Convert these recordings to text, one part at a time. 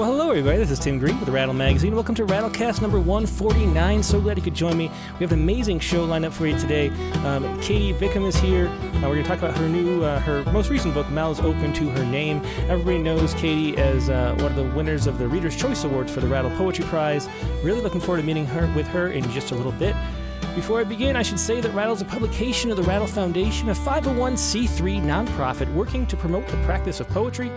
Well, hello, everybody. This is Tim Green with Rattle Magazine. Welcome to Rattlecast number 149. So glad you could join me. We have an amazing show lined up for you today. Um, Katie Bickham is here. Uh, we're going to talk about her new, uh, her most recent book, Mouths Open to Her Name. Everybody knows Katie as uh, one of the winners of the Reader's Choice Awards for the Rattle Poetry Prize. Really looking forward to meeting her with her in just a little bit. Before I begin, I should say that Rattle is a publication of the Rattle Foundation, a 501c3 nonprofit working to promote the practice of poetry.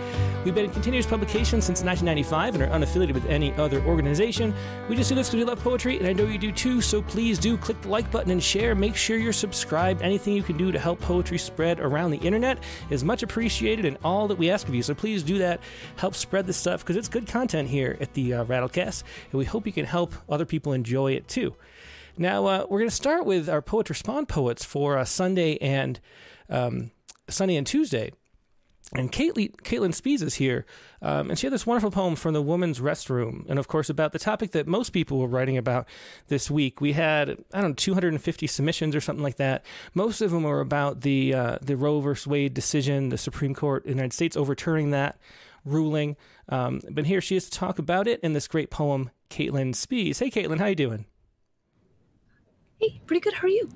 We've been in continuous publication since 1995 and are unaffiliated with any other organization. We just do this because we love poetry, and I know you do too, so please do click the like button and share. Make sure you're subscribed. Anything you can do to help poetry spread around the internet is much appreciated and all that we ask of you. So please do that. Help spread the stuff because it's good content here at the uh, Rattlecast, and we hope you can help other people enjoy it too. Now uh, we're going to start with our poet respond poets for uh, Sunday and um, Sunday and Tuesday. And Caitlin, Caitlin Spees is here, um, and she had this wonderful poem from the woman's restroom, and of course about the topic that most people were writing about this week. We had I don't know 250 submissions or something like that. Most of them were about the uh, the Roe versus Wade decision, the Supreme Court in the United States overturning that ruling. Um, but here she is to talk about it in this great poem, Caitlin Spees. Hey, Caitlin, how you doing? Hey, pretty good. How are you?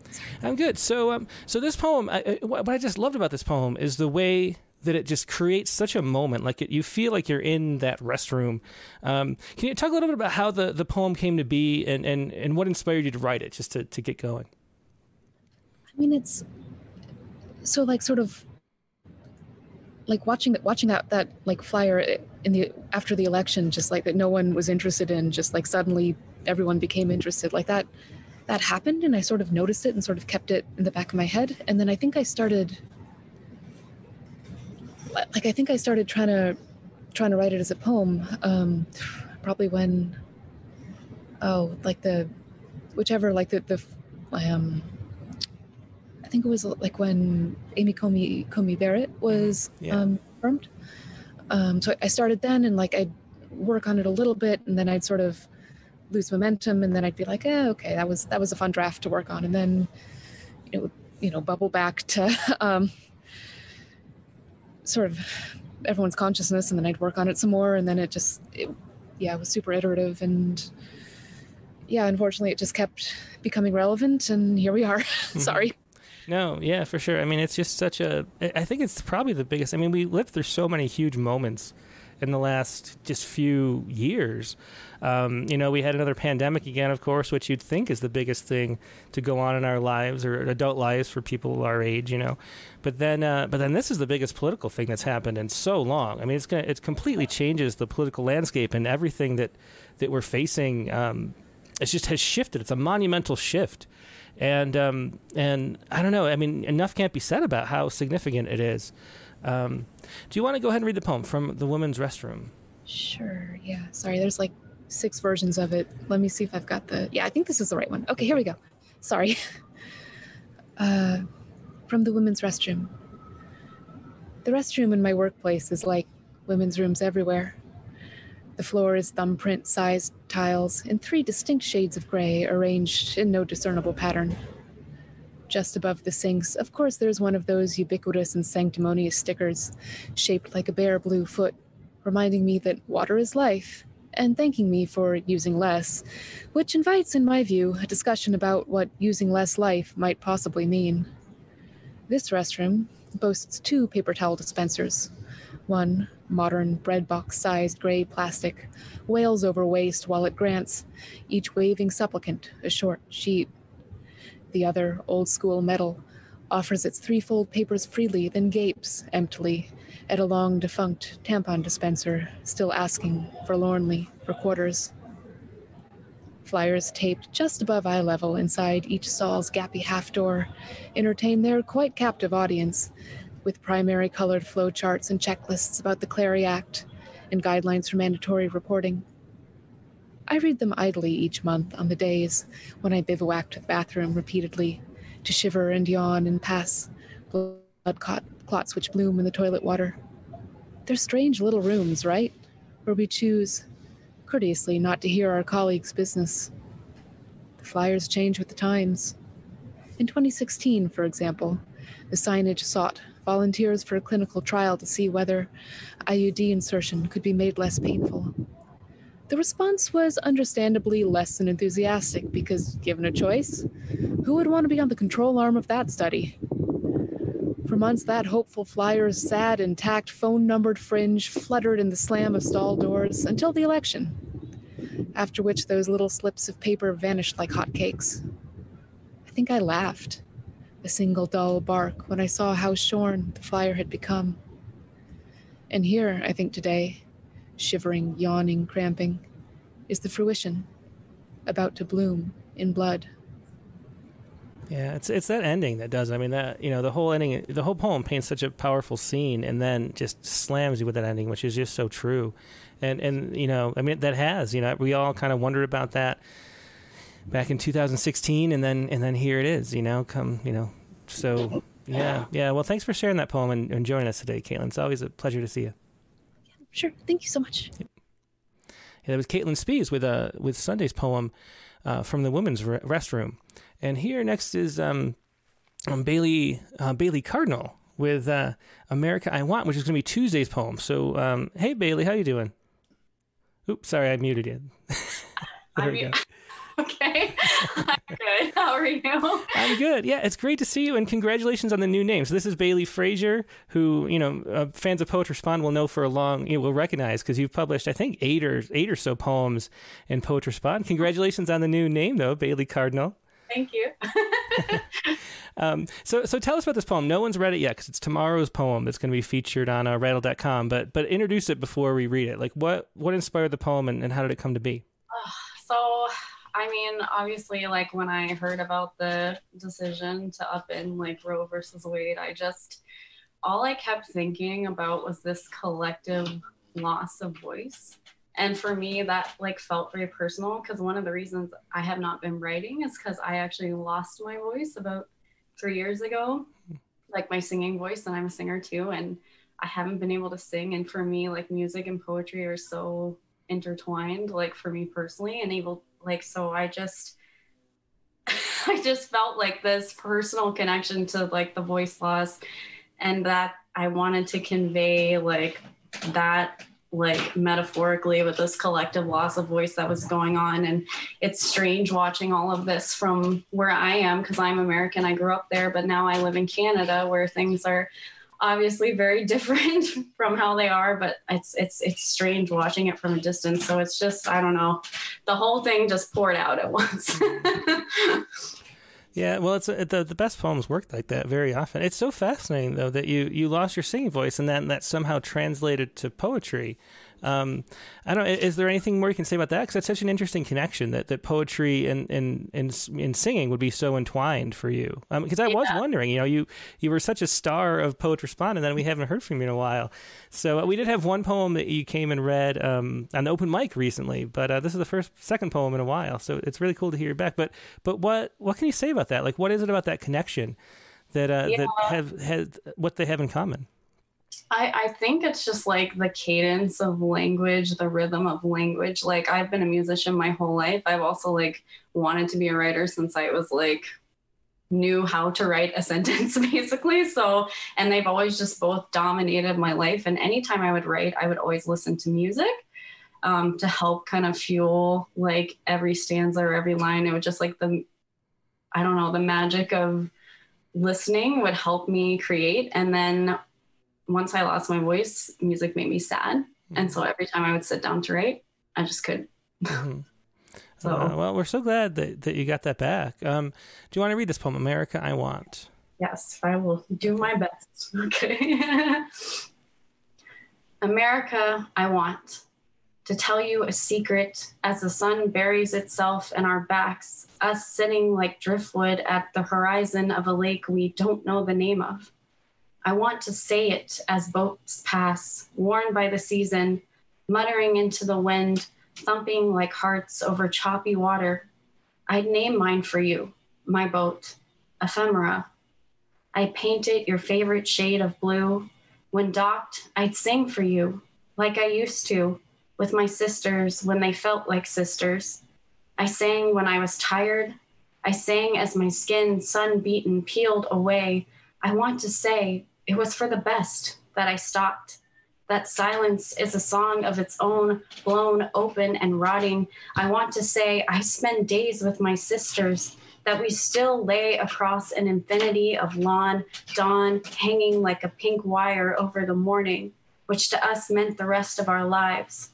I'm good. So, um, so this poem, I, what I just loved about this poem is the way that it just creates such a moment. Like it, you feel like you're in that restroom. Um, can you talk a little bit about how the, the poem came to be and, and, and what inspired you to write it, just to, to get going? I mean, it's so like sort of like watching that watching that that like flyer in the after the election, just like that no one was interested in, just like suddenly everyone became interested, like that that happened and I sort of noticed it and sort of kept it in the back of my head. And then I think I started like I think I started trying to trying to write it as a poem. Um, probably when oh like the whichever like the the um I think it was like when Amy Coney Coney Barrett was yeah. um, confirmed. Um, so I started then and like I'd work on it a little bit and then I'd sort of lose momentum and then I'd be like, eh, okay, that was that was a fun draft to work on. And then it would, you know, bubble back to um, sort of everyone's consciousness and then I'd work on it some more and then it just it, yeah, it was super iterative and yeah, unfortunately it just kept becoming relevant and here we are. Mm-hmm. Sorry. No, yeah, for sure. I mean, it's just such a. I think it's probably the biggest. I mean, we lived through so many huge moments in the last just few years. Um, you know, we had another pandemic again, of course, which you'd think is the biggest thing to go on in our lives or adult lives for people our age. You know, but then, uh, but then this is the biggest political thing that's happened in so long. I mean, it's gonna, it completely changes the political landscape and everything that that we're facing. Um, it just has shifted. It's a monumental shift, and um, and I don't know. I mean, enough can't be said about how significant it is. Um, do you want to go ahead and read the poem from the women's restroom? Sure. Yeah. Sorry. There's like six versions of it. Let me see if I've got the. Yeah, I think this is the right one. Okay, here we go. Sorry. Uh, from the women's restroom. The restroom in my workplace is like women's rooms everywhere. The floor is thumbprint sized tiles in three distinct shades of gray arranged in no discernible pattern. Just above the sinks, of course, there's one of those ubiquitous and sanctimonious stickers shaped like a bare blue foot, reminding me that water is life and thanking me for using less, which invites, in my view, a discussion about what using less life might possibly mean. This restroom boasts two paper towel dispensers. One, modern bread box sized gray plastic, wails over waste while it grants each waving supplicant a short sheet. The other, old school metal, offers its threefold papers freely, then gapes emptily at a long defunct tampon dispenser, still asking forlornly for quarters. Flyers taped just above eye level inside each stall's gappy half door entertain their quite captive audience with primary colored flow charts and checklists about the Clery Act and guidelines for mandatory reporting. I read them idly each month on the days when I bivouac to the bathroom repeatedly to shiver and yawn and pass blood clots which bloom in the toilet water. They're strange little rooms, right? Where we choose, courteously, not to hear our colleagues' business. The flyers change with the times. In 2016, for example, the signage sought volunteers for a clinical trial to see whether IUD insertion could be made less painful. The response was understandably less than enthusiastic because, given a choice, who would want to be on the control arm of that study? For months, that hopeful flyer's sad, intact, phone numbered fringe fluttered in the slam of stall doors until the election, after which those little slips of paper vanished like hotcakes. I think I laughed, a single dull bark, when I saw how shorn the flyer had become. And here, I think today, shivering, yawning, cramping, is the fruition, about to bloom in blood. Yeah, it's it's that ending that does. I mean, that you know, the whole ending, the whole poem paints such a powerful scene, and then just slams you with that ending, which is just so true. And and you know, I mean, that has you know, we all kind of wondered about that back in 2016, and then and then here it is. You know, come you know, so yeah, yeah. Well, thanks for sharing that poem and, and joining us today, Caitlin. It's always a pleasure to see you. Sure. Thank you so much. Yeah, that was Caitlin Spees with a uh, with Sunday's poem uh, from the women's re- restroom. And here next is um, um, Bailey uh, Bailey Cardinal with uh, "America I Want," which is going to be Tuesday's poem. So, um, hey Bailey, how you doing? Oops, sorry, I muted you. there we go. Okay. I'm good. How are you? I'm good. Yeah, it's great to see you, and congratulations on the new name. So this is Bailey Frazier, who you know uh, fans of Poetry Respond will know for a long, you know, will recognize because you've published, I think, eight or eight or so poems in Poetry Respond. Congratulations on the new name, though, Bailey Cardinal. Thank you. um, so, so tell us about this poem. No one's read it yet because it's tomorrow's poem that's going to be featured on uh, Rattle.com. But, but introduce it before we read it. Like, what, what inspired the poem, and, and how did it come to be? Uh, so, I mean, obviously, like when I heard about the decision to up in like Roe versus Wade, I just all I kept thinking about was this collective loss of voice. And for me that like felt very personal because one of the reasons i have not been writing is because i actually lost my voice about three years ago like my singing voice and i'm a singer too and i haven't been able to sing. And for me like music and poetry are so intertwined like for me personally and able like so i just i just felt like this personal connection to like the voice loss and that i wanted to convey like that like metaphorically with this collective loss of voice that was going on. And it's strange watching all of this from where i am because i'm american i grew up there but now i live in canada where things are obviously very different from how they are but it's it's it's strange watching it from a distance so it's just i don't know the whole thing just poured out at once Yeah, well, it's the the best poems work like that very often. It's so fascinating though that you you lost your singing voice and that that somehow translated to poetry. Um, I don't. Is there anything more you can say about that? Because that's such an interesting connection that, that poetry and, and and and singing would be so entwined for you. Because um, I yeah. was wondering, you know, you you were such a star of Poet Respond, and then we haven't heard from you in a while. So uh, we did have one poem that you came and read um, on the open mic recently, but uh, this is the first second poem in a while. So it's really cool to hear you back. But but what what can you say about that? Like, what is it about that connection that uh, yeah. that have has what they have in common? I, I think it's just like the cadence of language, the rhythm of language. Like I've been a musician my whole life. I've also like wanted to be a writer since I was like knew how to write a sentence basically. So and they've always just both dominated my life. And anytime I would write, I would always listen to music. Um, to help kind of fuel like every stanza or every line. It would just like the I don't know, the magic of listening would help me create. And then once I lost my voice, music made me sad. Mm-hmm. And so every time I would sit down to write, I just could. Mm-hmm. so, uh, well, we're so glad that, that you got that back. Um, do you want to read this poem, America I Want? Yes, I will do my best. Okay. America I Want to tell you a secret as the sun buries itself in our backs, us sitting like driftwood at the horizon of a lake we don't know the name of. I want to say it as boats pass, worn by the season, muttering into the wind, thumping like hearts over choppy water. I'd name mine for you, my boat, ephemera. I'd paint it your favorite shade of blue. When docked, I'd sing for you, like I used to, with my sisters when they felt like sisters. I sang when I was tired. I sang as my skin, sun beaten, peeled away. I want to say, it was for the best that I stopped. that silence is a song of its own, blown open and rotting. I want to say I spend days with my sisters, that we still lay across an infinity of lawn, dawn hanging like a pink wire over the morning, which to us meant the rest of our lives.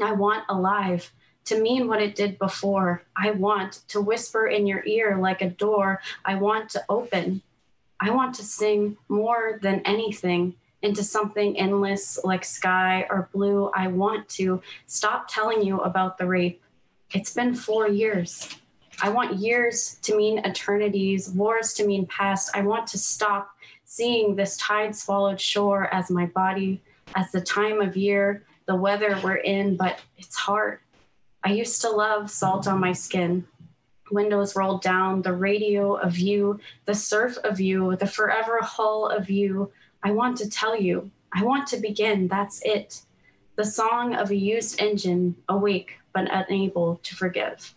I want alive to mean what it did before. I want to whisper in your ear like a door I want to open. I want to sing more than anything into something endless like sky or blue. I want to stop telling you about the rape. It's been four years. I want years to mean eternities, wars to mean past. I want to stop seeing this tide swallowed shore as my body, as the time of year, the weather we're in, but it's hard. I used to love salt on my skin, windows rolled down, the radio of you, the surf of you, the forever hull of you. I want to tell you, I want to begin, that's it. The song of a used engine, awake but unable to forgive.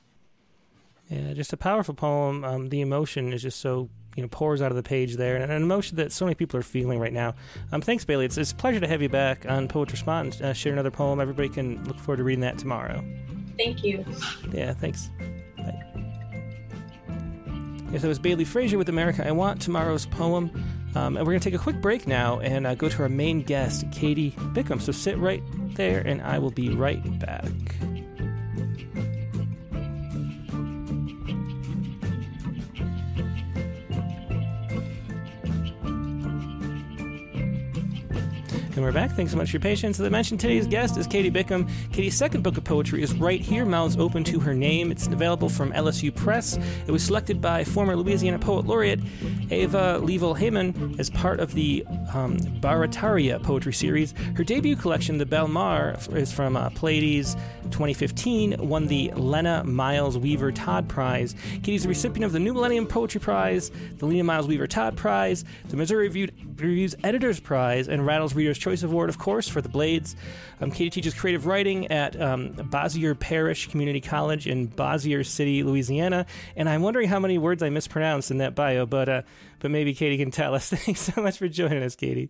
Yeah, just a powerful poem. Um, the emotion is just so you know pours out of the page there, and an emotion that so many people are feeling right now. Um, thanks, Bailey. It's, it's a pleasure to have you back on Poets Respond and uh, share another poem. Everybody can look forward to reading that tomorrow. Thank you. Yeah, thanks. Yes, that was Bailey Frazier with America I Want, tomorrow's poem. Um, and we're going to take a quick break now and uh, go to our main guest, Katie Bickham. So sit right there, and I will be right back. And we're back. Thanks so much for your patience. As I mentioned, today's guest is Katie Bickham. Katie's second book of poetry is Right Here, Mouths Open to Her Name. It's available from LSU Press. It was selected by former Louisiana Poet Laureate Ava Leavell Haymon as part of the um, Barataria poetry series. Her debut collection, The Belle Mar, is from uh, Pleiades 2015, won the Lena Miles Wever Todd Prize. Katie's the recipient of the New Millennium Poetry Prize, the Lena Miles Wever Todd Prize, the Missouri Review's Editors Prize, and Rattle's Reader's Choice Award, of course, for the Blades. Um, Katie teaches creative writing at um, Bossier Parish Community College in Bossier City, Louisiana. And I'm wondering how many words I mispronounced in that bio, but uh, but maybe Katie can tell us. Thanks so much for joining us, Katie.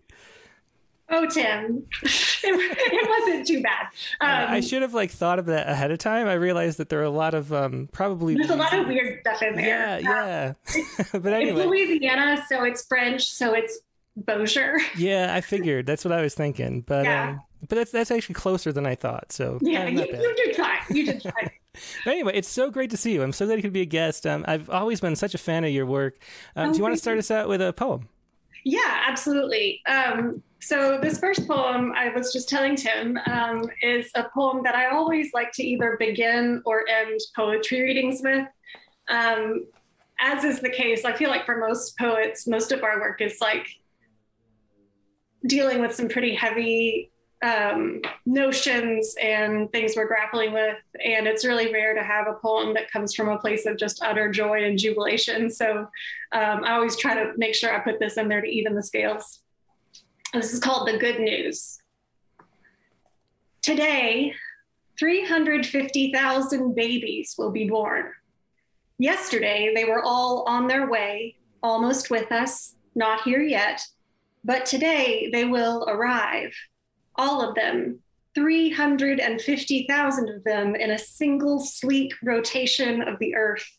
Oh, Tim, it, wasn't too bad. Um, I should have like thought of that ahead of time. I realized that there are a lot of um, probably there's a lot of weird stuff in there. Yeah, yeah. but anyway, it's Louisiana, so it's French, so it's Bossier. Yeah, I figured that's what I was thinking, but yeah. um, but that's that's actually closer than I thought. So yeah, you, you, did fine. You did fine. but anyway, it's so great to see you. I'm so glad you could be a guest. Um, I've always been such a fan of your work. Um, oh, do you want to start us out with a poem? Yeah, absolutely. Um, so this first poem I was just telling Tim um, is a poem that I always like to either begin or end poetry readings with. Um, as is the case, I feel like for most poets, most of our work is like dealing with some pretty heavy um, notions and things we're grappling with. And it's really rare to have a poem that comes from a place of just utter joy and jubilation. So um, I always try to make sure I put this in there to even the scales. This is called The Good News. Today, 350,000 babies will be born. Yesterday, they were all on their way, almost with us, not here yet but today they will arrive, all of them, 350,000 of them in a single sleek rotation of the earth.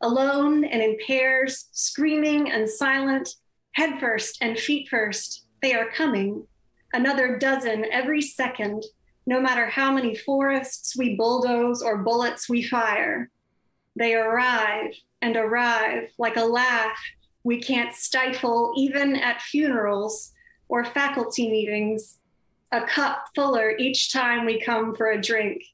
Alone and in pairs, screaming and silent, head first and feet first, they are coming. Another dozen every second, no matter how many forests we bulldoze or bullets we fire. They arrive and arrive like a laugh we can't stifle, even at funerals or faculty meetings, a cup fuller each time we come for a drink.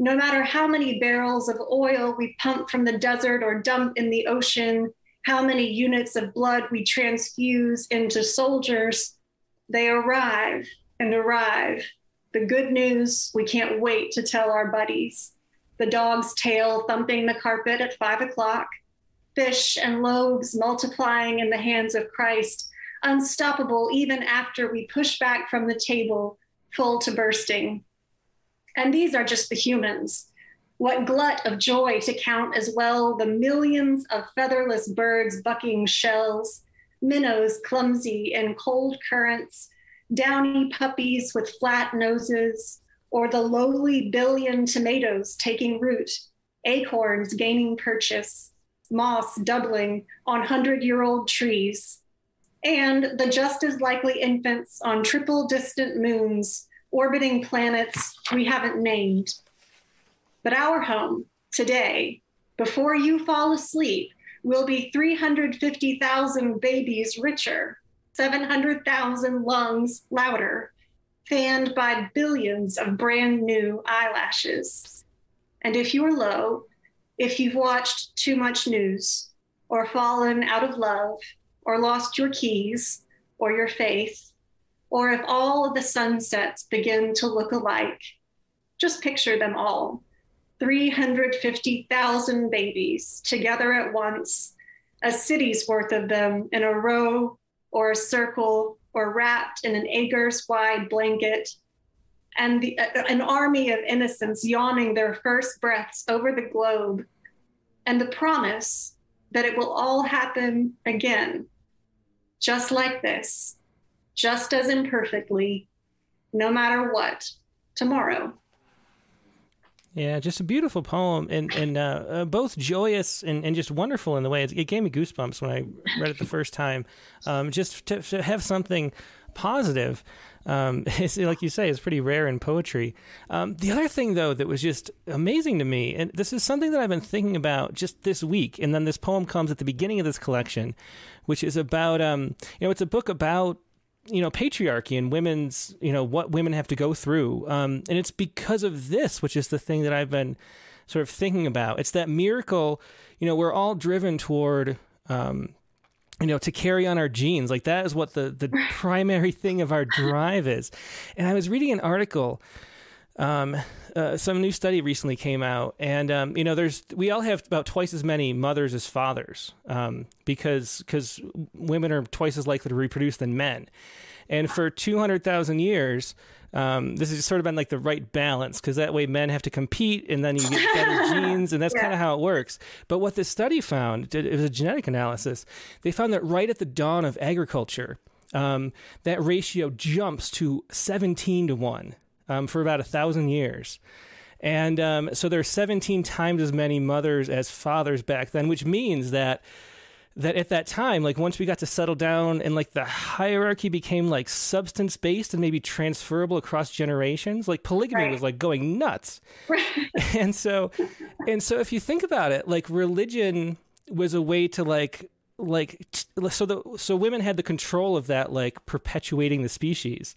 No matter how many barrels of oil we pump from the desert or dump in the ocean, how many units of blood we transfuse into soldiers, they arrive and arrive. The good news we can't wait to tell our buddies. The dog's tail thumping the carpet at five o'clock, fish and loaves multiplying in the hands of Christ, unstoppable even after we push back from the table, full to bursting. And these are just the humans. What glut of joy to count as well the millions of featherless birds bucking shells, minnows clumsy in cold currents, downy puppies with flat noses, or the lowly billion tomatoes taking root, acorns gaining purchase, moss doubling on hundred year old trees, and the just as likely infants on triple distant moons orbiting planets we haven't named. But our home today, before you fall asleep, will be 350,000 babies richer, 700,000 lungs louder, fanned by billions of brand new eyelashes. And if you're low, if you've watched too much news, or fallen out of love, or lost your keys, or your faith, or if all of the sunsets begin to look alike, just picture them all 350,000 babies together at once, a city's worth of them in a row or a circle or wrapped in an acres wide blanket, and the, uh, an army of innocents yawning their first breaths over the globe, and the promise that it will all happen again, just like this, just as imperfectly, no matter what, tomorrow. Yeah, just a beautiful poem, and and uh, uh, both joyous and, and just wonderful in the way it, it, gave me goosebumps when I read it the first time. Um, just to, to, have something positive, um, like you say, is pretty rare in poetry. Um, the other thing, though, that was just amazing to me, and this is something that I've been thinking about just this week, and then this poem comes at the beginning of this collection, which is about, um, you know, it's a book about you know patriarchy and women's you know what women have to go through. Um, and it's because of this which is the thing that i've been sort of thinking about. It's that miracle you know we're all driven toward um, you know to carry on our genes. Like that is what the the primary thing of our drive is. And i was reading an article um, uh, some new study recently came out, and um, you know, there's we all have about twice as many mothers as fathers um, because because women are twice as likely to reproduce than men, and for two hundred thousand years. Um, this has sort of been like the right balance because that way men have to compete and then you get better genes and that's yeah. kind of how it works. But what this study found, it was a genetic analysis, they found that right at the dawn of agriculture, um, that ratio jumps to 17 to 1 um, for about a thousand years. And um, so there are 17 times as many mothers as fathers back then, which means that that at that time, like once we got to settle down and like the hierarchy became like substance based and maybe transferable across generations, like polygamy right. was like going nuts. Right. And so, and so if you think about it, like religion was a way to like like so the so women had the control of that like perpetuating the species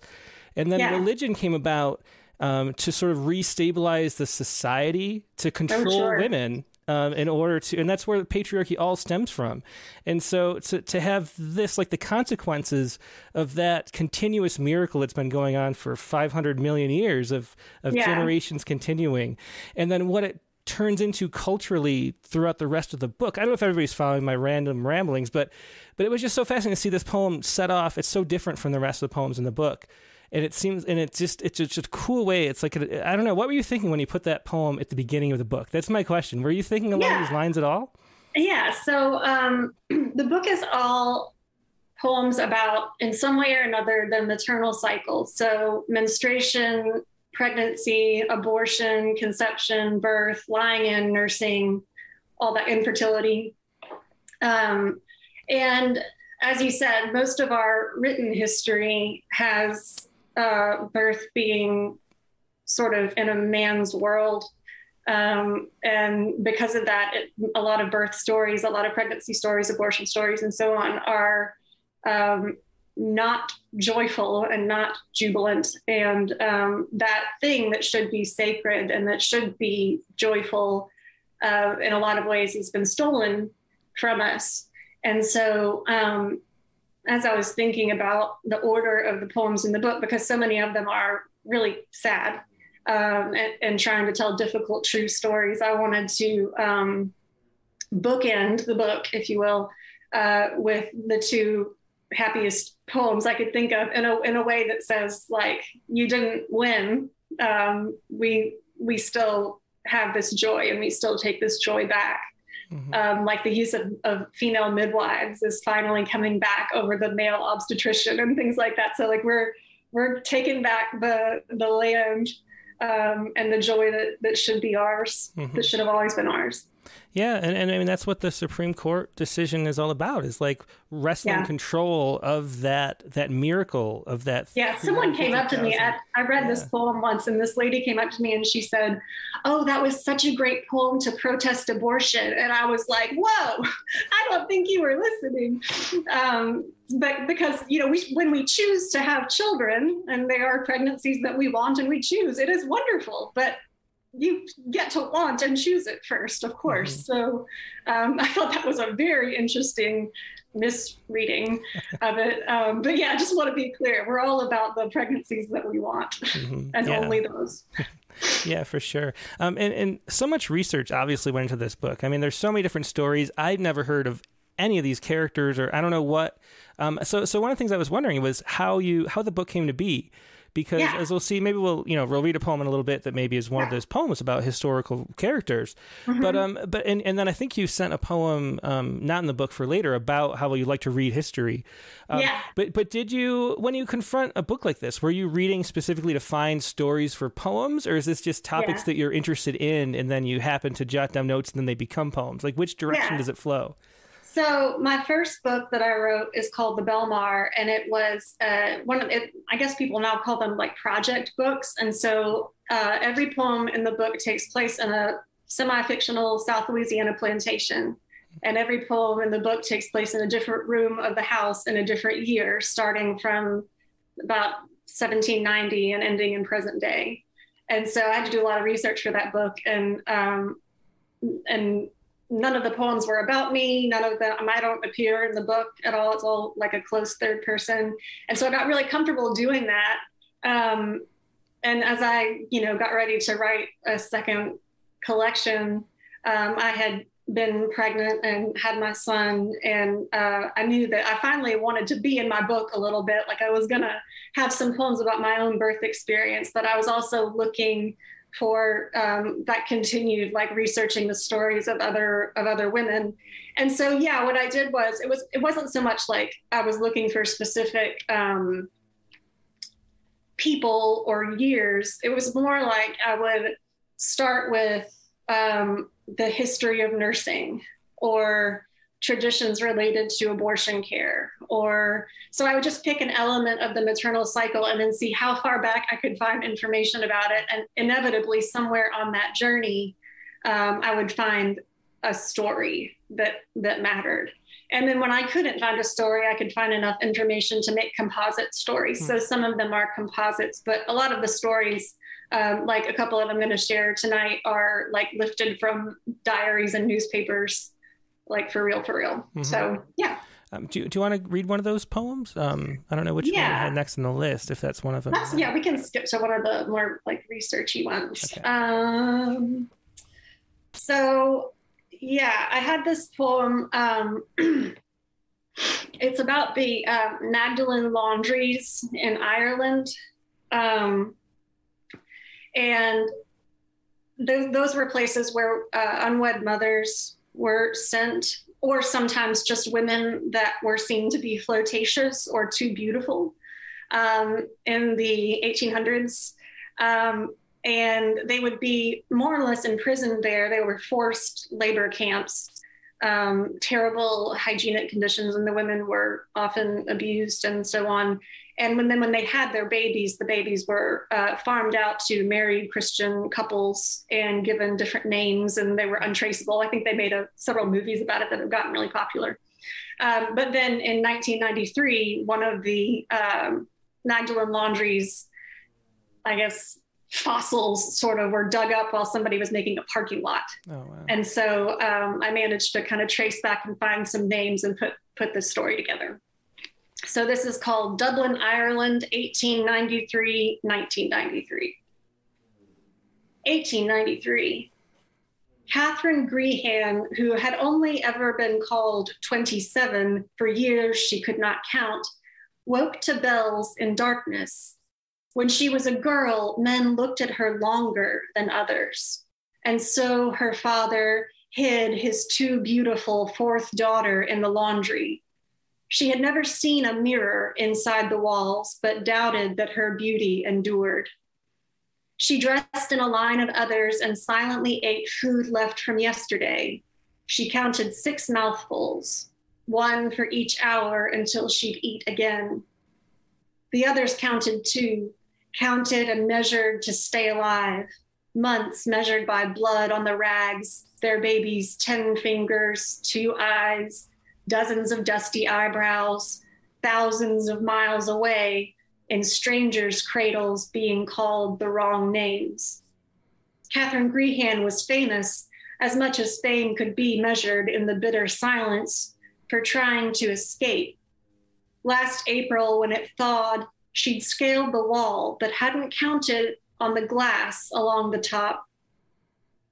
and then yeah. religion came about um, to sort of restabilize the society to control sure. women um, in order to, and that's where the patriarchy all stems from. And so to, to have this, like the consequences of that continuous miracle that's been going on for 500 million years of, of yeah. generations continuing, and then what it turns into culturally throughout the rest of the book. I don't know if everybody's following my random ramblings, but but it was just so fascinating to see this poem set off. It's so different from the rest of the poems in the book and it seems and it's just it's just a cool way. It's like I don't know. What were you thinking when you put that poem at the beginning of the book? That's my question. Were you thinking along yeah. these lines at all? Yeah. So um, the book is all poems about in some way or another the maternal cycle. So menstruation pregnancy abortion conception birth lying in nursing all that infertility. Um, and as you said, most of our written history has uh, birth being sort of in a man's world. Um, and because of that, it, a lot of birth stories, a lot of pregnancy stories, abortion stories, and so on are um, not joyful and not jubilant. And um, that thing that should be sacred and that should be joyful uh, in a lot of ways has been stolen from us. And so um, as I was thinking about the order of the poems in the book, because so many of them are really sad um, and, and, trying to tell difficult, true stories, I wanted to um, bookend the book, if you will, uh, with the two happiest poems I could think of in a, in a way that says, like, you didn't win. Um, we, we still have this joy and we still take this joy back. Mm-hmm. Um, like the use of, of, female midwives is finally coming back over the male obstetrician and things like that. So like we're we're taking back the the land um, and the joy that that should be ours, mm-hmm. that should have always been ours. Yeah, and, and I mean that's what the Supreme Court decision is all about is like wrestling yeah. control of that that miracle of that. Yeah, someone came up to me. At, I read yeah. this poem once, and this lady came up to me and she said, "Oh, that was such a great poem to protest abortion." And I was like, "Whoa, I don't think you were listening." Um, but because you know, we when we choose to have children, and they are pregnancies that we want and we choose, it is wonderful. But you get to want and choose it first, of course. Mm-hmm. So um, I thought that was a very interesting misreading of it. Um, but yeah, I just want to be clear. We're all about the pregnancies that we want mm-hmm. and yeah. only those. yeah, for sure. Um, and, and so much research obviously went into this book. I mean, there's so many different stories. I'd never heard of any of these characters or I don't know what. Um, so, so one of the things I was wondering was how you, how the book came to be because yeah. as we'll see, maybe we'll you know we'll read a poem in a little bit that maybe is one yeah. of those poems about historical characters. Mm-hmm. But um, but and, and then I think you sent a poem, um, not in the book for later, about how you like to read history. Um, yeah. But but did you when you confront a book like this, were you reading specifically to find stories for poems, or is this just topics yeah. that you're interested in, and then you happen to jot down notes and then they become poems? Like which direction does it flow? So my first book that I wrote is called The Belle Mar, and it was uh, one of it. I guess people now call them like project books. And so uh, every poem in the book takes place in a semi-fictional South Louisiana plantation, and every poem in the book takes place in a different room of the house in a different year, starting from about 1790 and ending in present day. And so I had to do a lot of research for that book, and um, and none of the poems were about me. None of them, I don't appear in the book at all. It's all like a close third person. And so I got really comfortable doing that. Um, and as I, you know, got ready to write a second collection, um, I had been pregnant and had my son. And uh, I knew that I finally wanted to be in my book a little bit. Like I was to have some poems about my own birth experience, but I was also looking for um, that continued like researching the stories of other of other women. And so yeah what i did was it was it wasn't so much like i was looking for specific um, people or years. It was more like i would start with um, the history of nursing or traditions related to abortion care or so i would just pick an element of the maternal cycle and then see how far back i could find information about it. And inevitably somewhere on that journey um, i would find a story that that mattered. And then when i couldn't find a story i could find enough information to make composite stories. Mm-hmm. so some of them are composites but a lot of the stories um, like a couple of them i'm going to share tonight are like lifted from diaries and newspapers like for real, for real. Mm-hmm. So yeah. Um, do, do you want to read one of those poems? Um, I don't know which yeah. one you had next in the list, if that's one of them. That's, yeah, we can skip to one of the more like researchy ones. Okay. Um, so yeah, I had this poem. Um, it's about the um, Magdalen laundries in Ireland. Um, and th- those were places where uh, unwed mothers were sent, or sometimes just women that were seen to be flirtatious or too beautiful um, in the 1800s. Um, and they would be more or less imprisoned there. They were forced labor camps, um, terrible hygienic conditions, and the women were often abused and so on. And when then when they had their babies, the babies were uh, farmed out to married Christian couples and given different names, and they were untraceable. I think they made a, several movies about it that have gotten really popular. Um, but then in 1993, one of the um, Magdalen laundries, I guess, fossils sort of were dug up while somebody was making a parking lot. Oh, wow. And so um, I managed to kind of trace back and find some names and put put this story together. So this is called Dublin, Ireland, 1893, 1993. 1893. Catherine Grehan, who had only ever been called 27 for years she could not count, woke to bells in darkness. When she was a girl, men looked at her longer than others. And so her father hid his too beautiful fourth daughter in the laundry She had never seen a mirror inside the walls, but doubted that her beauty endured. She dressed in a line of others and silently ate food left from yesterday. She counted six mouthfuls, one for each hour until she'd eat again. The others counted too, counted and measured to stay alive, months measured by blood on the rags, their babies' 10 fingers, two eyes, dozens of dusty eyebrows, thousands of miles away, in strangers' cradles being called the wrong names. Catherine Grehan was famous as much as fame could be measured in the bitter silence for trying to escape. Last April, when it thawed, she'd scaled the wall but hadn't counted on the glass along the top.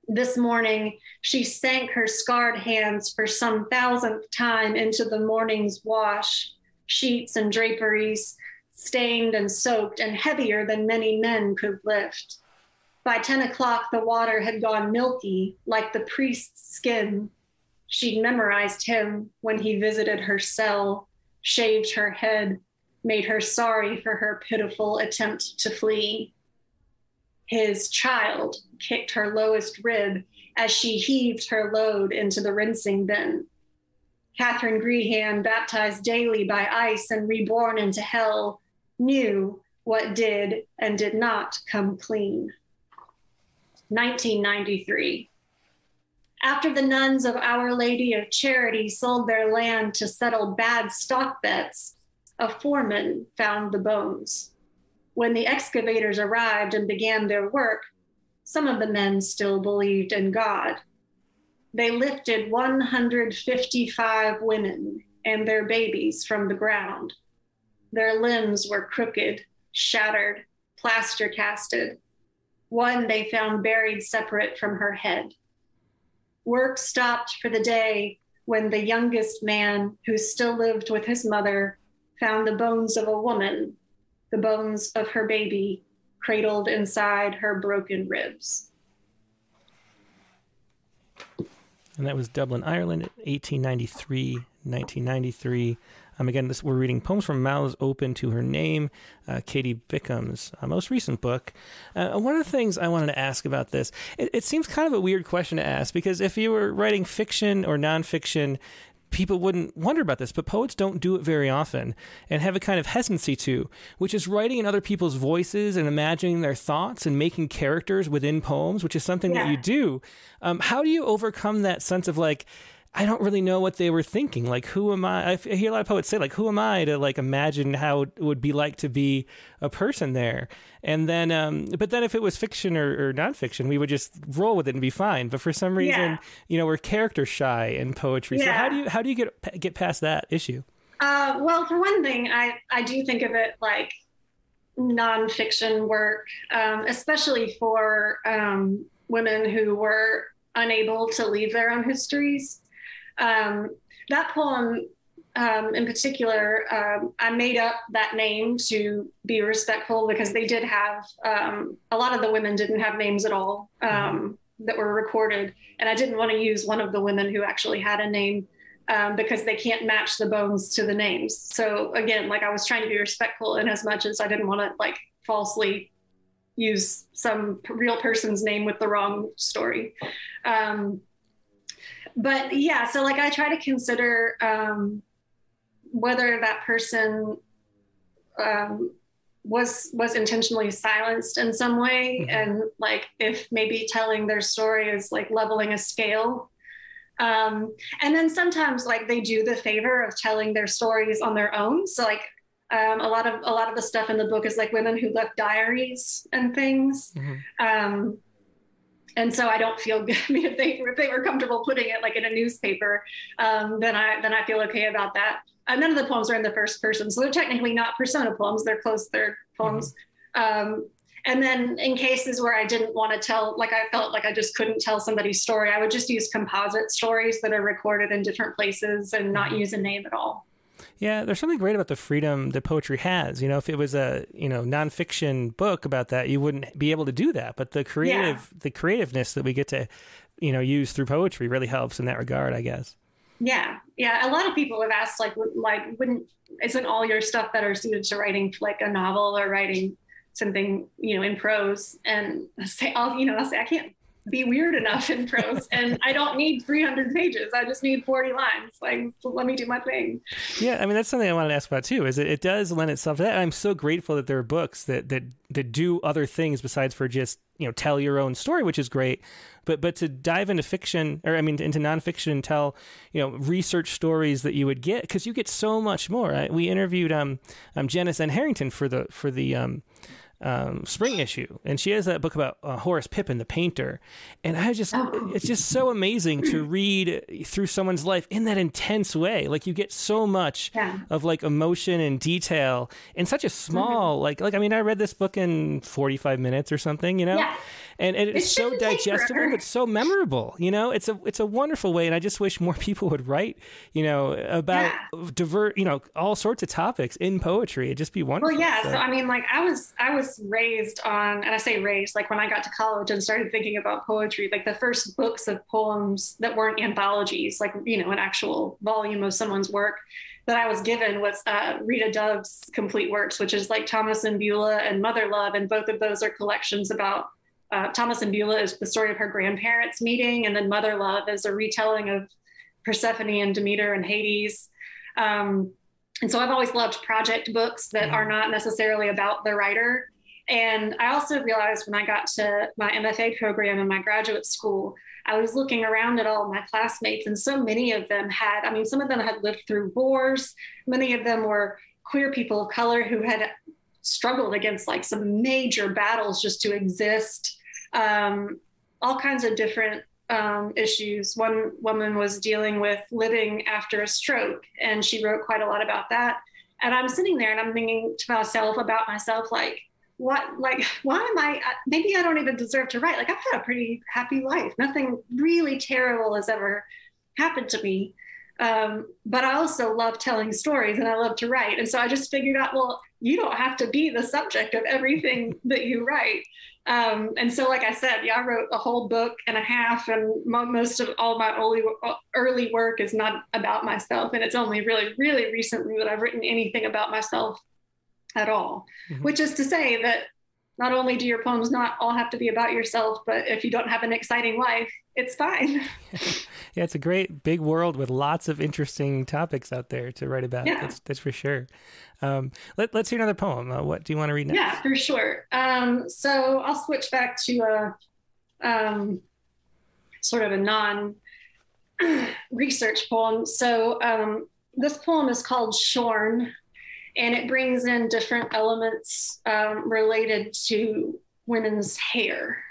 This morning, she sank her scarred hands for some thousandth time into the morning's wash, sheets and draperies, stained and soaked and heavier than many men could lift. By 10 o'clock, the water had gone milky, like the priest's skin. She'd memorized him when he visited her cell, shaved her head, made her sorry for her pitiful attempt to flee. His child kicked her lowest rib as she heaved her load into the rinsing bin. Catherine Grehan, baptized daily by ice and reborn into hell, knew what did and did not come clean. 1993. After the nuns of Our Lady of Charity sold their land to settle bad stock bets, a foreman found the bones. When the excavators arrived and began their work, some of the men still believed in God. They lifted 155 women and their babies from the ground. Their limbs were crooked, shattered, plaster casted. One they found buried separate from her head. Work stopped for the day when the youngest man, who still lived with his mother, found the bones of a woman, the bones of her baby, cradled inside her broken ribs. And that was Dublin, Ireland, 1893, 1993. Um, again, this, we're reading Poems from Mouths Open to Her Name, uh, Katie Bickham's uh, most recent book. Uh, one of the things I wanted to ask about this, it, it seems kind of a weird question to ask because if you were writing fiction or nonfiction, people wouldn't wonder about this, but poets don't do it very often and have a kind of hesitancy to, which is writing in other people's voices and imagining their thoughts and making characters within poems, which is something yeah. that you do. Um, how do you overcome that sense of like, I don't really know what they were thinking. Like, who am I? I hear a lot of poets say, like, who am I to like imagine how it would be like to be a person there? And then, um, but then if it was fiction or, or nonfiction, we would just roll with it and be fine. But for some reason, yeah. you know, we're character shy in poetry. Yeah. So how do you how do you get get past that issue? Uh, well, for one thing, I I do think of it like nonfiction work, um, especially for um, women who were unable to leave their own histories. Um, that poem um, in particular, um, I made up that name to be respectful because they did have um, a lot of the women didn't have names at all um, that were recorded, and I didn't want to use one of the women who actually had a name um, because they can't match the bones to the names. So again, like I was trying to be respectful in as much as I didn't want to like falsely use some real person's name with the wrong story. But yeah, so like I try to consider um, whether that person um, was was intentionally silenced in some way, mm-hmm. and like if maybe telling their story is like leveling a scale. Um, and then sometimes like they do the favor of telling their stories on their own. So like um, a lot of a lot of the stuff in the book is like women who left diaries and things. Mm-hmm. Um, and so I don't feel good. I mean, if they if they were comfortable putting it like in a newspaper, um, then I then I feel okay about that. Uh, none of the poems are in the first person, so they're technically not persona poems; they're close third poems. Mm-hmm. Um, and then in cases where I didn't want to tell, like I felt like I just couldn't tell somebody's story, I would just use composite stories that are recorded in different places and not mm-hmm. use a name at all. Yeah, there's something great about the freedom that poetry has. You know, if it was a you know nonfiction book about that, you wouldn't be able to do that. But the creative, yeah. the creativeness that we get to, you know, use through poetry really helps in that regard, I guess. Yeah, yeah. A lot of people have asked, like, like, wouldn't isn't all your stuff better suited to writing like a novel or writing something, you know, in prose? And I say, I'll, you know, I'll say, I can't be weird enough in prose and I don't need 300 pages. I just need 40 lines. Like, let me do my thing. Yeah. I mean, that's something I wanted to ask about too, is it, it does lend itself to that. I'm so grateful that there are books that, that, that do other things besides for just, you know, tell your own story, which is great. But, but to dive into fiction or I mean, into nonfiction and tell, you know, research stories that you would get, because you get so much more. Right? We interviewed, um, um, Janice N. Harrington for the, for the, um, um, spring issue, and she has that book about uh, Horace Pippin, the painter. And I just, oh. it's just so amazing to read through someone's life in that intense way. Like you get so much yeah. of like emotion and detail in such a small, mm-hmm. like, like I mean, I read this book in forty five minutes or something, you know. Yeah and, and it's it so digestible but so memorable you know it's a it's a wonderful way and i just wish more people would write you know about yeah. divert you know all sorts of topics in poetry it'd just be wonderful well yeah so. so. i mean like i was i was raised on and i say raised like when i got to college and started thinking about poetry like the first books of poems that weren't anthologies like you know an actual volume of someone's work that I was given was uh, Rita Dove's complete works, which is like Thomas and Beulah and Mother Love, and both of those are collections about uh, Thomas and Beulah is the story of her grandparents meeting, and then Mother Love is a retelling of Persephone and Demeter and Hades. Um, and so I've always loved project books that are not necessarily about the writer. And I also realized when I got to my MFA program in my graduate school, I was looking around at all my classmates, and so many of them had, I mean, some of them had lived through wars, many of them were queer people of color who had struggled against like some major battles just to exist. Um, all kinds of different um, issues. One woman was dealing with living after a stroke, and she wrote quite a lot about that. And I'm sitting there and I'm thinking to myself about myself, like, what, like, why am I? Maybe I don't even deserve to write. Like, I've had a pretty happy life. Nothing really terrible has ever happened to me. Um, but I also love telling stories and I love to write. And so I just figured out, well, you don't have to be the subject of everything that you write. Um, and so, like I said, yeah, I wrote a whole book and a half, and most of all my early, early work is not about myself. And it's only really, really recently that I've written anything about myself at all, mm-hmm. which is to say that not only do your poems not all have to be about yourself, but if you don't have an exciting life, it's fine. yeah, it's a great big world with lots of interesting topics out there to write about. Yeah. That's, that's for sure. Um, let, us hear another poem. Uh, what do you want to read next? Yeah, for sure. Um, so I'll switch back to a um, sort of a non research poem. So um, this poem is called Shorn and it brings in different elements um, related to women's hair.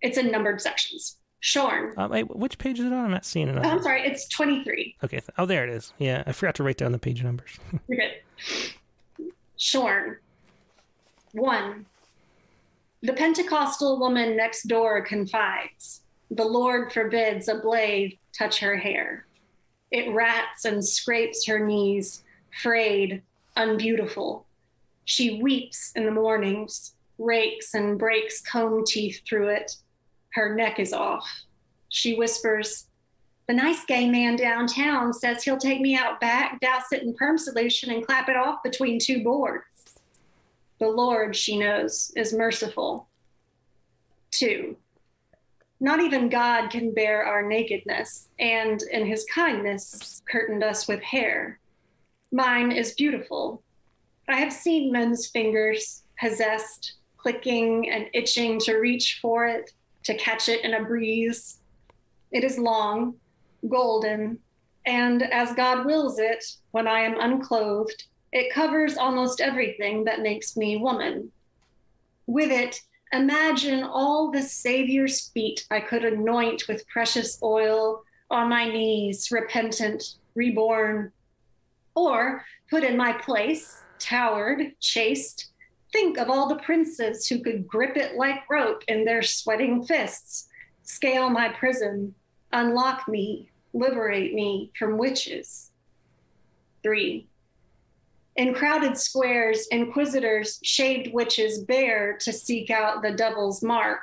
It's in numbered sections. Shorn. Um, wait, which page is it on? I'm not seeing it. Oh, I'm sorry, it's 23. Okay. Oh, there it is. Yeah, I forgot to write down the page numbers. You're good. Shorn. One. The Pentecostal woman next door confides. The Lord forbids a blade touch her hair. It rats and scrapes her knees frayed, unbeautiful. She weeps in the mornings, rakes and breaks comb teeth through it. Her neck is off. She whispers, The nice gay man downtown says he'll take me out back, douse it in perm solution, and clap it off between two boards. The Lord, she knows, is merciful. Two, not even God can bear our nakedness, and in his kindness, curtained us with hair. Mine is beautiful. I have seen men's fingers possessed, clicking and itching to reach for it, to catch it in a breeze. It is long, golden, and as God wills it, when I am unclothed, it covers almost everything that makes me woman. With it, imagine all the Savior's feet I could anoint with precious oil on my knees, repentant, reborn, or put in my place, towered, chaste. Think of all the princes who could grip it like rope in their sweating fists, scale my prison, unlock me, liberate me from witches. Three. In crowded squares, inquisitors shaved witches bare to seek out the devil's mark.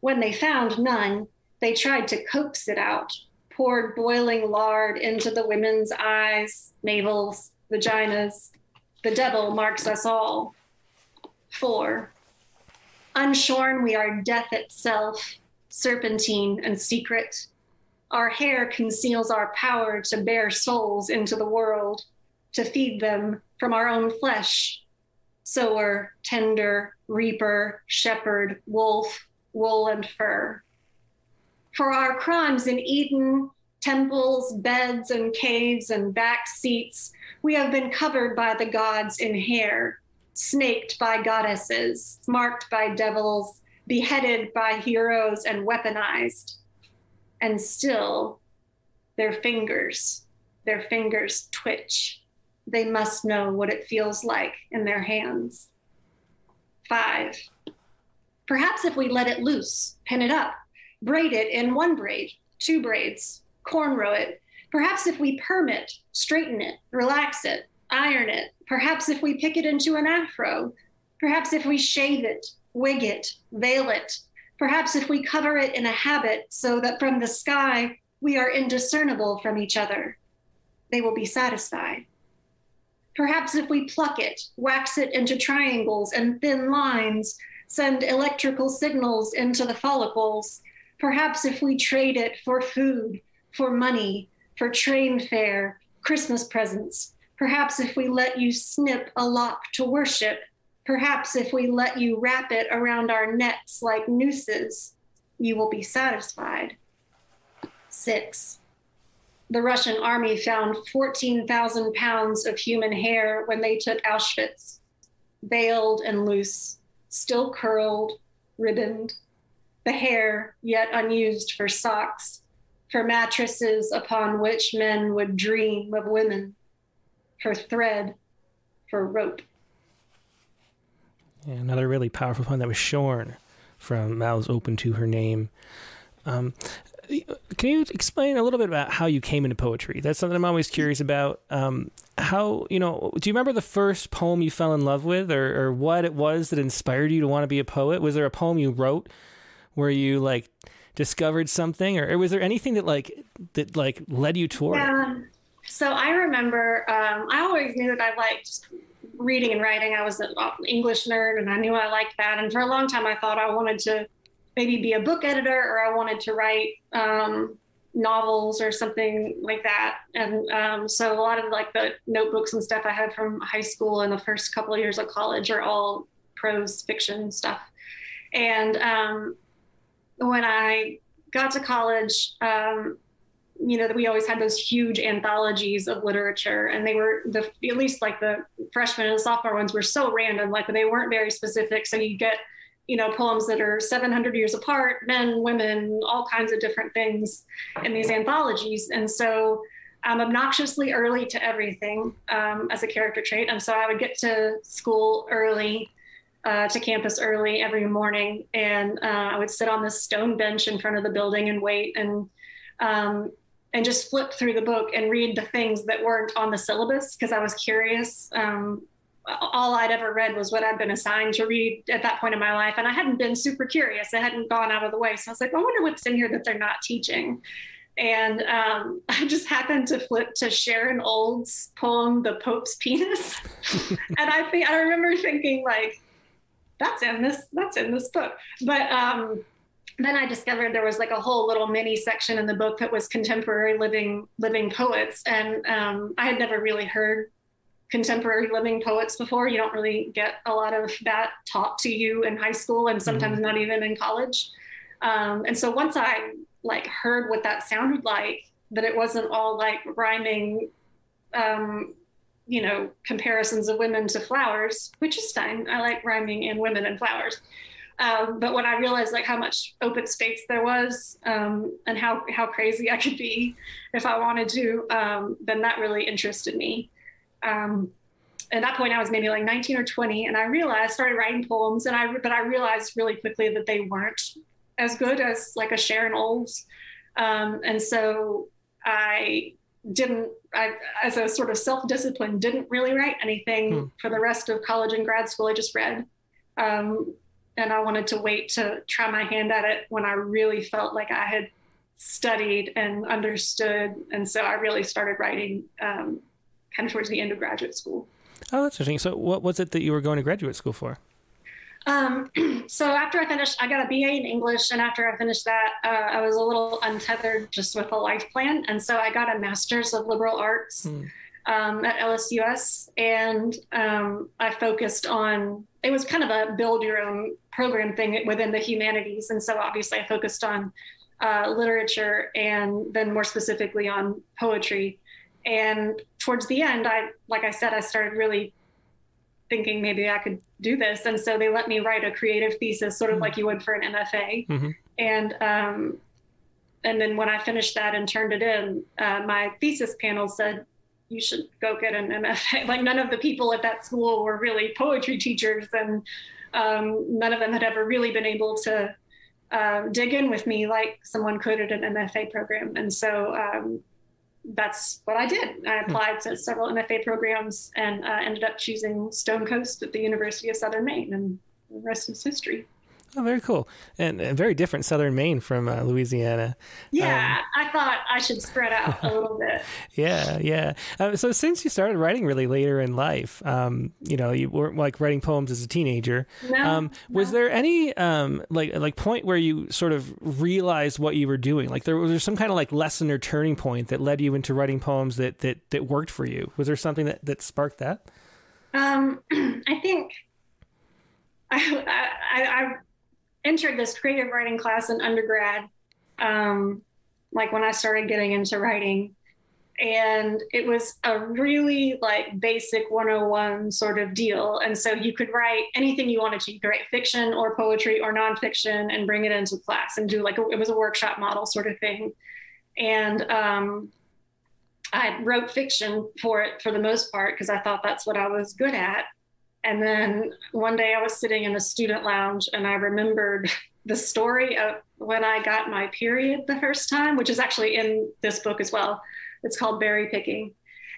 When they found none, they tried to coax it out, poured boiling lard into the women's eyes, navels, vaginas. The devil marks us all. Four, unshorn, we are death itself, serpentine and secret. Our hair conceals our power to bear souls into the world, to feed them from our own flesh. Sower, tender, reaper, shepherd, wolf, wool and fur. For our crimes in Eden, temples, beds and caves and back seats, we have been covered by the gods in hair, snaked by goddesses, marked by devils, beheaded by heroes, and weaponized. And still, their fingers, their fingers twitch. They must know what it feels like in their hands. Five. Perhaps if we let it loose, pin it up, braid it in one braid, two braids, cornrow it. Perhaps if we permit, straighten it, relax it, iron it. Perhaps if we pick it into an afro. Perhaps if we shave it, wig it, veil it. Perhaps if we cover it in a habit so that from the sky we are indiscernible from each other, they will be satisfied. Perhaps if we pluck it, wax it into triangles and thin lines, send electrical signals into the follicles, perhaps if we trade it for food, for money, for train fare, Christmas presents, perhaps if we let you snip a lock to worship, perhaps if we let you wrap it around our necks like nooses, you will be satisfied. Six, the Russian army found 14,000 pounds of human hair when they took Auschwitz, veiled and loose, still curled, ribboned, the hair yet unused for socks, for mattresses upon which men would dream of women, for thread, for rope. Yeah, another really powerful poem that was shorn from Mouths Open to Her Name. Um, can you explain a little bit about how you came into poetry? That's something I'm always curious about. Um, how you know? Do you remember the first poem you fell in love with, or, or what it was that inspired you to want to be a poet? Was there a poem you wrote where you like discovered something, or, or was there anything that like that like led you toward yeah. it? So I remember um, I always knew that I liked reading and writing. I was an English nerd, and I knew I liked that. And for a long time, I thought I wanted to maybe be a book editor, or I wanted to write um, novels or something like that. And um, so a lot of like the notebooks and stuff I had from high school and the first couple of years of college are all prose fiction stuff. And um, when I got to college, um, you know, that we always had those huge anthologies of literature, and they were the at least like the freshman and sophomore ones were so random, like they weren't very specific. So you get, you know, poems that are 700 years apart, men, women, all kinds of different things in these anthologies, and so. I'm obnoxiously early to everything um, as a character trait. And so I would get to school early uh, to campus early every morning, and uh, I would sit on this stone bench in front of the building and wait and um, and just flip through the book and read the things that weren't on the syllabus because I was curious. Um, all I'd ever read was what I'd been assigned to read at that point in my life, and I hadn't been super curious. I hadn't gone out of the way, so I was like, I wonder what's in here that they're not teaching. And um, I just happened to flip to Sharon Olds' poem, "The Pope's Penis," and I think I remember thinking like, that's in this that's in this book but um, then i discovered there was like a whole little mini section in the book that was contemporary living living poets and um, i had never really heard contemporary living poets before you don't really get a lot of that taught to you in high school and sometimes mm-hmm. not even in college um, and so once i like heard what that sounded like that it wasn't all like rhyming um, you know, comparisons of women to flowers, which is fine. I like rhyming in women and flowers. Um, but when I realized like how much open space there was um, and how how crazy I could be if I wanted to, um, then that really interested me. Um, at that point, I was maybe like 19 or 20, and I realized started writing poems, and I but I realized really quickly that they weren't as good as like a Sharon Olds, um, and so I didn't I, as a sort of self-discipline didn't really write anything hmm. for the rest of college and grad school i just read um, and i wanted to wait to try my hand at it when i really felt like i had studied and understood. And so I really started writing um, kind of towards the end of graduate school. Oh, that's interesting. So, what was it that you were going to graduate school for? Um, so after I finished, I got a BA in English, and after I finished that, uh, I was a little untethered just with a life plan, and so I got a master's of liberal arts hmm. um, at LSUS, and um, I focused on. It was kind of a build your own program thing within the humanities, and so obviously I focused on uh, literature and then more specifically on poetry. And towards the end, I, like I said, I started really thinking maybe I could do this. And so they let me write a creative thesis, sort of mm-hmm. like you would for an MFA. Mm-hmm. And um, and then when I finished that and turned it in, uh, my thesis panel said, "You should go get an MFA." Like none of the people at that school were really poetry teachers, and um, none of them had ever really been able to uh, dig in with me like someone could at an MFA program. And so um, that's what I did. I hmm. applied to several MFA programs and uh, ended up choosing Stonecoast at the University of Southern Maine, and the rest is history. Oh, very cool, and, and very different Southern Maine from uh, Louisiana. Yeah, um, I thought I should spread out a little bit. yeah, yeah. Uh, so since you started writing really later in life, um, you know, you weren't like writing poems as a teenager. No, um, was no. there any um, like like point where you sort of realized what you were doing? Like there was there some kind of like lesson or turning point that led you into writing poems that that that worked for you? Was there something that that sparked that? Um, I think I, I, I entered this creative writing class in undergrad, um, like when I started getting into writing. And it was a really like basic 101 sort of deal. And so you could write anything you wanted to. You could write fiction or poetry or nonfiction and bring it into class and do like a, it was a workshop model sort of thing. And um, I wrote fiction for it for the most part because I thought that's what I was good at. And then one day I was sitting in a student lounge and I remembered the story of when I got my period the first time, which is actually in this book as well. It's called Berry Picking.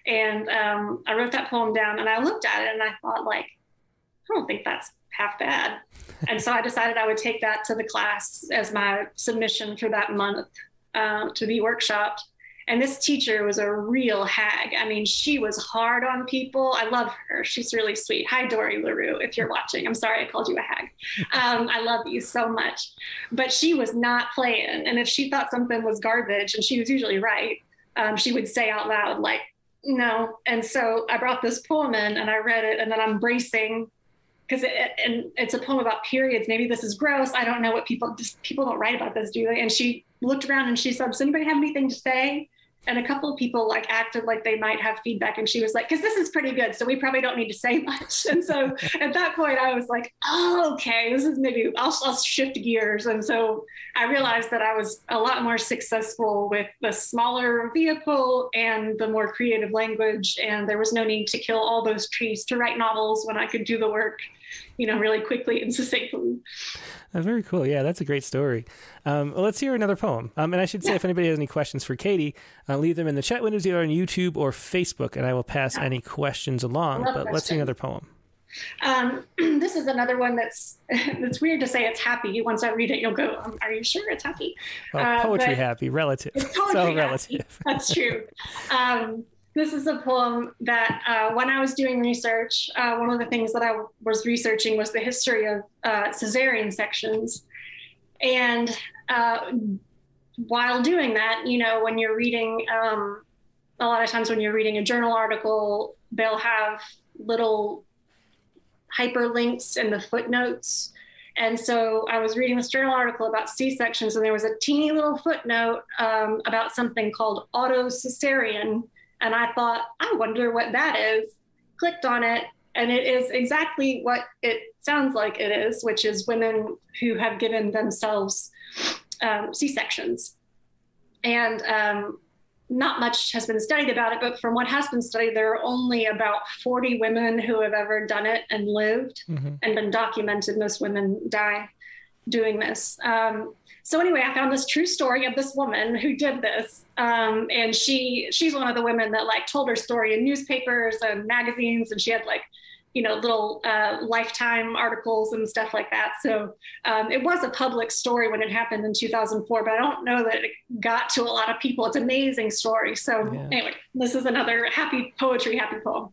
And um, I wrote that poem down and I looked at it and I thought, like, I don't think that's half bad. and so I decided I would take that to the class as my submission for that month uh, to be workshopped. And this teacher was a real hag. I mean, she was hard on people. I love her. She's really sweet. Hi, Dory LaRue, if you're watching. I'm sorry I called you a hag. Um, I love you so much. But she was not playing. And if she thought something was garbage, and she was usually right, um, she would say out loud, like, no. And so I brought this poem in and I read it, and then I'm bracing because it, and it's a poem about periods. Maybe this is gross. I don't know what people just people don't write about this, do they? And she looked around and she said, "Does anybody have anything to say?" And a couple of people like acted like they might have feedback and she was like because this is pretty good so we probably don't need to say much and so at that point i was like oh okay this is maybe I'll, I'll shift gears and so i realized that i was a lot more successful with the smaller vehicle and the more creative language and there was no need to kill all those trees to write novels when i could do the work you know really quickly and succinctly Oh, very cool. Yeah, that's a great story. Um, well, let's hear another poem. Um, and I should say, yeah. if anybody has any questions for Katie, uh, leave them in the chat windows either on YouTube or Facebook, and I will pass yeah. any questions along. But let's hear another poem. Um, this is another one that's it's weird to say it's happy. Once I read it, you'll go, um, "Are you sure it's happy?" Well, uh, poetry happy, relative. It's poetry so relative. That's true. Um, this is a poem that uh, when I was doing research, uh, one of the things that I was researching was the history of uh, cesarean sections. And uh, while doing that, you know, when you're reading, um, a lot of times when you're reading a journal article, they'll have little hyperlinks in the footnotes. And so I was reading this journal article about C sections, and there was a teeny little footnote um, about something called auto cesarean and I thought, I wonder what that is. Clicked on it, and it is exactly what it sounds like it is, which is women who have given themselves um, C sections. And um, not much has been studied about it, but from what has been studied, there are only about 40 women who have ever done it and lived mm-hmm. and been documented. Most women die doing this. Um, so anyway, I found this true story of this woman who did this, um, and she she's one of the women that like told her story in newspapers and magazines, and she had like you know, little uh, lifetime articles and stuff like that. So um, it was a public story when it happened in 2004, but I don't know that it got to a lot of people. It's an amazing story. So yeah. anyway, this is another happy poetry, happy poem.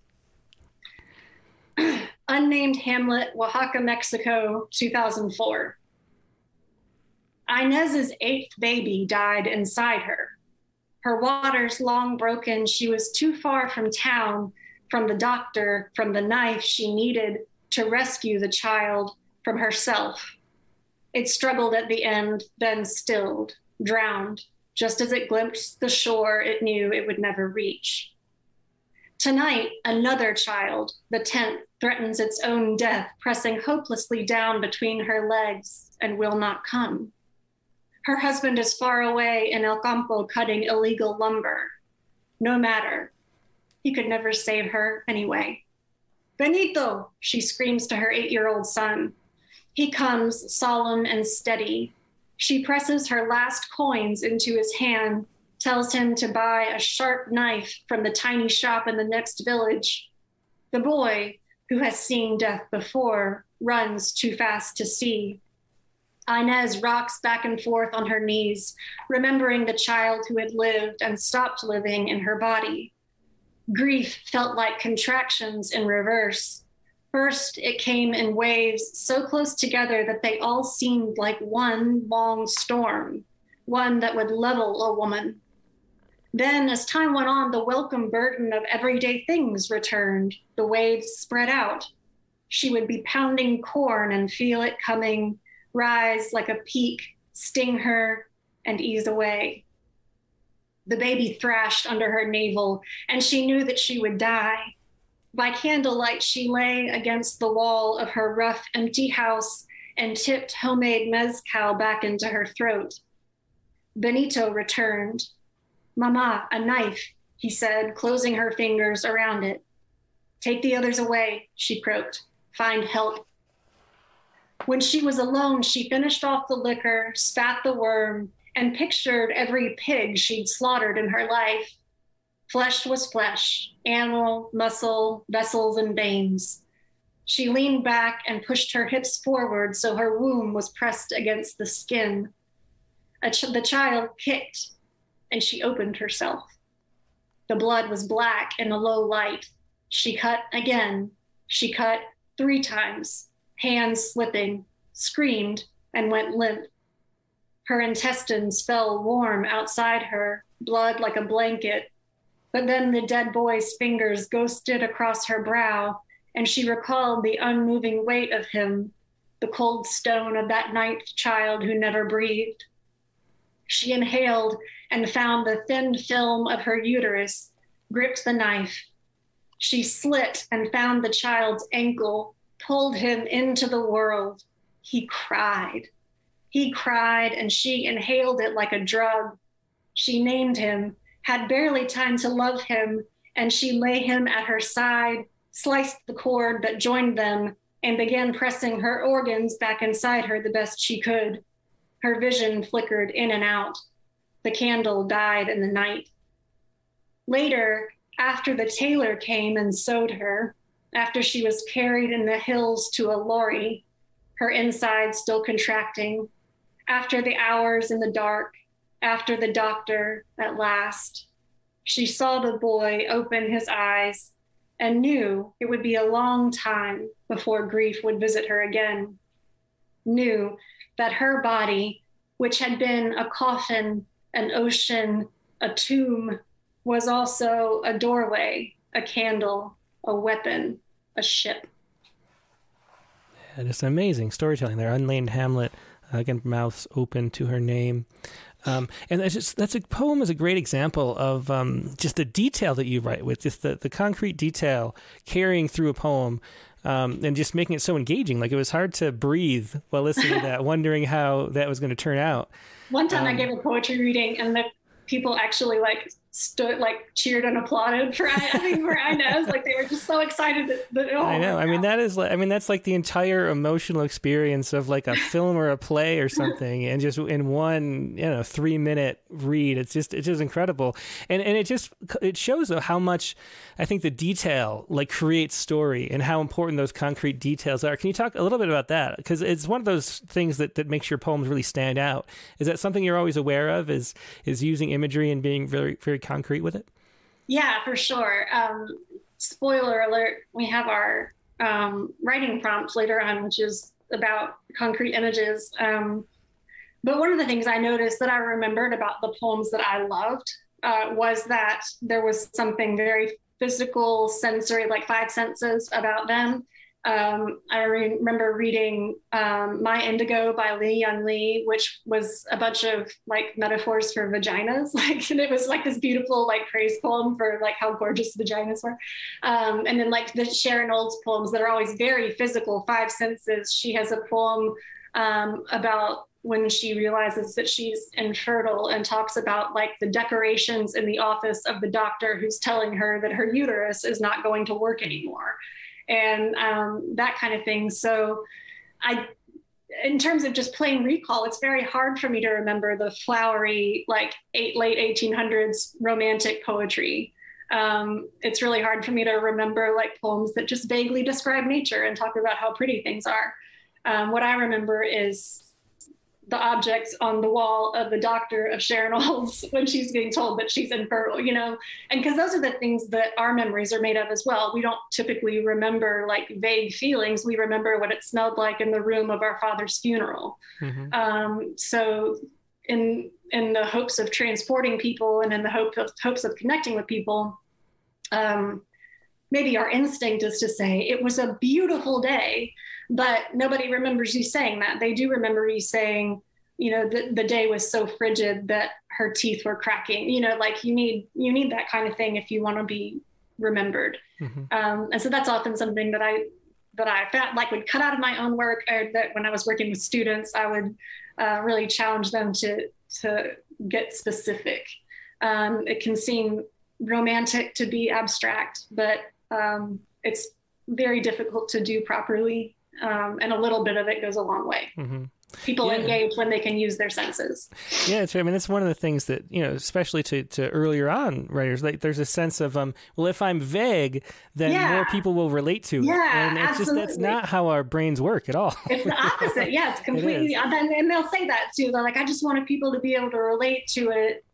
Unnamed Hamlet, Oaxaca, Mexico, 2004. Inez's eighth baby died inside her. Her waters long broken, she was too far from town from the doctor, from the knife she needed to rescue the child from herself. It struggled at the end, then stilled, drowned, just as it glimpsed the shore it knew it would never reach. Tonight, another child, the tenth, threatens its own death, pressing hopelessly down between her legs and will not come. Her husband is far away in El Campo cutting illegal lumber. No matter, he could never save her anyway. Benito, she screams to her eight year old son. He comes, solemn and steady. She presses her last coins into his hand, tells him to buy a sharp knife from the tiny shop in the next village. The boy, who has seen death before, runs too fast to see. Inez rocks back and forth on her knees, remembering the child who had lived and stopped living in her body grief felt like contractions in reverse. First, it came in waves so close together that they all seemed like one long storm, one that would level a woman. Then, as time went on, the welcome burden of everyday things returned. The waves spread out. She would be pounding corn and feel it coming, rise like a peak, sting her, and ease away. The baby thrashed under her navel, and she knew that she would die. By candlelight, she lay against the wall of her rough, empty house and tipped homemade mezcal back into her throat. Benito returned. Mama, a knife, he said, closing her fingers around it. Take the others away, she croaked. Find help. When she was alone, she finished off the liquor, spat the worm, and pictured every pig she'd slaughtered in her life. Flesh was flesh, animal, muscle, vessels, and veins. She leaned back and pushed her hips forward so her womb was pressed against the skin. Ch- the child kicked, and she opened herself. The blood was black in the low light. She cut again. She cut three times, hands slipping, screamed, and went limp. Her intestines fell warm outside her, blood like a blanket. But then the dead boy's fingers ghosted across her brow, and she recalled the unmoving weight of him, the cold stone of that ninth child who never breathed. She inhaled and found the thin film of her uterus, gripped the knife. She slit and found the child's ankle, pulled him into the world. He cried. He cried, and she inhaled it like a drug. She named him, had barely time to love him, and she lay him at her side, sliced the cord that joined them, and began pressing her organs back inside her the best she could. Her vision flickered in and out. The candle died in the night. Later, after the tailor came and sewed her, after she was carried in the hills to a lorry, her inside still contracting, after the hours in the dark, after the doctor at last, she saw the boy open his eyes and knew it would be a long time before grief would visit her again. Knew that her body, which had been a coffin, an ocean, a tomb, was also a doorway, a candle, a weapon, a ship. Yeah, just amazing storytelling there. Unnamed Hamlet again, mouths open to her name. Um, and that's just that's a poem is a great example of um, just the detail that you write with, just the, the concrete detail carrying through a poem. Um, and just making it so engaging. Like it was hard to breathe while listening to that, wondering how that was going to turn out. One time I um, gave a poetry reading, and the people actually like stood like cheered and applauded for I, I mean for Inez. Like they were just so excited that, that oh I know. I mean that is like I mean that's like the entire emotional experience of like a film or a play or something, and just in one you know three minute read. It's just it's just incredible, and and it just it shows though how much I think the detail like creates story and how important those concrete details are. Can you talk a little bit about that? Because it's one of those things that that makes your poems really stand out. Is that something you're always aware of? Is is using imagery and being very very concrete with it? Yeah, for sure. Um, spoiler alert: we have our um, writing prompt later on, which is about concrete images. Um, but one of the things I noticed that I remembered about the poems that I loved uh, was that there was something very physical, sensory, like five senses about them um, I re- remember reading um, My Indigo by Li-Young Lee, which was a bunch of like metaphors for vaginas. Like, and it was like this beautiful like praise poem for like how gorgeous vaginas were. Um, and then like the Sharon Olds poems that are always very physical, five senses. She has a poem um, about when she realizes that she's infertile and talks about like the decorations in the office of the doctor who's telling her that her uterus is not going to work anymore and um, that kind of thing. So I, in terms of just plain recall, it's very hard for me to remember the flowery, like eight, late 1800s romantic poetry. Um, it's really hard for me to remember like poems that just vaguely describe nature and talk about how pretty things are. Um, what I remember is the objects on the wall of the doctor of Sharon Olds when she's being told that she's infertile, you know, and because those are the things that our memories are made of as well. We don't typically remember like vague feelings. We remember what it smelled like in the room of our father's funeral. Mm-hmm. Um, so, in in the hopes of transporting people and in the hope of hopes of connecting with people, um, maybe our instinct is to say it was a beautiful day but nobody remembers you saying that. They do remember you saying, you know, the, the day was so frigid that her teeth were cracking. You know, like you need you need that kind of thing if you want to be remembered. Mm-hmm. Um, and so that's often something that I that I found like would cut out of my own work, or that when I was working with students, I would uh, really challenge them to to get specific. Um, it can seem romantic to be abstract, but um, it's very difficult to do properly um, and a little bit of it goes a long way. Mm-hmm. People yeah. engage when they can use their senses. Yeah, it's, I mean, it's one of the things that you know, especially to, to earlier on writers, like there's a sense of, um, well, if I'm vague, then yeah. more people will relate to yeah, it. and it's absolutely. just that's not how our brains work at all. It's the opposite. Yeah, it's completely. it and they'll say that too. They're like, I just wanted people to be able to relate to it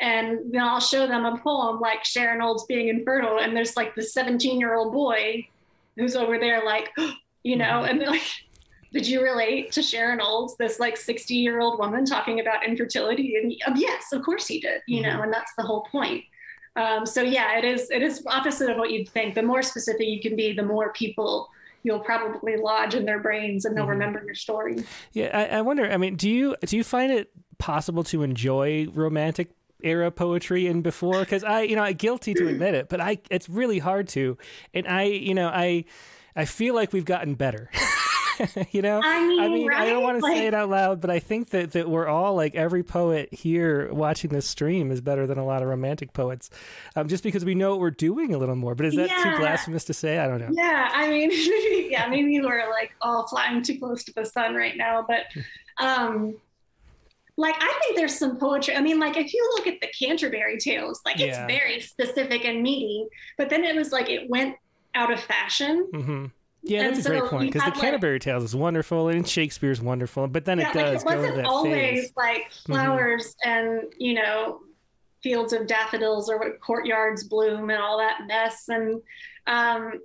and then I'll show them a poem like Sharon Olds being infertile, and there's like the 17 year old boy who's over there like, you know, mm-hmm. and like, did you relate to Sharon Olds, this like 60 year old woman talking about infertility? And um, yes, of course he did, you mm-hmm. know, and that's the whole point. Um, so yeah, it is, it is opposite of what you'd think. The more specific you can be, the more people you'll probably lodge in their brains and they'll mm-hmm. remember your story. Yeah. I, I wonder, I mean, do you, do you find it possible to enjoy romantic era poetry and before because i you know i'm guilty to admit it but i it's really hard to and i you know i I feel like we've gotten better. you know, I mean, I, mean right? I don't want to like, say it out loud, but I think that, that we're all like every poet here watching this stream is better than a lot of romantic poets, um, just because we know what we're doing a little more. But is that yeah. too blasphemous to say? I don't know. Yeah, I mean, yeah, maybe we're like all flying too close to the sun right now, but. um like I think there's some poetry. I mean, like if you look at the Canterbury Tales, like it's very specific and meaty, but then it was like it went out of fashion. Mm-hmm. Yeah, and that's so a great point because the Canterbury like, Tales is wonderful and Shakespeare's wonderful, but then yeah, it does like it wasn't always phase. like flowers mm-hmm. and you know fields of daffodils or what courtyards bloom and all that mess and um,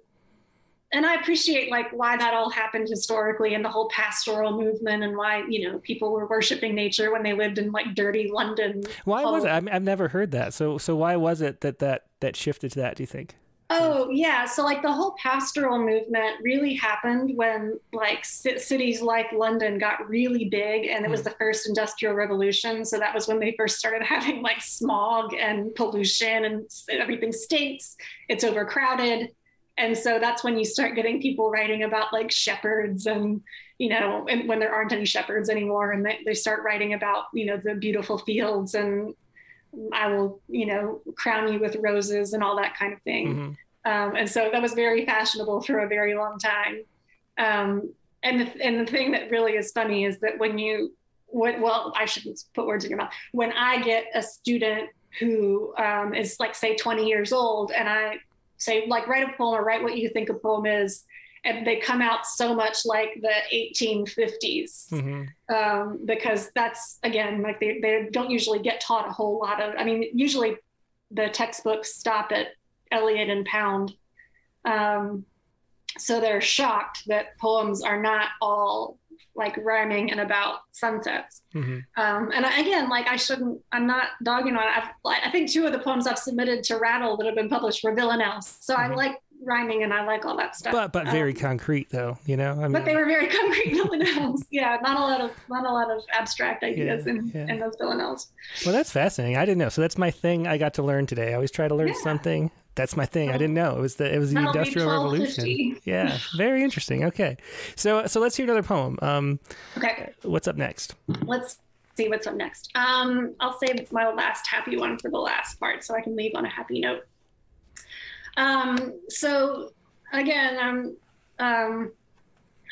and I appreciate like why that all happened historically and the whole pastoral movement and why you know people were worshiping nature when they lived in like dirty London. Why was it? I've never heard that. So so why was it that that that shifted to that? Do you think? Oh, yeah. So, like, the whole pastoral movement really happened when, like, c- cities like London got really big, and it was hmm. the first industrial revolution. So, that was when they first started having, like, smog and pollution, and everything stinks. It's overcrowded. And so that's when you start getting people writing about, like, shepherds and, you know, and when there aren't any shepherds anymore, and they, they start writing about, you know, the beautiful fields and I will, you know, crown you with roses and all that kind of thing. Mhm. Um, and so that was very fashionable for a very long time. Um, and the, and the thing that really is funny is that when you, what, well, I shouldn't put words in your mouth. When I get a student who um, is like, say, 20 years old, and I say, like, write a poem or write what you think a poem is, and they come out so much like the 1850s Mhm. um, because that's again like they, they don't usually get taught a whole lot of i mean usually the textbooks stop at eliot and pound um, so they're shocked that poems are not all like rhyming and about sunsets Mhm. um, and I, again like i shouldn't i'm not dogging on it I've, i think two of the poems i've submitted to rattle that have been published were villanelles so i Mhm. like rhyming and i like all that stuff But but very Um, concrete though, you know. I mean, but they were very concrete villanelles. Yeah, not a lot of not a lot of abstract ideas Yeah, in, yeah. in those villanelles. well, that's fascinating. I didn't know. So that's my thing. I got to learn today. I always try to learn Yeah. something. That's my thing. I didn't know it was the it was the That'll industrial revolution. Yeah, very interesting. Okay, so so let's hear another poem. Um, Okay, what's up next? let's see what's up next. Um, I'll save my last happy one for the last part, so I can leave on a happy note. Um, so again, I'm um,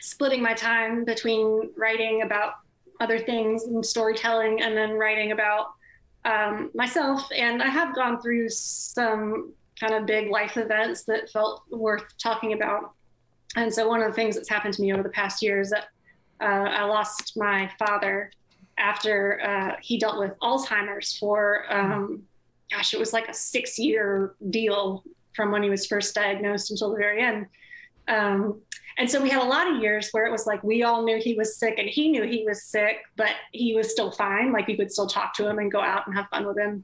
splitting my time between writing about other things and storytelling, and then writing about um, myself. And I have gone through some kind of big life events that felt worth talking about. And so, one of the things that's happened to me over the past year is that uh, I lost my father after uh, he dealt with Alzheimer's for, um, gosh, it was like a six year deal from when he was first diagnosed until the very end. Um, and so we had a lot of years where it was like we all knew he was sick and he knew he was sick, but he was still fine. Like we could still talk to him and go out and have fun with him.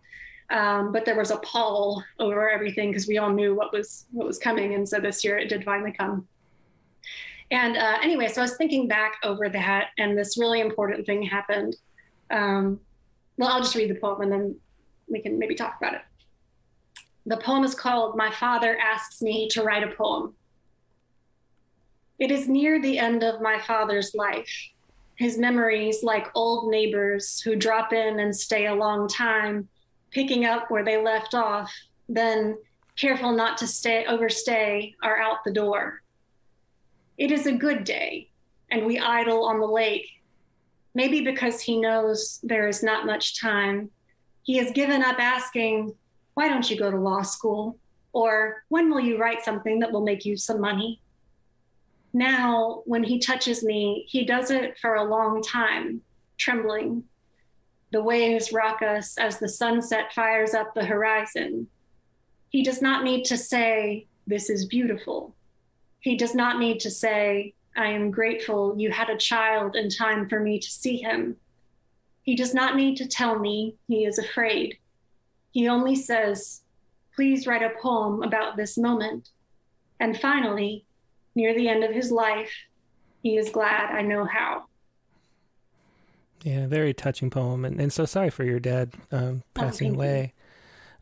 Um, but there was a pall over everything because we all knew what was what was coming. And so this year it did finally come. And uh, anyway, so I was thinking back over that, and this really important thing happened. Um, well, I'll just read the poem and then we can maybe talk about it. The poem is called My Father Asks Me to Write a Poem. It is near the end of my father's life. His memories, like old neighbors who drop in and stay a long time, picking up where they left off, then, careful not to stay overstay, are out the door. It is a good day, and we idle on the lake. Maybe because he knows there is not much time, he has given up asking, Why don't you go to law school? Or when will you write something that will make you some money? Now, when he touches me, he does it for a long time, trembling. The waves rock us as the sunset fires up the horizon. He does not need to say, This is beautiful. He does not need to say, I am grateful you had a child in time for me to see him. He does not need to tell me he is afraid. He only says, Please write a poem about this moment. And finally, near the end of his life, he is glad I know how. Yeah, very touching poem, and, and so sorry for your dad um, Oh, passing you. away.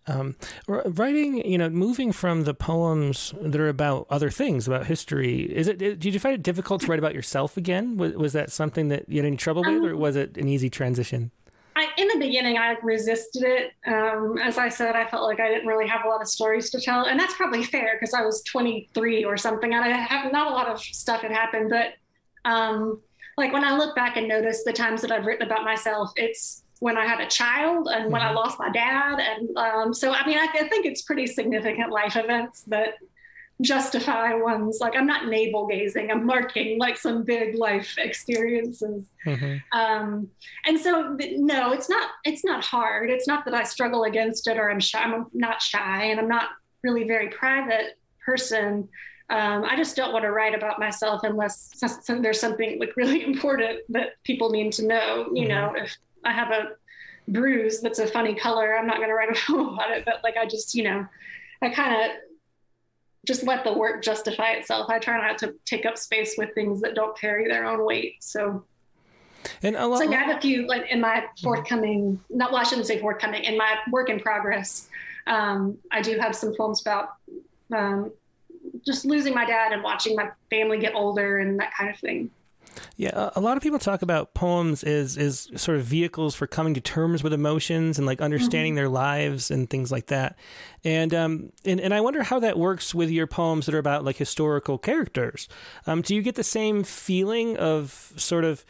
Um, writing, you know, moving from the poems that are about other things, about history. Is it? Did you find it difficult to write about yourself again? Was, was that something that you had any trouble with, or Um, was it an easy transition? I, in the beginning, I resisted it. Um, as I said, I felt like I didn't really have a lot of stories to tell, and that's probably fair because I was 23 or something, and I have not a lot of stuff had happened. But um, like when I look back and notice the times that I've written about myself, it's when I had a child and when I Mhm. lost my dad, and um, so I mean, I, I think it's pretty significant life events that justify one's like I'm not navel gazing. I'm marking like some big life experiences. hmm Um, and so, no, it's not. It's not hard. It's not that I struggle against it or I'm shy. I'm not shy, and I'm not really very private person. Um, I just don't want to write about myself unless there's something like really important that people need to know. You Mhm. know, if I have a bruise that's a funny color, I'm not going to write a poem about it. But like, I just, you know, I kind of just let the work justify itself. I try not to take up space with things that don't carry their own weight. So. And a lot. So yeah, I have a few like in my forthcoming. Not well, I shouldn't say forthcoming. In my work in progress, um, I do have some poems about um, just losing my dad and watching my family get older and that kind of thing. Yeah, a lot of people talk about poems as as sort of vehicles for coming to terms with emotions and like understanding mm-hmm. their lives and things like that. And um and, and I wonder how that works with your poems that are about like historical characters. Um, do you get the same feeling of sort of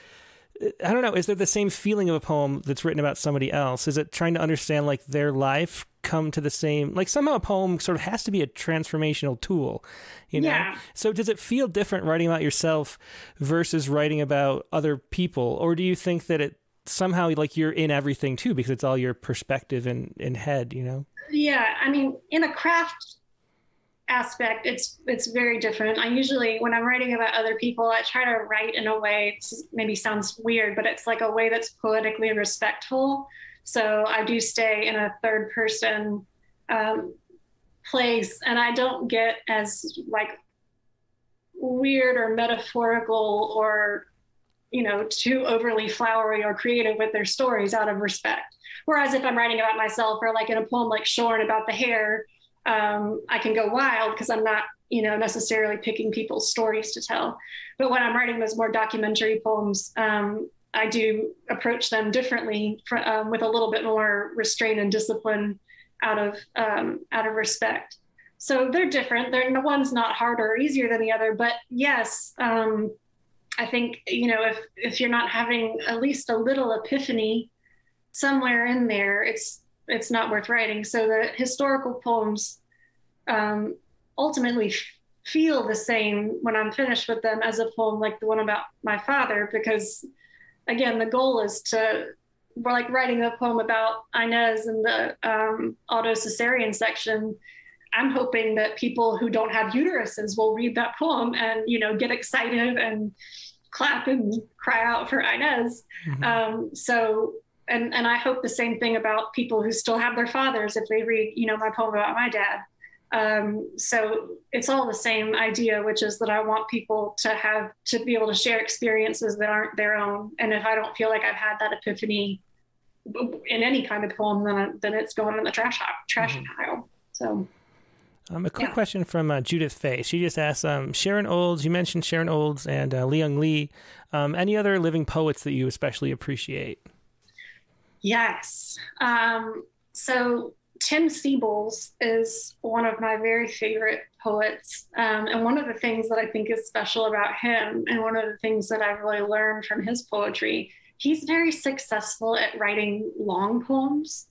I don't know. Is there the same feeling of a poem that's written about somebody else? Is it trying to understand like their life come to the same like somehow a poem sort of has to be a transformational tool, you know? Yeah. So does it feel different writing about yourself versus writing about other people, or do you think that it somehow like you're in everything too because it's all your perspective and in head, you know? Yeah, I mean, in a craft aspect it's it's very different. I usually when i'm writing about other people i try to write in a way maybe sounds weird but it's like a way that's poetically respectful. So i do stay in a third person um, place and i don't get as like weird or metaphorical or you know too overly flowery or creative with their stories out of respect. Whereas if i'm writing about myself or like in a poem like shorn about the hair um, I can go wild because I'm not, you know, necessarily picking people's stories to tell. But when I'm writing those more documentary poems, um, I do approach them differently for, um, with a little bit more restraint and discipline out of um, out of respect. So they're different. They're the one's not harder or easier than the other. But yes, um, I think you know if if you're not having at least a little epiphany somewhere in there, it's it's not worth writing. So the historical poems um, ultimately f- feel the same when I'm finished with them as a poem like the one about my father, because again, the goal is to we're like writing a poem about Inez in the um, auto cesarean section. I'm hoping that people who don't have uteruses will read that poem and you know get excited and clap and cry out for Inez. Mm-hmm. Um, so and and I hope the same thing about people who still have their fathers if they read, you know, my poem about my dad. Um, so it's all the same idea, which is that I want people to have to be able to share experiences that aren't their own. And if I don't feel like I've had that epiphany in any kind of poem, then then it's going in the trash trash mm-hmm. pile. So. Um, a quick yeah. question from uh, Judith Fay. She just asked um, Sharon Olds. You mentioned Sharon Olds and uh, Li-Young Lee. Um, any other living poets that you especially appreciate? Yes. Um, so Tim Seibles is one of my very favorite poets. Um, and one of the things that I think is special about him, and one of the things that I've really learned from his poetry, he's very successful at writing long poems.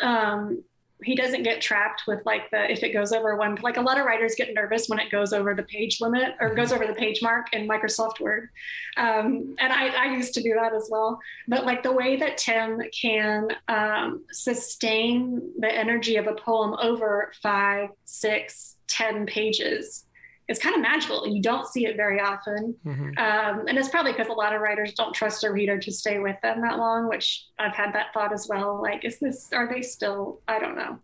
Um, he doesn't get trapped with like the if it goes over one like a lot of writers get nervous when it goes over the page limit or goes over the page mark in microsoft word. Um, and I, I, used to do that as well. But like the way that tim can um, sustain the energy of a poem over five six ten pages it's kind of magical. You don't see it very often. Mm-hmm. Um, and it's probably because a lot of writers don't trust a reader to stay with them that long, which I've had that thought as well. Like, is this, are they still, I don't know.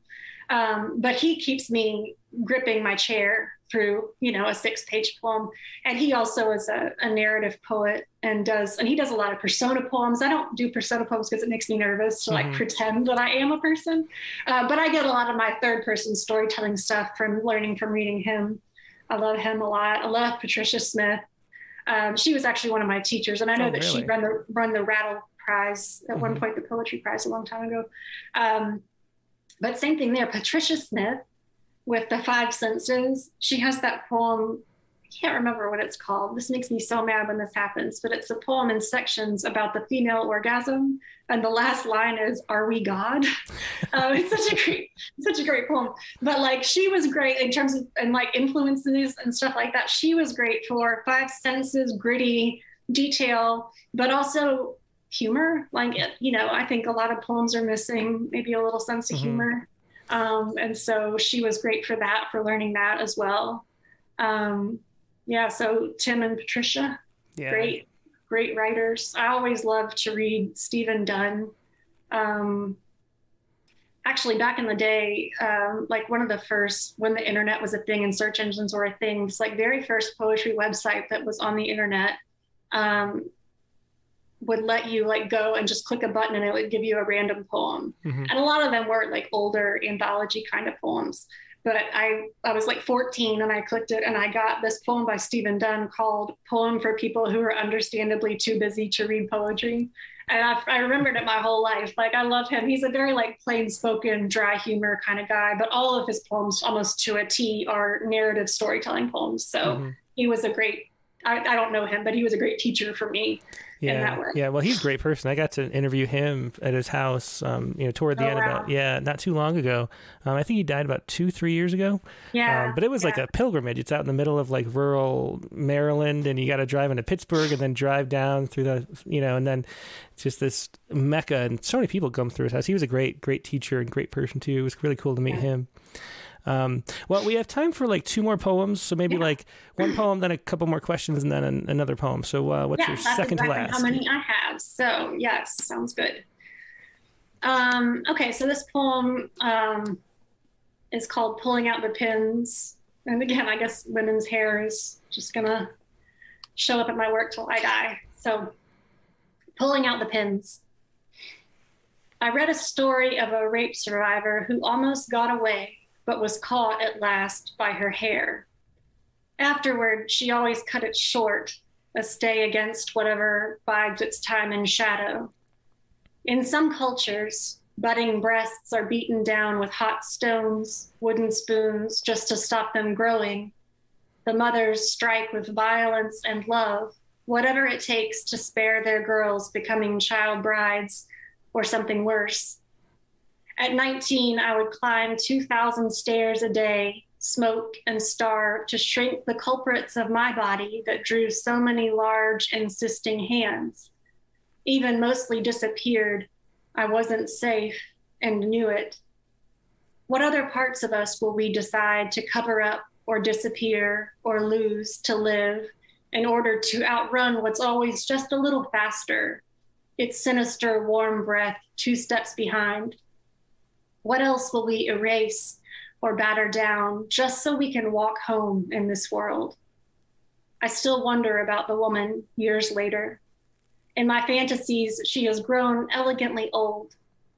Um, but he keeps me gripping my chair through, you know, a six page poem. And he also is a, a narrative poet and does, and he does a lot of persona poems. I don't do persona poems because it makes me nervous to mm-hmm. like pretend that I am a person. Uh, but I get a lot of my third person storytelling stuff from learning from reading him. I love him a lot. I love Patricia Smith. Um, she was actually one of my teachers, and I know oh, that really? she run the run the Rattle Prize at mm-hmm. one point, the Poetry Prize a long time ago. Um, but same thing there. Patricia Smith with the Five Senses. She has that poem can't remember what it's called. This makes me so mad when this happens, but it's a poem in sections about the female orgasm. And the last line is, Are we God? uh, it's such a great, such a great poem. But like she was great in terms of and like influences and stuff like that. She was great for five senses, gritty detail, but also humor. Like it, you know, I think a lot of poems are missing maybe a little sense of mm-hmm. humor. Um, and so she was great for that, for learning that as well. Um, yeah, so Tim and Patricia, yeah. great, great writers. I always love to read Stephen Dunn. Um, actually, back in the day, um, like one of the first, when the internet was a thing and search engines were a thing, it's like very first poetry website that was on the internet um, would let you like go and just click a button and it would give you a random poem. Mm-hmm. And a lot of them were like older anthology kind of poems but I, I was like 14 and I clicked it and I got this poem by Stephen Dunn called Poem for People Who Are Understandably Too Busy to Read Poetry. And I, I remembered it my whole life. Like I love him. He's a very like plain spoken, dry humor kind of guy, but all of his poems almost to a T are narrative storytelling poems. So mm-hmm. he was a great, I, I don't know him, but he was a great teacher for me yeah, Yeah, well, he's a great person. I got to interview him at his house, um, you know, toward the oh, end wow. about yeah, not too long ago. Um, I think he died about two, three years ago. Yeah, um, but it was yeah. like a pilgrimage. It's out in the middle of like rural Maryland, and you got to drive into Pittsburgh and then drive down through the, you know, and then just this mecca, and so many people come through his house. He was a great, great teacher and great person too. It was really cool to meet yeah. him. Um, well, we have time for like two more poems, so maybe yeah. like one poem, then a couple more questions, and then an, another poem. So, uh, what's yeah, your second exactly to last? How many I have? So, yes, sounds good. Um, okay, so this poem um, is called "Pulling Out the Pins," and again, I guess women's hair is just gonna show up at my work till I die. So, pulling out the pins. I read a story of a rape survivor who almost got away but was caught at last by her hair. Afterward, she always cut it short, a stay against whatever bides its time in shadow. In some cultures, budding breasts are beaten down with hot stones, wooden spoons, just to stop them growing. The mothers strike with violence and love, whatever it takes to spare their girls becoming child brides or something worse. At 19, I would climb 2,000 stairs a day, smoke and starve to shrink the culprits of my body that drew so many large, insisting hands. Even mostly disappeared. I wasn't safe and knew it. What other parts of us will we decide to cover up or disappear or lose to live in order to outrun what's always just a little faster, its sinister, warm breath two steps behind? What else will we erase or batter down just so we can walk home in this world? I still wonder about the woman years later. In my fantasies, she has grown elegantly old,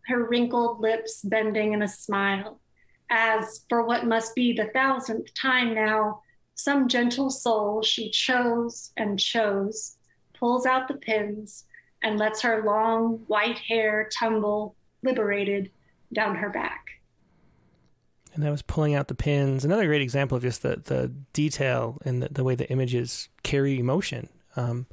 her wrinkled lips bending in a smile, as for what must be the thousandth time now, some gentle soul she chose and chose pulls out the pins and lets her long white hair tumble, liberated, down her back. And that was pulling out the pins. Another great example of just the, the detail and the, the way the images carry emotion. Um,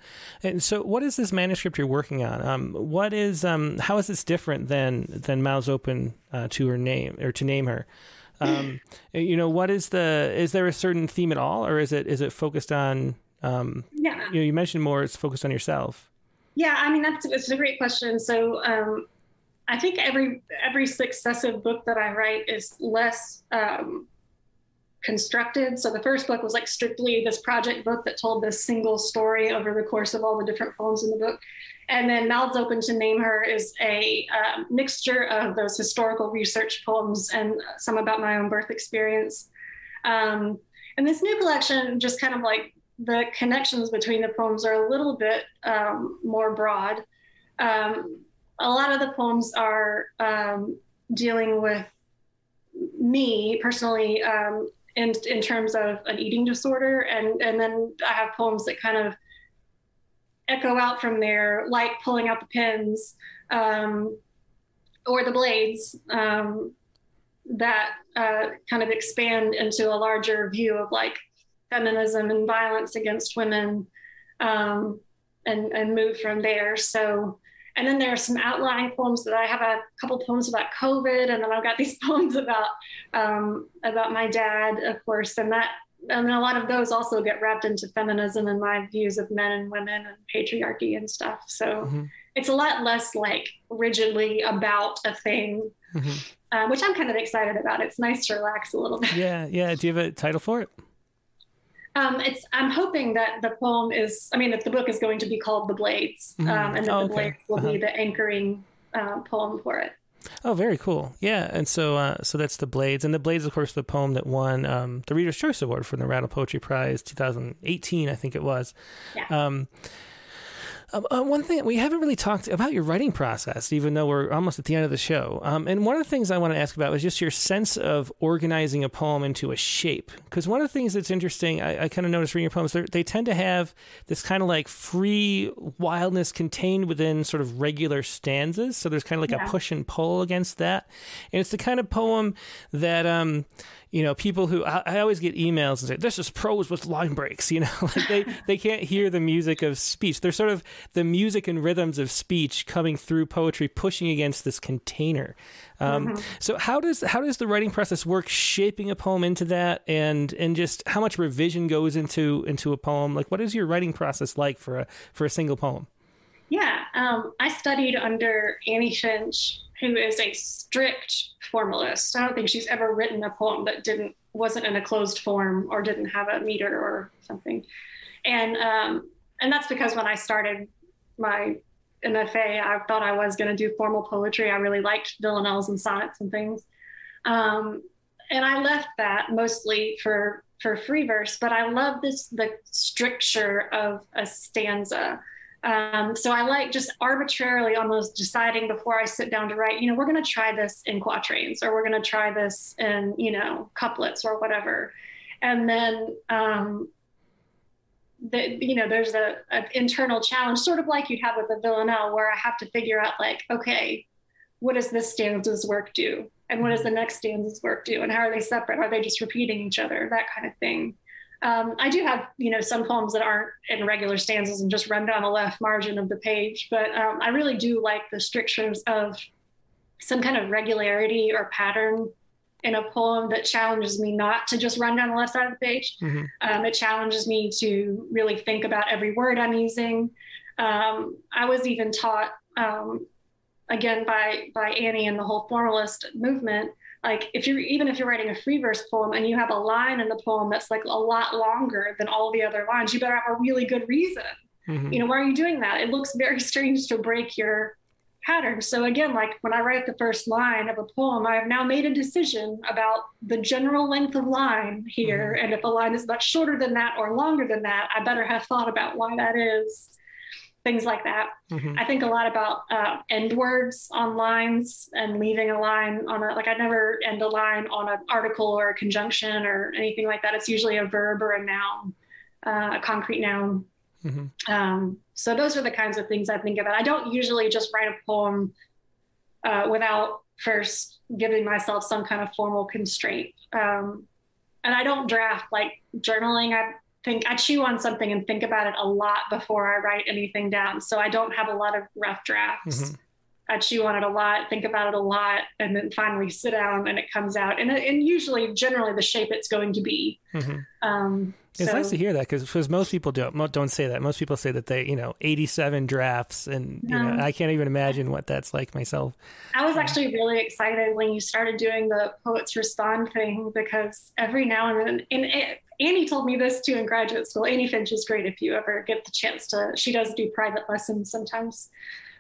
and so, what is this manuscript you're working on? Um, what is um, how is this different than than Mouths Open uh, to her name or to name her? Um, you know, what is the is there a certain theme at all, or is it is it focused on? Um, yeah, you know, you mentioned more. It's focused on yourself. Yeah, I mean that's it's a great question. So um, I think every every successive book that I write is less um, constructed. So the first book was like strictly this project book that told this single story over the course of all the different poems in the book. And then Mouths Open to Name Her is a um, mixture of those historical research poems and some about my own birth experience. Um, and this new collection just kind of like the connections between the poems are a little bit um, more broad. Um, a lot of the poems are um, dealing with me personally um, in, in terms of an eating disorder. And, and then I have poems that kind of echo out from there, like pulling out the pins um, or the blades um, that uh, kind of expand into a larger view of like feminism and violence against women um, and, and move from there. So and then there are some outlying poems that I have a couple poems about COVID, and then I've got these poems about um, about my dad, of course, and that and a lot of those also get wrapped into feminism and my views of men and women and patriarchy and stuff. So mm-hmm. it's a lot less like rigidly about a thing, mm-hmm. uh, which I'm kind of excited about. It's nice to relax a little bit. Yeah, yeah. Do you have a title for it? Um, it's. I'm hoping that the poem is. I mean, that the book is going to be called "The Blades," mm-hmm. um, and that oh, the Blades will uh-huh. be the anchoring uh, poem for it. Oh, very cool. Yeah, and so uh, so that's the Blades, and the Blades, of course, the poem that won um, the Reader's Choice Award from the Rattle Poetry Prize 2018, I think it was. Yeah. Um, Uh, uh, one thing we haven't really talked about your writing process, even though we're almost at the end of the show. Um, and one of the things I want to ask about was just your sense of organizing a poem into a shape. Because one of the things that's interesting, I, I kind of noticed reading your poems, they tend to have this kind of like free wildness contained within sort of regular stanzas. So there's kind of like yeah. a push and pull against that. And it's the kind of poem that, um, you know, people who I, I, always get emails and say, "This is prose with line breaks." You know, like they they can't hear the music of speech. They're sort of the music and rhythms of speech coming through poetry, pushing against this container. Um, mm-hmm. So how does how does the writing process work, shaping a poem into that, and and just how much revision goes into into a poem? Like, what is your writing process like for a for a single poem? Yeah, um, I studied under Annie Finch who is a strict formalist. I don't think she's ever written a poem that didn't wasn't in a closed form or didn't have a meter or something. And um, and that's because when I started my MFA, I thought I was going to do formal poetry. I really liked villanelles and sonnets and things. Um, and I left that mostly for for free verse, but I love this the stricture of a stanza um, so I like just arbitrarily almost deciding before I sit down to write, you know, we're going to try this in quatrains or we're going to try this in, you know, couplets or whatever. And then, um, the, you know, there's a, an internal challenge, sort of like you'd have with a villanelle, where I have to figure out, like, okay, what does this stanza's work do? And what does the next stanza's work do? And how are they separate? Are they just repeating each other? That kind of thing. Um, I do have, you know, some poems that aren't in regular stanzas and just run down the left margin of the page, but um, I really do like the strictures of some kind of regularity or pattern in a poem that challenges me not to just run down the left side of the page. Mm-hmm. Um, it challenges me to really think about every word I'm using. Um, I was even taught, um, again, by by Annie and the whole formalist movement like if you're even if you're writing a free verse poem and you have a line in the poem that's like a lot longer than all the other lines you better have a really good reason. Mm-hmm. you know why are you doing that? It looks very strange to break your pattern. So again like when i write the first line of a poem i have now made a decision about the general length of line here. Mm-hmm. and if a line is much shorter than that or longer than that i better have thought about why that is things like that. Mm-hmm. I think a lot about uh, end words on lines and leaving a line on a, like I never end a line on an article or a conjunction or anything like that. It's usually a verb or a noun, uh, a concrete noun. Mm-hmm. Um, so those are the kinds of things I think about. I don't usually just write a poem uh, without first giving myself some kind of formal constraint. Um, and I don't draft like journaling. I think I chew on something and think about it a lot before I write anything down. So I don't have a lot of rough drafts. Mm-hmm. I chew on it a lot, think about it a lot, and then finally sit down and it comes out. And, and usually, generally, the shape it's going to be. Mm-hmm. Um, it's so, nice to hear that because most people don't don't say that. Most people say that they you know eighty seven drafts, and you know I can't even imagine what that's like myself. I was actually really excited when you started doing the poets respond thing because every now and then, and it, Annie told me this too in graduate school. Annie Finch is great if you ever get the chance to. She does do private lessons sometimes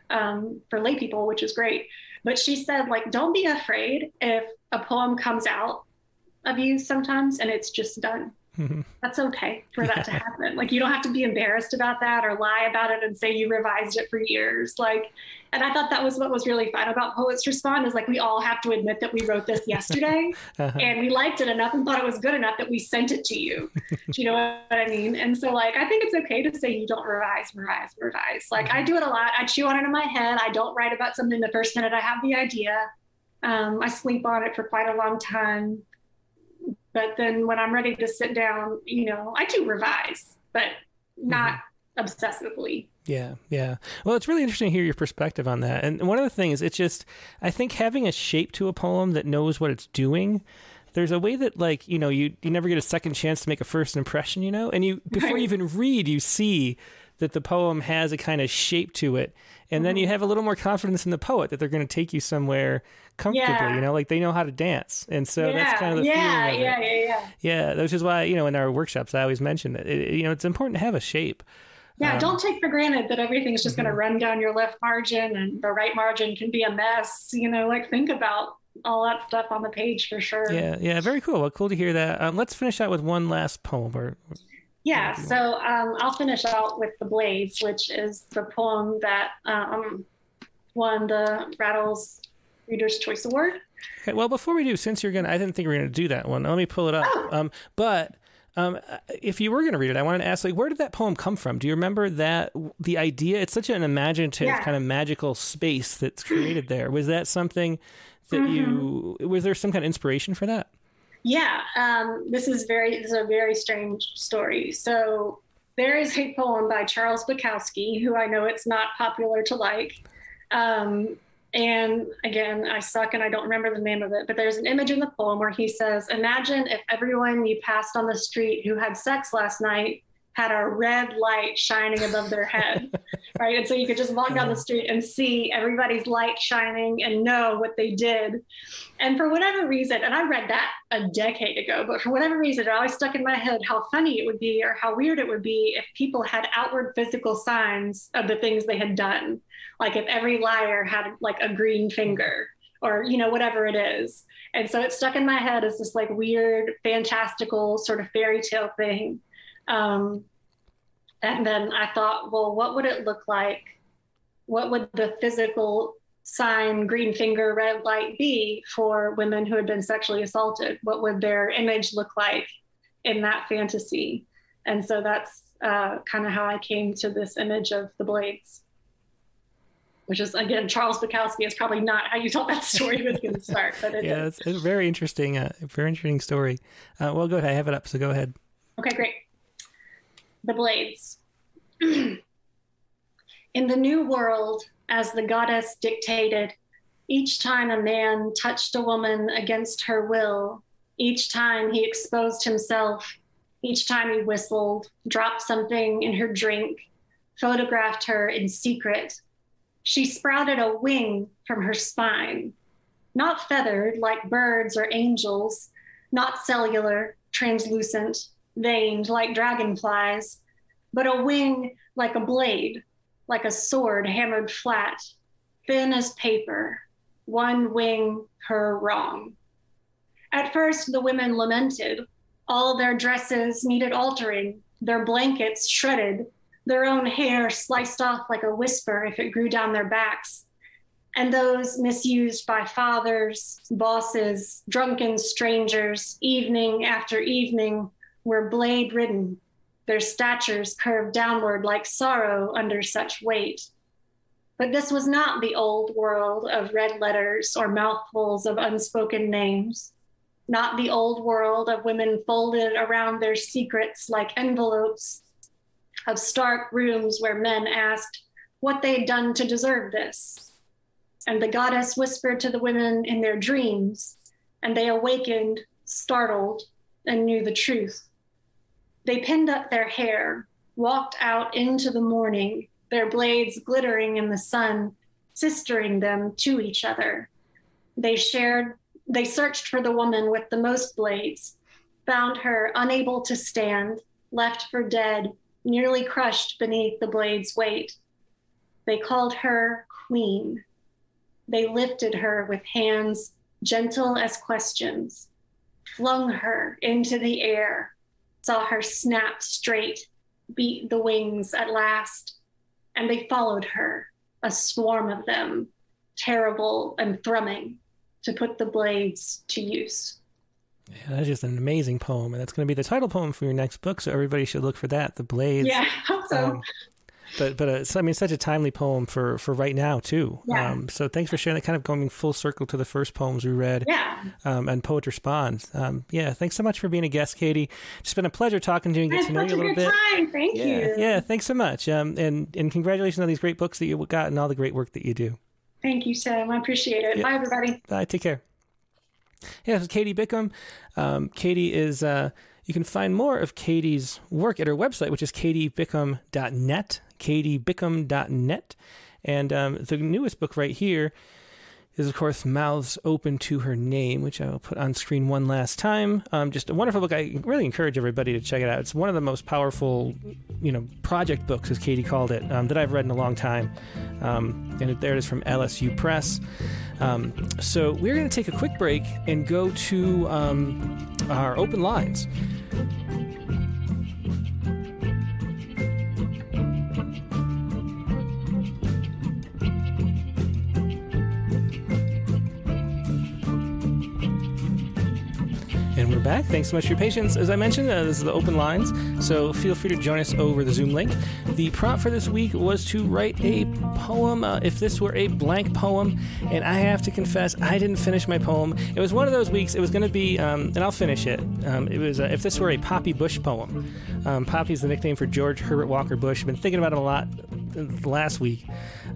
um, for lay people, which is great. But she said, like, don't be afraid if a poem comes out of you sometimes and it's just done. Mm-hmm. That's okay for that to happen. Like you don't have to be embarrassed about that or lie about it and say you revised it for years. Like, and I thought that was what was really fun about Poets Respond is like we all have to admit that we wrote this yesterday uh-huh. and we liked it enough and thought it was good enough that we sent it to you. Do you know what I mean? And so like I think it's okay to say you don't revise, revise, revise. Like mm-hmm. I do it a lot. I chew on it in my head. I don't write about something the first minute I have the idea. Um, I sleep on it for quite a long time. But then when I'm ready to sit down, you know, I do revise, but not mm-hmm. obsessively. Yeah, yeah. Well, it's really interesting to hear your perspective on that. And one of the things, it's just, I think having a shape to a poem that knows what it's doing there's a way that like you know you you never get a second chance to make a first impression you know and you before right. you even read you see that the poem has a kind of shape to it and mm-hmm. then you mm-hmm. have a little more confidence in the poet that they're going to take you somewhere comfortably. Yeah. You know, like they know how to dance, and so yeah. that's kind of the yeah, feeling. Yeah, yeah, yeah, yeah. Yeah, which is why you know in our workshops I always mention that it, you know it's important to have a shape. Yeah, um, don't take for granted that everything's just mm-hmm. going to run down your left margin and the right margin can be a mess. You know, like think about all that stuff on the page for sure. Yeah, yeah, very cool. Well, cool to hear that. Um, let's finish out with one last poem or Yeah, so um, I'll finish out with The Blades, which is the poem that um, won the Rattles Reader's Choice Award. Okay, well, before we do, since you're gonna, I didn't think we were gonna do that one. Let me pull it up. Oh. Um, but um, if you were gonna read it, I wanted to ask, like, where did that poem come from? Do you remember that the idea? It's such an imaginative Yeah. kind of magical space that's created there. Was that something that you? Mm-hmm. Was there some kind of inspiration for that? Yeah, um, this is very this is a very strange story. So there is a poem by Charles Bukowski, who I know it's not popular to like. Um, and again, I suck and I don't remember the name of it, but there's an image in the poem where he says, Imagine if everyone you passed on the street who had sex last night had a red light shining above their head, right? And so you could just walk down the street and see everybody's light shining and know what they did. And for whatever reason, and I read that a decade ago, but for whatever reason, it always stuck in my head how funny it would be or how weird it would be if people had outward physical signs of the things they had done. Like if every liar had like a green finger or, you know, whatever it is. And so it stuck in my head as this like weird, fantastical sort of fairy tale thing. Um, and then I thought, well, what would it look like? What would the physical sign, green finger, red light be for women who had been sexually assaulted? What would their image look like in that fantasy? And so that's uh, kind of how I came to this image of the blades, which is, again, Charles Bukowski is probably not how you told that story was going to start, but it Yeah, is. it's, a very interesting, uh, very interesting story. Uh, well, go ahead. I have it up, so go ahead. Okay, great. The blades. In the new world, as the goddess dictated, each time a man touched a woman against her will, each time he exposed himself, each time he whistled, dropped something in her drink, photographed her in secret, she sprouted a wing from her spine, not feathered like birds or angels, not cellular, translucent, veined like dragonflies, but a wing like a blade, like a sword hammered flat, thin as paper, one wing per wrong. At first, the women lamented. All their dresses needed altering, their blankets shredded, their own hair sliced off like a whisper if it grew down their backs. And those misused by fathers, bosses, drunken strangers, evening after evening, were blade ridden, their statures curved downward like sorrow under such weight. But this was not the old world of red letters or mouthfuls of unspoken names, not the old world of women folded around their secrets like envelopes, of stark rooms where men asked what they'd done to deserve this. And the goddess whispered to the women in their dreams, and they awakened, startled, and knew the truth. They pinned up their hair, walked out into the morning, their blades glittering in the sun, sistering them to each other. They shared, they searched for the woman with the most blades, found her unable to stand, left for dead, nearly crushed beneath the blade's weight. They called her Queen. They lifted her with hands gentle as questions, flung her into the air, saw her snap straight, beat the wings at last, and they followed her, a swarm of them, terrible and thrumming, to put the blades to use. Yeah, that's just an amazing poem, and that's going to be the title poem for your next book. So everybody should look for that, "The Blades." Yeah, I hope so. Um, but but uh, so, I mean, such a timely poem for for right now too. Yeah. Um, so thanks for sharing that. Kind of going full circle to the first poems we read. yeah, Um, and poet responds. Um, yeah, thanks so much for being a guest, Katie. It's been a pleasure talking to you and get to know you a a little good bit. time. Thank Yeah, you. yeah. Thanks so much. Um, and and congratulations on these great books that you got and all the great work that you do. Thank you, Sam. I appreciate it. Yeah. Bye, everybody. Bye. Take care. Yeah, this is Katie Bickham. Um, Katie is. Uh, you can find more of Katie's work at her website, which is katiebickham.net. Katiebickham.net, and um, the newest book right here is, of course, Mouths Open to Her Name, which I will put on screen one last time. Um, just a wonderful book. I really encourage everybody to check it out. It's one of the most powerful, you know, project books, as Katie called it, um, that I've read in a long time. Um, and there it is from LSU Press. Um, so we're going to take a quick break and go to um, our open lines. And we're back. Thanks so much for your patience. As I mentioned, uh, this is the open lines, so feel free to join us over the Zoom link. The prompt for this week was to write a poem, uh, if this were a blank poem, and I have to confess, I didn't finish my poem. It was one of those weeks, it was going to be, um, and I'll finish it. Um, it was, uh, if this were a Poppy Bush poem. Um, Poppy is the nickname for George Herbert Walker Bush. I've been thinking about him a lot last week.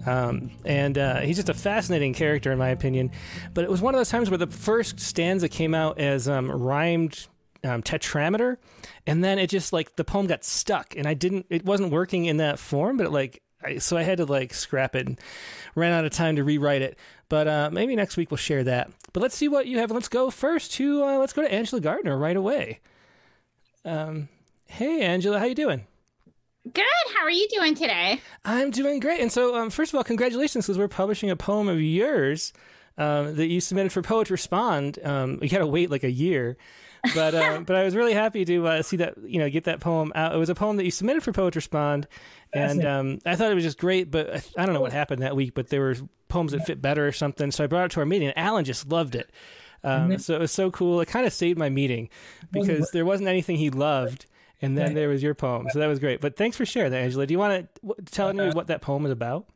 Um, and uh, he's just a fascinating character, in my opinion. But it was one of those times where the first stanza came out as um, rhymed um, tetrameter, and then it just like the poem got stuck, and I didn't. It wasn't working in that form, but it, like. I, so I had to like scrap it and ran out of time to rewrite it. But uh, maybe next week we'll share that. But let's see what you have. Let's go first to uh, let's go to Angela Gardner right away. Um, hey Angela, how you doing? Good. How are you doing today? I'm doing great. And so, um, first of all, congratulations because we're publishing a poem of yours um, that you submitted for Poets Respond. Um, you got to wait like a year. but uh, but I was really happy to uh, see that you know get that poem out. It was a poem that you submitted for Poets Respond, and um, I thought it was just great. But I, I, don't know what happened that week, but there were poems that fit better or something. So I brought it to our meeting, and Alan just loved it. Um, so it was so cool. It kind of saved my meeting because there wasn't anything he loved and then there was your poem. So that was great. But thanks for sharing that, Angela. Do you want to tell me what that poem is about?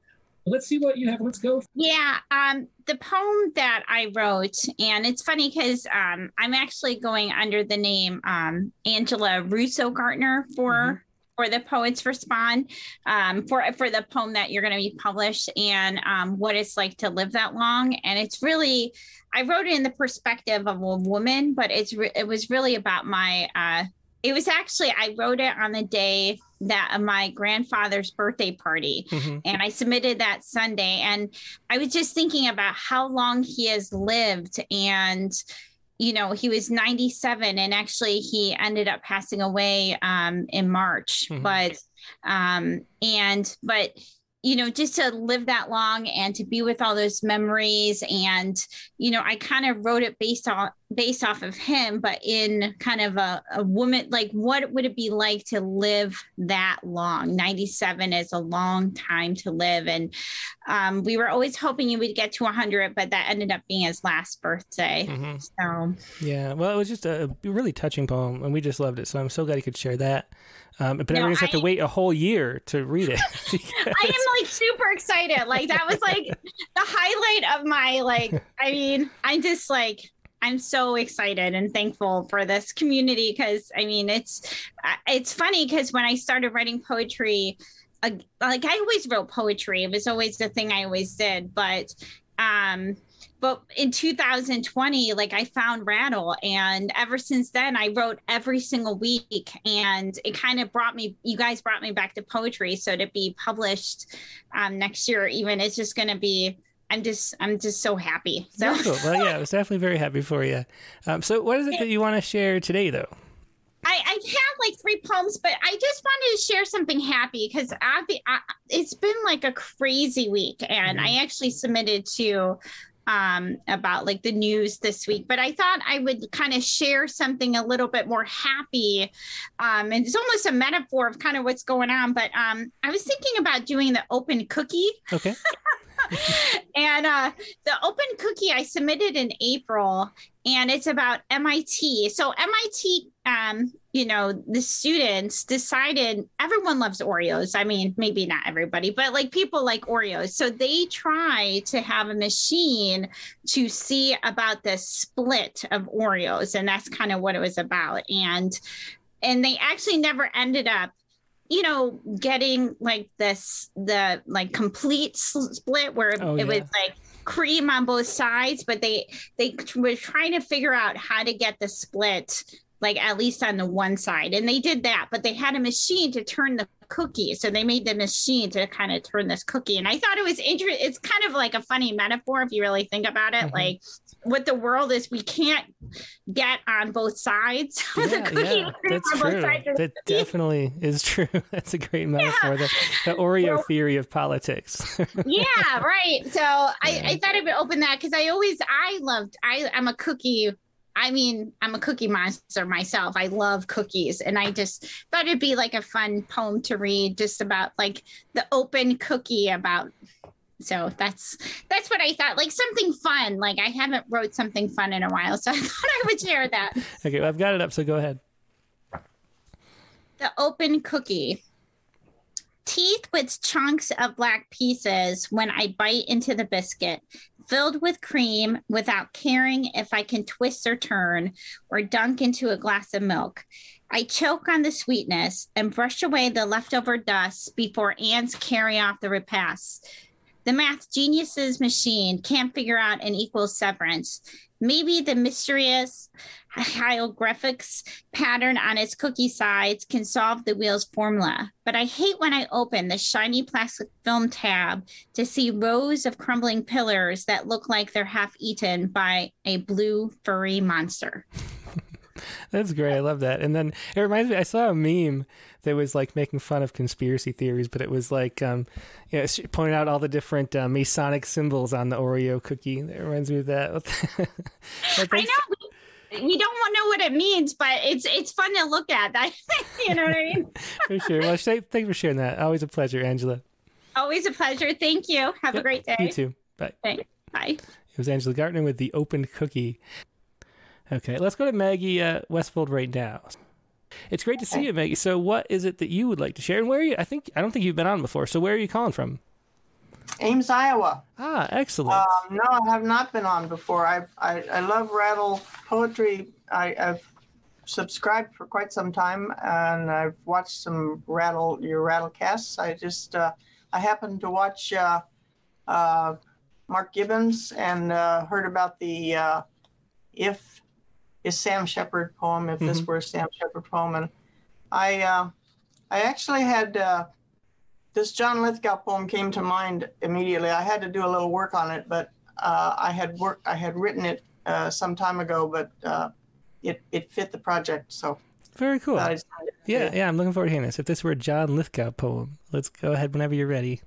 Let's see what you have. Let's go. Yeah, um, the poem that I wrote, and it's funny because um, I'm actually going under the name um, Angela Russo Gartner for. Mm-hmm. For the poets respond, um, for for the poem that you're going to be published, and um, what it's like to live that long, and it's really, I wrote it in the perspective of a woman, but it's re- it was really about my uh, it was actually I wrote it on the day that of my grandfather's birthday party mm-hmm. and I submitted that Sunday and I was just thinking about how long he has lived and you know he was 97 and actually he ended up passing away um, in March mm-hmm. but um and but you know, just to live that long and to be with all those memories. And, you know, I kind of wrote it based on based off of him, but in kind of a, a woman, like what would it be like to live that long? 97 is a long time to live. And um, we were always hoping he would get to 100, but that ended up being his last birthday. Mm-hmm. So, yeah, well, it was just a really touching poem and we just loved it. So I'm so glad he could share that. Um, but no, just have to wait a whole year to read it. I am like super excited. Like that was like the highlight of my like. I mean, I'm just like I'm so excited and thankful for this community because I mean it's it's funny because when I started writing poetry, uh, like I always wrote poetry. It was always the thing I always did, but um but in 2020 like i found rattle and ever since then i wrote every single week and it kind of brought me you guys brought me back to poetry so to be published um, next year even it's just going to be i'm just i'm just so happy so cool. well yeah i was definitely very happy for you um, so what is it that you want to share today though I, I have like three poems, but I just wanted to share something happy because it's been like a crazy week, and mm-hmm. I actually submitted to um, about like the news this week, but I thought I would kind of share something a little bit more happy. Um, and it's almost a metaphor of kind of what's going on. But um, I was thinking about doing the open cookie. Okay. and uh, the open cookie I submitted in April, and it's about MIT. So MIT, um, you know, the students decided everyone loves Oreos. I mean, maybe not everybody, but like people like Oreos. So they try to have a machine to see about the split of Oreos, and that's kind of what it was about. And and they actually never ended up you know, getting like this, the like complete split where oh, it yeah. was like cream on both sides, but they, they were trying to figure out how to get the split like at least on the one side. And they did that, but they had a machine to turn the cookie. So they made the machine to kind of turn this cookie. And I thought it was interesting. It's kind of like a funny metaphor if you really think about it. Mm-hmm. Like what the world is, we can't get on both sides. Yeah, the cookie yeah, that's true. That definitely is true. That's a great metaphor. Yeah. The, the, Oreo so, theory of politics. yeah, right. So I, I thought I would open that because I always I loved I I'm a cookie I mean, I'm a cookie monster myself. I love cookies. And I just thought it'd be like a fun poem to read, just about like the open cookie about So that's that's what I thought. Like something fun. Like I haven't wrote something fun in a while, so I thought I would share that. Okay, well, I've got it up, so go ahead. The open cookie. Teeth with chunks of black pieces when I bite into the biscuit, filled with cream without caring if I can twist or turn or dunk into a glass of milk. I choke on the sweetness and brush away the leftover dust before ants carry off the repast. The math genius's machine can't figure out an equal severance. Maybe the mysterious hieroglyphics pattern on its cookie sides can solve the wheel's formula. But I hate when I open the shiny plastic film tab to see rows of crumbling pillars that look like they're half eaten by a blue furry monster. That's great. I love that. And then it reminds me, I saw a meme that was like making fun of conspiracy theories, but it was like, um, you know, pointing out all the different uh, Masonic symbols on the Oreo cookie. That reminds me of that. I know. We, we don't want to know what it means, but it's it's fun to look at. That you know what I mean? for sure. Well, thank you for sharing that. Always a pleasure, Angela. Always a pleasure. Thank you. Have yep, a great day. You too. Bye. Thanks. Bye. It was Angela Gartner with the Open cookie. Okay, let's go to Maggie uh, Westfold right now. It's great to see you, Maggie. So, what is it that you would like to share? And where are you? I think I don't think you've been on before. So, where are you calling from? Ames, Iowa. Ah, excellent. Um, no, I have not been on before. I've, I I love rattle poetry. I, have subscribed for quite some time, and I've watched some rattle your rattle casts. I just uh, I happened to watch uh, uh, Mark Gibbons and uh, heard about the uh, if is Sam Shepard poem. If mm-hmm. this were a Sam Shepard poem, and I uh, I actually had uh, this John Lithgow poem came to mind immediately. I had to do a little work on it, but uh, I had work I had written it uh, some time ago, but uh, it it fit the project. So very cool. yeah, yeah, I'm looking forward to hearing this. If this were a John Lithgow poem, let's go ahead whenever you're ready.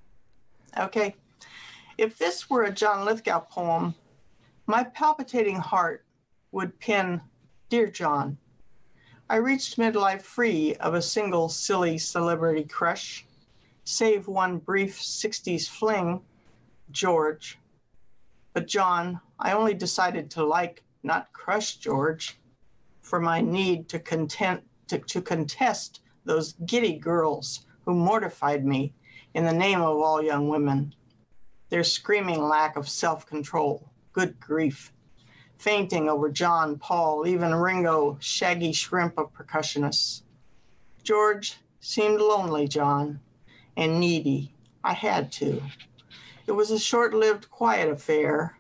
Okay. If this were a John Lithgow poem, my palpitating heart would pin Dear John, I reached midlife free of a single silly celebrity crush, save one brief 60s fling, George. But John, I only decided to like, not crush George, for my need to content to, to contest those giddy girls who mortified me in the name of all young women. Their screaming lack of self control. Good grief fainting over John, Paul, even Ringo, shaggy shrimp of percussionists. George seemed lonely, John, and needy. I had to. It was a short lived, quiet affair.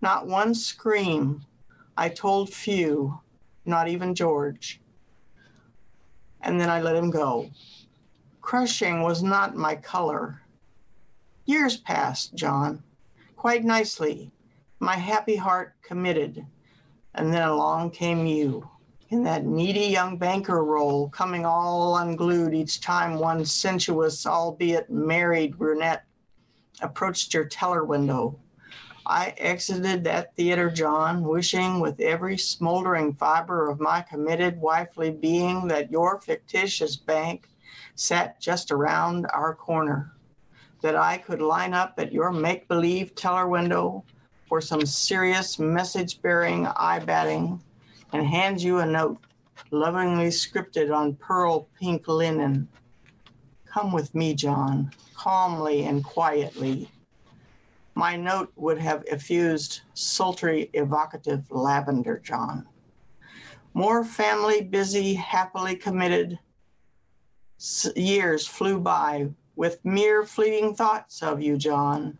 Not one scream. I told few, not even George. And then I let him go. Crushing was not my color. Years passed, John, quite nicely, my happy heart committed. And then along came you in that needy young banker role, coming all unglued each time one sensuous, albeit married brunette approached your teller window. I exited that theater, John, wishing with every smoldering fiber of my committed wifely being that your fictitious bank sat just around our corner, that I could line up at your make believe teller window for some serious message bearing eye batting and hands you a note lovingly scripted on pearl pink linen. Come with me, John, calmly and quietly. My note would have effused sultry, evocative lavender, John. More family busy, happily committed years flew by with mere fleeting thoughts of you, John,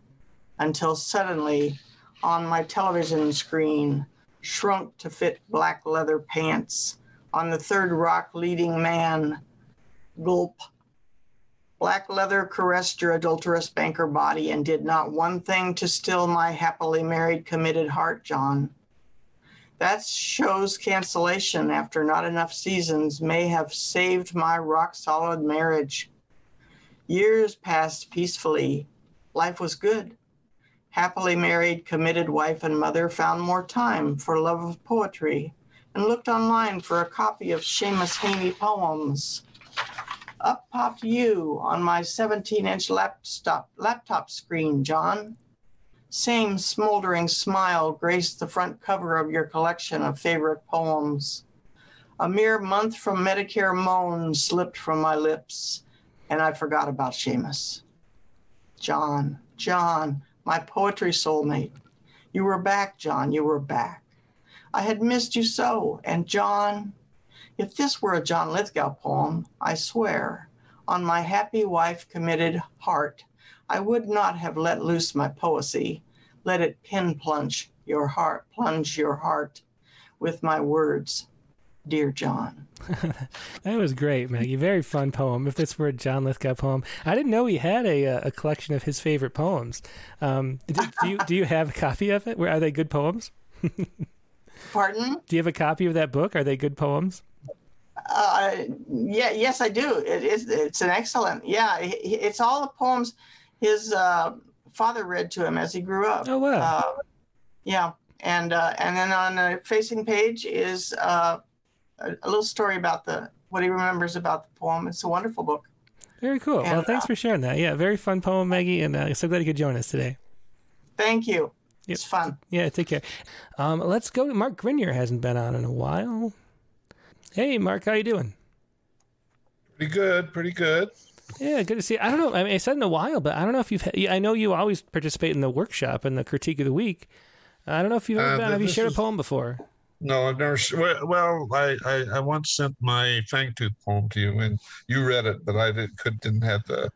until suddenly on my television screen shrunk to fit black leather pants. On the third rock, leading man, gulp. Black leather caressed your adulterous banker body and did not one thing to still my happily married, committed heart, John. That show's cancellation after not enough seasons may have saved my rock solid marriage. Years passed peacefully. Life was good happily married, committed wife and mother found more time for love of poetry and looked online for a copy of Seamus Heaney poems. Up popped you on my 17 inch laptop, laptop screen, John. Same smoldering smile graced the front cover of your collection of favorite poems. A mere month from Medicare moan slipped from my lips, and I forgot about Seamus. John, John, my poetry soulmate. You were back, John, you were back. I had missed you so, and John, if this were a John Lithgow poem, I swear, on my happy wife committed heart, I would not have let loose my poesy, let it pin plunge your heart, plunge your heart with my words, dear John. that was great, Maggie. Very fun poem. If this were a John Lithgow poem, I didn't know he had a a collection of his favorite poems. Um, do, do, you do you have a copy of it? Where are they good poems? Pardon? Do you have a copy of that book? Are they good poems? Uh, yeah, yes, I do. It is. It's an excellent. Yeah, it's all the poems his uh, father read to him as he grew up. Oh wow. Uh, yeah, and uh, and then on the facing page is uh, a, a, little story about the what he remembers about the poem. It's a wonderful book. Very cool. And, well, thanks uh, for sharing that. Yeah, very fun poem, Maggie, and uh, so glad you could join us today. Thank you. Yep. It's fun. Yeah, take care. Um, let's go to Mark Grenier. Hasn't been on in a while. Hey, Mark, how you doing? Pretty good. Pretty good. Yeah, good to see. You. I don't know. I mean, I said in a while, but I don't know if you've. Had, I know you always participate in the workshop and the critique of the week. I don't know if you've ever uh, been. Have you shared is, a poem before? No, I've never. Well, I, I, I once sent my Fangtooth poem to you, and you read it, but I did, could didn't have the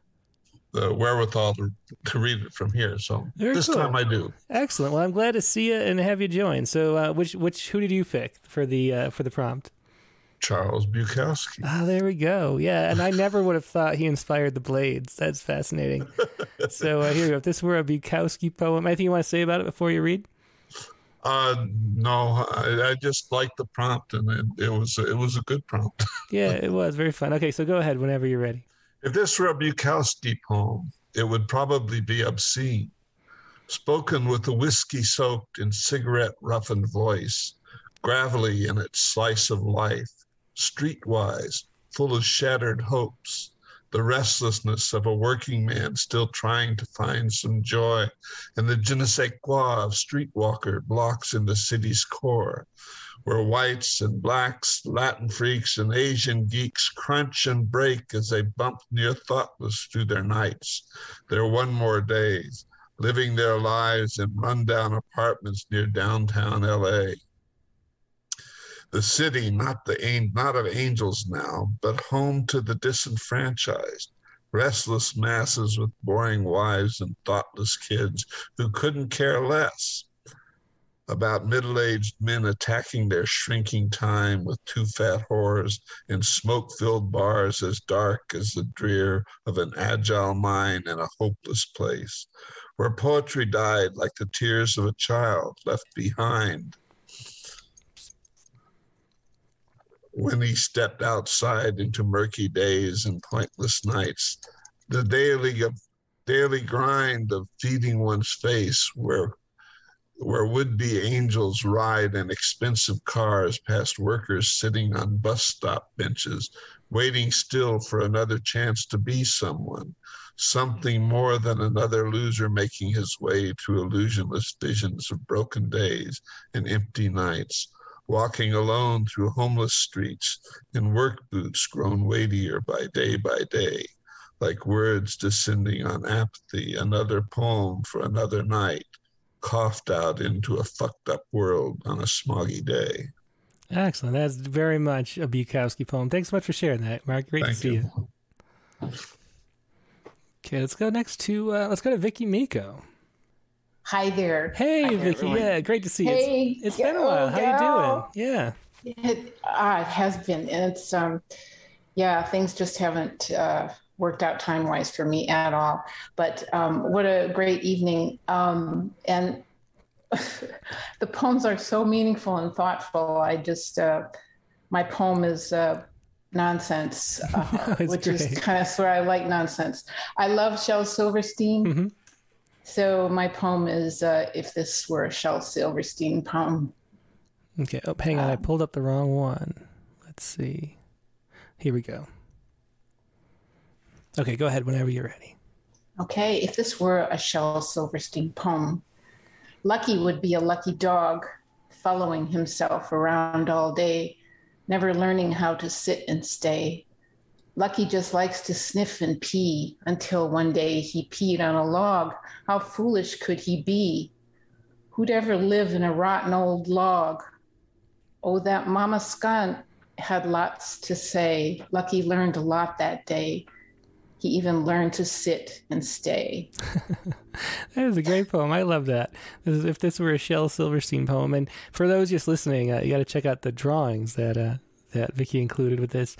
the wherewithal to, to read it from here. So Very this cool. time I do. Excellent. Well, I'm glad to see you and have you join. So, uh, which which who did you pick for the uh, for the prompt? Charles Bukowski. Ah, there we go. Yeah, and I never would have thought he inspired the Blades. That's fascinating. so uh, here we go. If this were a Bukowski poem, anything you want to say about it before you read? Uh, no, I, I just liked the prompt, and it, it was it was a good prompt. yeah, it was very fun. Okay, so go ahead whenever you're ready. If this were a Bukowski poem, it would probably be obscene, spoken with a whiskey soaked and cigarette roughened voice, gravelly in its slice of life streetwise, full of shattered hopes, the restlessness of a working man still trying to find some joy, and the je ne sais quoi of streetwalker blocks in the city's core, where whites and blacks, Latin freaks, and Asian geeks crunch and break as they bump near thoughtless through their nights, their one more days, living their lives in rundown apartments near downtown LA the city, not the not of angels now, but home to the disenfranchised, restless masses with boring wives and thoughtless kids who couldn't care less about middle-aged men attacking their shrinking time with two fat whores in smoke-filled bars as dark as the drear of an agile mind in a hopeless place, where poetry died like the tears of a child left behind when he stepped outside into murky days and pointless nights, the daily of daily grind of feeding one's face where where would-be angels ride in expensive cars past workers sitting on bus stop benches waiting still for another chance to be someone something more than another loser making his way through illusionless visions of broken days and empty nights walking alone through homeless streets in work boots grown weightier by day by day, like words descending on apathy, another poem for another night, coughed out into a fucked up world on a smoggy day. Excellent. That's very much a Bukowski poem. Thanks so much for sharing that, Mark. Great Thank to see you. you. Okay, let's go next to uh, let's go to Vicky Miko. Hi there. Hey, Hi, Vicky. Everyone. Yeah, great to see you. Hey, it's, it's been a while. How you doing? Yeah. It, uh, it has been. And it's um, yeah, things just haven't uh, worked out time wise for me at all. But um, what a great evening. Um, and the poems are so meaningful and thoughtful. I just uh, my poem is uh, nonsense, uh, which great. is kind of where I like nonsense. I love Shel Silverstein. Mm-hmm. So my poem is uh, "If This Were a Shel Silverstein Poem." Okay. Oh, hang on. I um, pulled up the wrong one. Let's see. Here we go. Okay, go ahead whenever you're ready. Okay, if this were a Shel Silverstein poem, Lucky would be a lucky dog following himself around all day, never learning how to sit and stay. Lucky just likes to sniff and pee until one day he peed on a log. How foolish could he be? Who'd ever live in a rotten old log? Oh, that mama skunk had lots to say. Lucky learned a lot that day. He even learned to sit and stay. that is a great poem. I love that. This is, if this were a Shel Silverstein poem, and for those just listening, uh, you got to check out the drawings that uh, that Vicky included with this.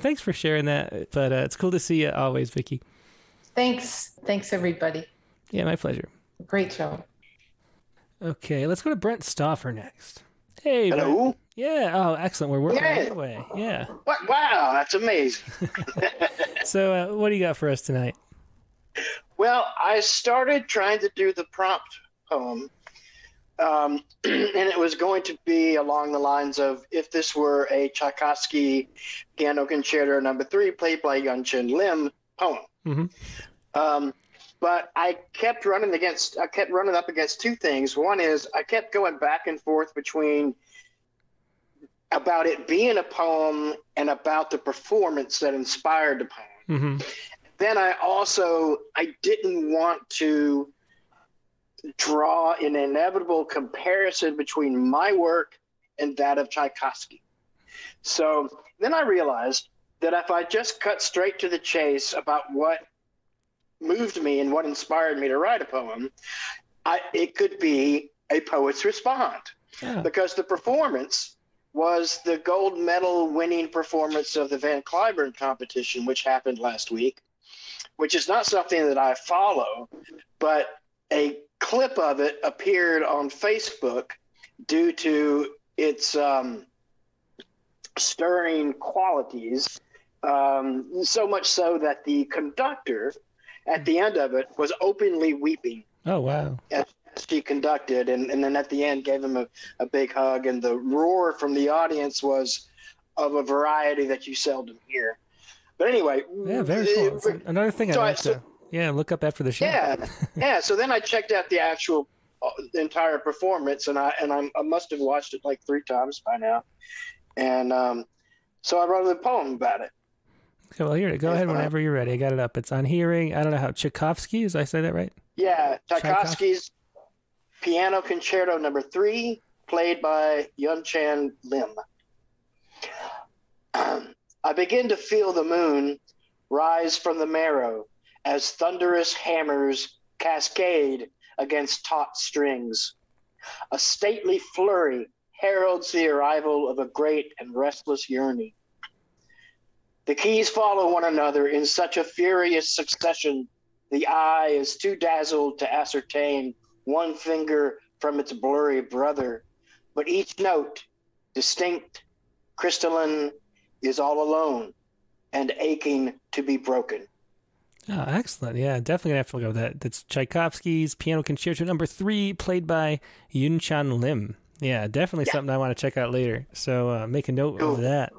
Thanks for sharing that. But uh, it's cool to see you always, Vicky. Thanks. Thanks, everybody. Yeah, my pleasure. Great show. Okay, let's go to Brent Stoffer next. Hey, Hello. Brent. Yeah. Oh, excellent. We're working Yeah. right away. Yeah. What? Wow, that's amazing. So, uh, what do you got for us tonight? well, I started trying to do the prompt poem, um, and it was going to be along the lines of if this were a Tchaikovsky piano concerto number three played by Yun Chan Lim poem. Mhm. Um, but I kept running against, I kept running up against two things. One is I kept going back and forth between about it being a poem and about the performance that inspired the poem. Mm-hmm. Then I also I didn't want to draw an inevitable comparison between my work and that of Tchaikovsky. So then I realized that if I just cut straight to the chase about what moved me and what inspired me to write a poem, I, it could be a poet's respond Yeah. because the performance was the gold medal winning performance of the Van Cliburn competition, which happened last week, which is not something that I follow, but a clip of it appeared on Facebook due to its um, stirring qualities. Um, so much so that the conductor at the end of it was openly weeping Oh, wow. as she conducted and, and then at the end gave him a, a big hug and the roar from the audience was of a variety that you seldom hear but anyway Yeah, very cool. It's another thing I'd So I- like to yeah look up after the show. yeah yeah so then i checked out the actual uh, entire performance and i and I'm, i must have watched it like three times by now and um, so i wrote a poem about it Okay, well, here, go ahead whenever you're ready. I got it up. It's on hearing. I don't know how Tchaikovsky. Is I say that right? yeah Tchaikovsky. tchaikovsky's piano concerto number three played by yun chan lim I begin to feel the moon rise from the marrow as thunderous hammers cascade against taut strings. A stately flurry heralds the arrival of a great and restless yearning. The keys follow one another in such a furious succession, the eye is too dazzled to ascertain one finger from its blurry brother. But each note, distinct, crystalline, is all alone and aching to be broken. Oh, excellent. Yeah, definitely gonna have to look up that. That's Tchaikovsky's Piano Concerto Number Three, played by Yun Chan Lim. Yeah, definitely Yeah. something I want to check out later. So uh, make a note Cool. of that.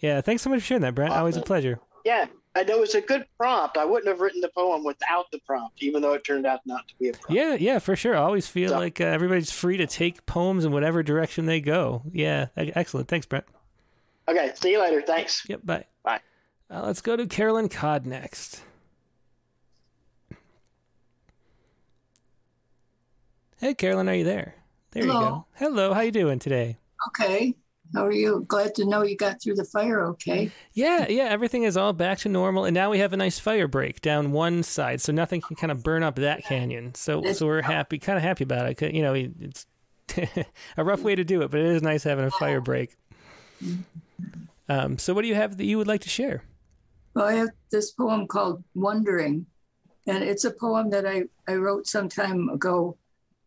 Yeah, thanks so much for sharing that, Brent. Always a pleasure. Yeah, and it was a good prompt. I wouldn't have written the poem without the prompt, even though it turned out not to be a prompt. Yeah, yeah, for sure. I always feel So- like uh, everybody's free to take poems in whatever direction they go. Yeah, excellent. Thanks, Brent. Okay, see you later. Thanks. Yep, bye. Bye. Uh, let's go to Carolyn Codd next. Hey, Carolyn, are you there? There you Hello. go. Hello, how you doing today? Okay. How are you? Glad to know you got through the fire okay. Yeah, yeah, everything is all back to normal, and now we have a nice fire break down one side, so nothing can kind of burn up that canyon. So, so we're happy, kind of happy about it. You know, it's a rough way to do it, but it is nice having a fire break. Um, so, what do you have that you would like to share? Well, I have this poem called Wondering, and it's a poem that I, I wrote some time ago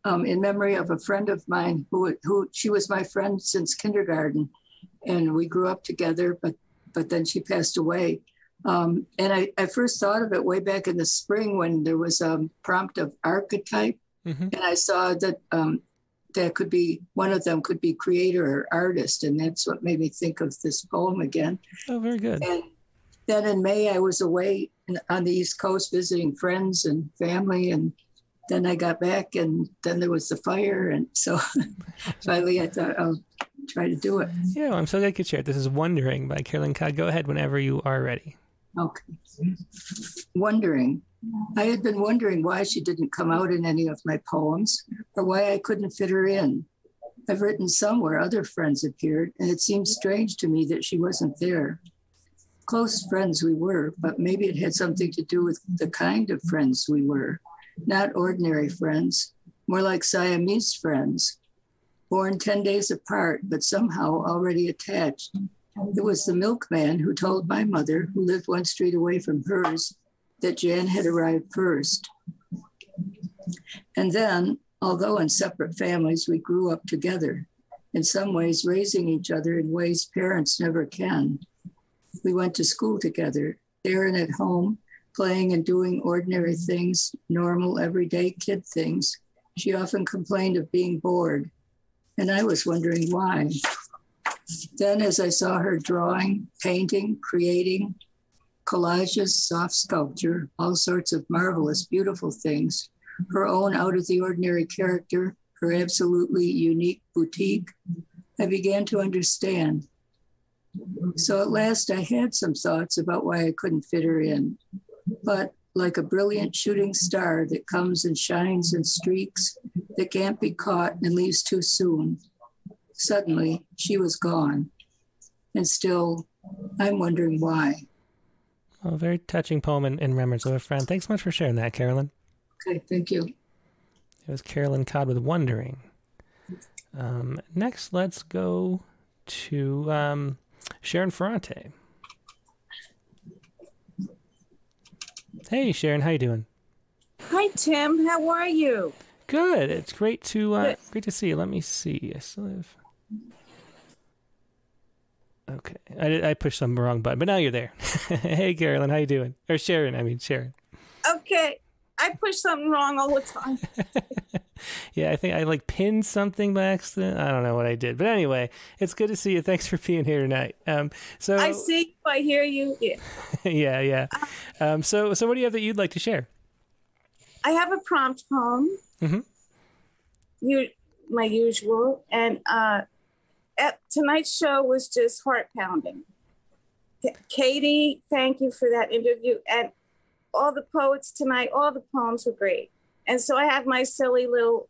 um, in memory of a friend of mine who, who she was my friend since kindergarten, and we grew up together, but but then she passed away. Um, and I, I first thought of it way back in the spring when there was a prompt of archetype, Mhm. and I saw that um, that could be one of them could be creator or artist, and that's what made me think of this poem again. Oh, very good. and then in May, I was away in, on the East Coast visiting friends and family. And then I got back, and then there was the fire. And so finally, I thought I'll try to do it. Yeah, well, I'm so glad you could share it. This is Wondering by Carolyn Codd. Go ahead whenever you are ready. Okay. Wondering. I had been wondering why she didn't come out in any of my poems or why I couldn't fit her in. I've written some where other friends appeared, and it seemed strange to me that she wasn't there. Close friends we were, but maybe it had something to do with the kind of friends we were. Not ordinary friends, more like Siamese friends, born 10 days apart, but somehow already attached. It was the milkman who told my mother, who lived one street away from hers, that Jan had arrived first. And then, although in separate families, we grew up together, in some ways raising each other in ways parents never can. We went to school together, there and at home, playing and doing ordinary things, normal, everyday kid things. She often complained of being bored, and I was wondering why. Then, as I saw her drawing, painting, creating, collages, soft sculpture, all sorts of marvelous, beautiful things, her own out of the ordinary character, her absolutely unique boutique, I began to understand. So at last I had some thoughts about why I couldn't fit her in. But like a brilliant shooting star that comes and shines and streaks, that can't be caught and leaves too soon, suddenly she was gone. And still, I'm wondering why. Well, a very touching poem in, in remembrance of a friend. Thanks so much for sharing that, Carolyn. Okay, thank you. It was Carolyn Codd with Wondering. Um, next, let's go to um, Sharon Ferrante. Hey, Sharon, how you doing? Hi, Tim. How are you? Good. It's great to uh, great to see you. Let me see. I still have. Okay, I I pushed some wrong button, but now you're there. hey, Carolyn, how you doing? Or Sharon, I mean Sharon. Okay, I push something wrong all the time. yeah, I think I like pinned something by accident. I don't know what I did, but anyway, it's good to see you. Thanks for being here tonight. Um, so I see you, I hear you. Yeah, yeah, yeah. Um, so, so what do you have that you'd like to share? I have a prompt poem. Mm-hmm. You, my usual, and uh, at tonight's show was just heart pounding. Katie, thank you for that interview. And all the poets tonight, all the poems were great. And so I have my silly little,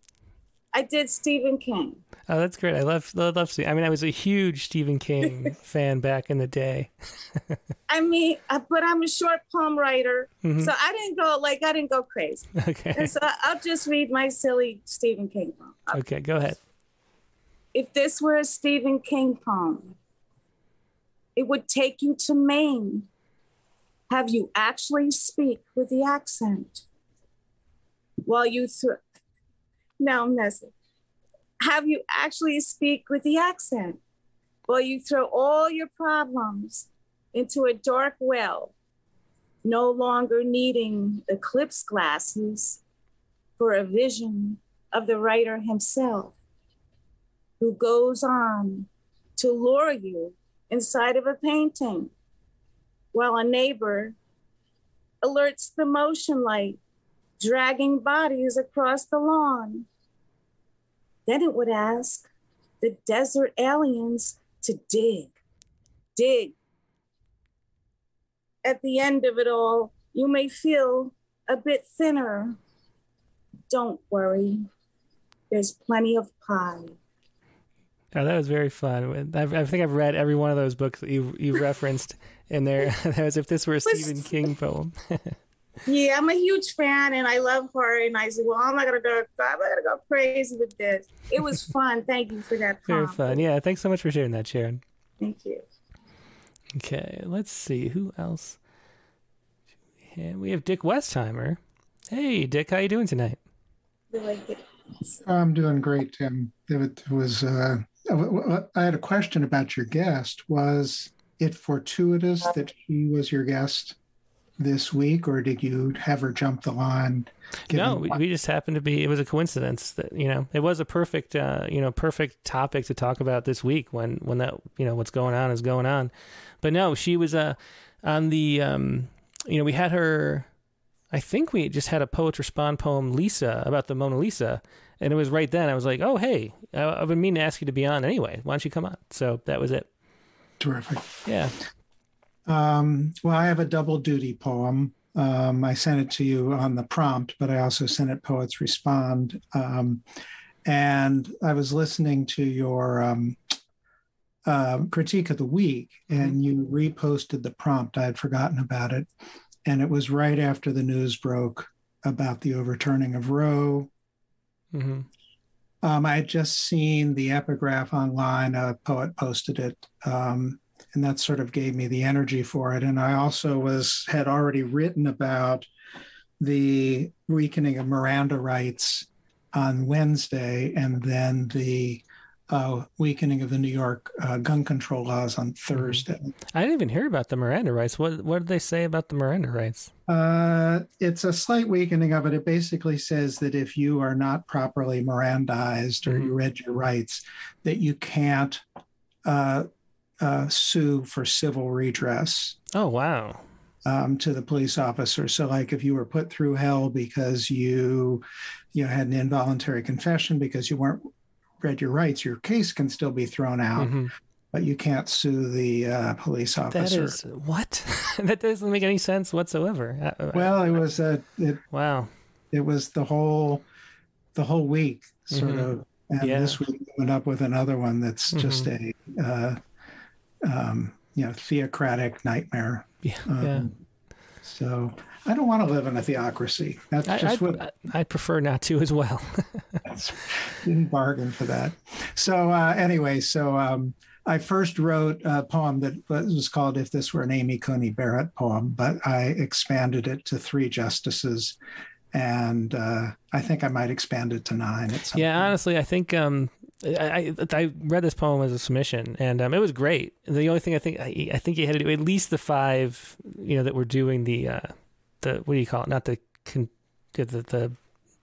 I did Stephen King. Oh, that's great. I love, love, love I mean, I was a huge Stephen King fan back in the day. I mean, uh, but I'm a short poem writer. Mhm. So I didn't go, like, I didn't go crazy. Okay. And so I'll just read my silly Stephen King poem. Okay, go ahead. If this were a Stephen King poem, it would take you to Maine. Have you actually speak with the accent? While you throw, no, I'm messing. Have you actually speak with the accent? Well, you throw all your problems into a dark well, no longer needing eclipse glasses for a vision of the writer himself who goes on to lure you inside of a painting while a neighbor alerts the motion light dragging bodies across the lawn. Then it would ask the desert aliens to dig, dig. At the end of it all, you may feel a bit thinner. Don't worry, there's plenty of pie. Oh, that was very fun. I've, I think I've read every one of those books that you you referenced in there as if this were a Stephen King poem. Yeah, I'm a huge fan and I love her. And I said, Well, I'm not gonna go I'm not gonna go crazy with this. It was fun. Thank you for that very prompt. fun. Yeah, thanks so much for sharing that, Sharon. Thank you. Okay, let's see who else. Yeah, we have Dick Westheimer. Hey, Dick, how you doing tonight? I'm doing great, Tim. It was. Uh, I had a question about your guest. Was it fortuitous that he was your guest? This week, or did you have her jump the line? No, we, we, just happened to be. It was a coincidence that you know it was a perfect, uh, you know, perfect topic to talk about this week when when that you know what's going on is going on. But no, she was uh, on the um, you know we had her. I think we just had a poets respond poem Lisa about the Mona Lisa, and it was right then. I was like, oh hey, I, I've been meaning to ask you to be on anyway. Why don't you come on? So that was it. Terrific. Yeah. Um, well, I have a double duty poem. Um, I sent it to you on the prompt, but I also sent it Poets Respond. Um, and I was listening to your um, uh, critique of the week, and mm-hmm. you reposted the prompt. I had forgotten about it. And it was right after the news broke about the overturning of Roe. Mm-hmm. Um, I had just seen the epigraph online. A poet posted it. Um, and that sort of gave me the energy for it. And I also was had already written about the weakening of Miranda rights on Wednesday, and then the uh, weakening of the New York uh, gun control laws on mm-hmm. Thursday. I didn't even hear about the Miranda rights. What what did they say about the Miranda rights? Uh, it's a slight weakening of it. It basically says that if you are not properly Mirandized or mm-hmm. you read your rights, that you can't uh, uh, sue for civil redress. Oh, wow. Um, to the police officer. So, like, if you were put through hell because you, you know, had an involuntary confession because you weren't read your rights, your case can still be thrown out. Mm-hmm. But you can't sue the uh, police officer. That is what? that doesn't make any sense whatsoever. Uh, uh, well, it was a it, wow. It was the whole the whole week sort mm-hmm. of, and yeah. this week we went up with another one that's mm-hmm. just a uh, um, you know theocratic nightmare. Yeah. Um, yeah. So I don't want to live in a theocracy. That's I, just what I prefer not to as well. didn't bargain for that. So uh, anyway, so um, I first wrote a poem that was called "If This Were an Amy Coney Barrett Poem," but I expanded it to three justices, and uh, I think I might expand it to nine. yeah, point. honestly, I think um, I, I read this poem as a submission, and um, it was great. The only thing I think I, I, think you had to do at least the five, you know, that were doing the uh, the what do you call it? Not the the the, the,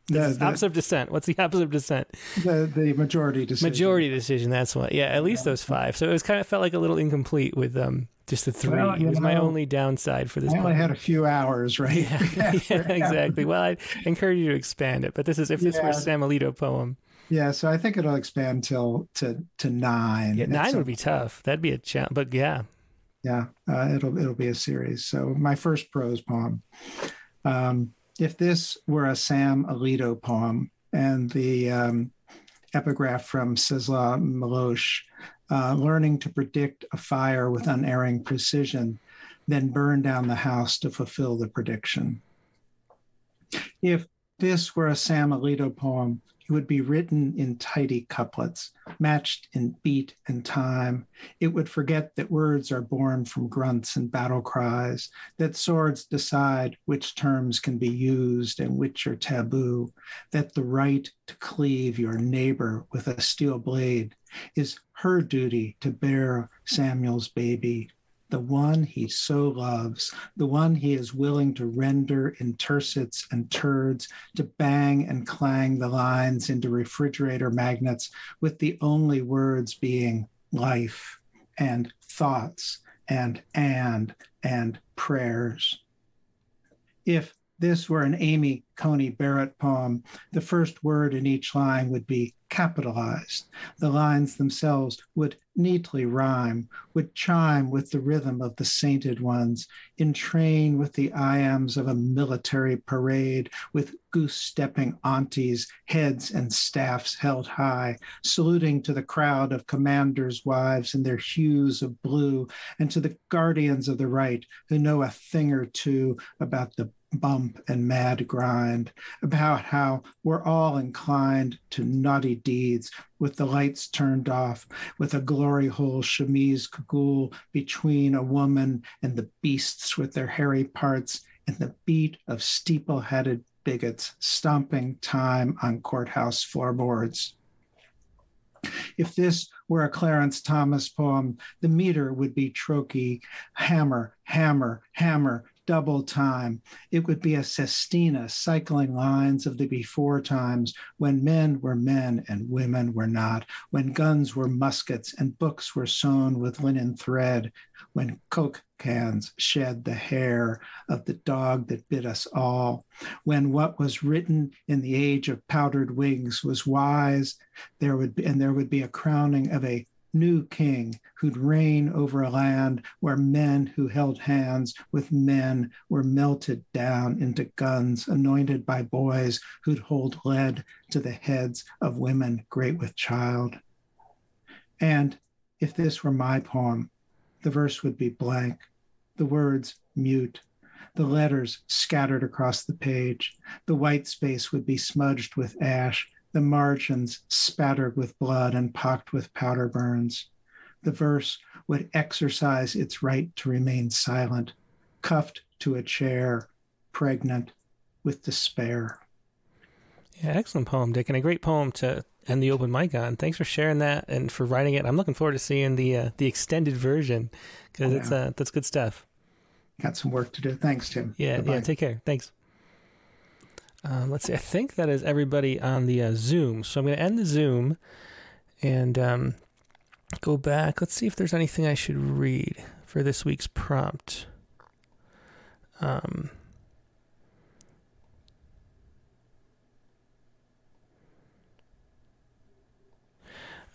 the opposite of dissent. What's the opposite of dissent? The the majority decision. Majority decision. That's what. Yeah, at least those five. So it was kind of felt like a little incomplete with um just the three. Well, it was know, my only downside for this. I only had a few hours, right? Yeah, yeah exactly. Well, I encourage you to expand it, but this is if this yeah. were Sam Alito poem. Yeah, so I think it'll expand till to to nine. Yeah, nine would be tough. That'd be a challenge, but yeah, yeah, uh, it'll it'll be a series. So my first prose poem. Um, if this were a Sam Alito poem, and the um, epigraph from Czesław Milosz, uh, learning to predict a fire with unerring precision, then burn down the house to fulfill the prediction. If this were a Sam Alito poem, it would be written in tidy couplets, matched in beat and time. It would forget that words are born from grunts and battle cries, that swords decide which terms can be used and which are taboo, that the right to cleave your neighbor with a steel blade is her duty to bear Samuel's baby the one he so loves, the one he is willing to render in tercets and turds, to bang and clang the lines into refrigerator magnets, with the only words being life and thoughts and and and prayers. If this were an Amy Coney Barrett poem, the first word in each line would be capitalized. The lines themselves would neatly rhyme, would chime with the rhythm of the sainted ones, in train with the iambs of a military parade, with goose stepping aunties, heads and staffs held high, saluting to the crowd of commanders' wives in their hues of blue, and to the guardians of the right who know a thing or two about the bump and mad grind, about how we're all inclined to naughty deeds with the lights turned off, with a glory hole chemise cagoule between a woman and the beasts with their hairy parts, and the beat of steeple headed bigots stomping time on courthouse floorboards. If this were a Clarence Thomas poem, the meter would be trochee, hammer, hammer, hammer, double time. It would be a sestina cycling lines of the before times when men were men and women were not, when guns were muskets and books were sewn with linen thread, when Coke cans shed the hair of the dog that bit us all, when what was written in the age of powdered wigs was wise, there would be, and there would be a crowning of a new king who'd reign over a land where men who held hands with men were melted down into guns anointed by boys who'd hold lead to the heads of women great with child. And if this were my poem, the verse would be blank, the words mute, the letters scattered across the page, the white space would be smudged with ash, the margins spattered with blood and pocked with powder burns. The verse would exercise its right to remain silent, cuffed to a chair, pregnant with despair. Yeah, excellent poem, Dick, and a great poem to end the open mic on. Thanks for sharing that and for writing it. I'm looking forward to seeing the uh, the extended version because oh, it's uh, that's good stuff. Got some work to do. Thanks, Tim. Yeah, Goodbye. yeah. Take care. Thanks. Um, let's see. I think that is everybody on the uh, Zoom. So I'm going to end the Zoom and um, go back. Let's see if there's anything I should read for this week's prompt. Um,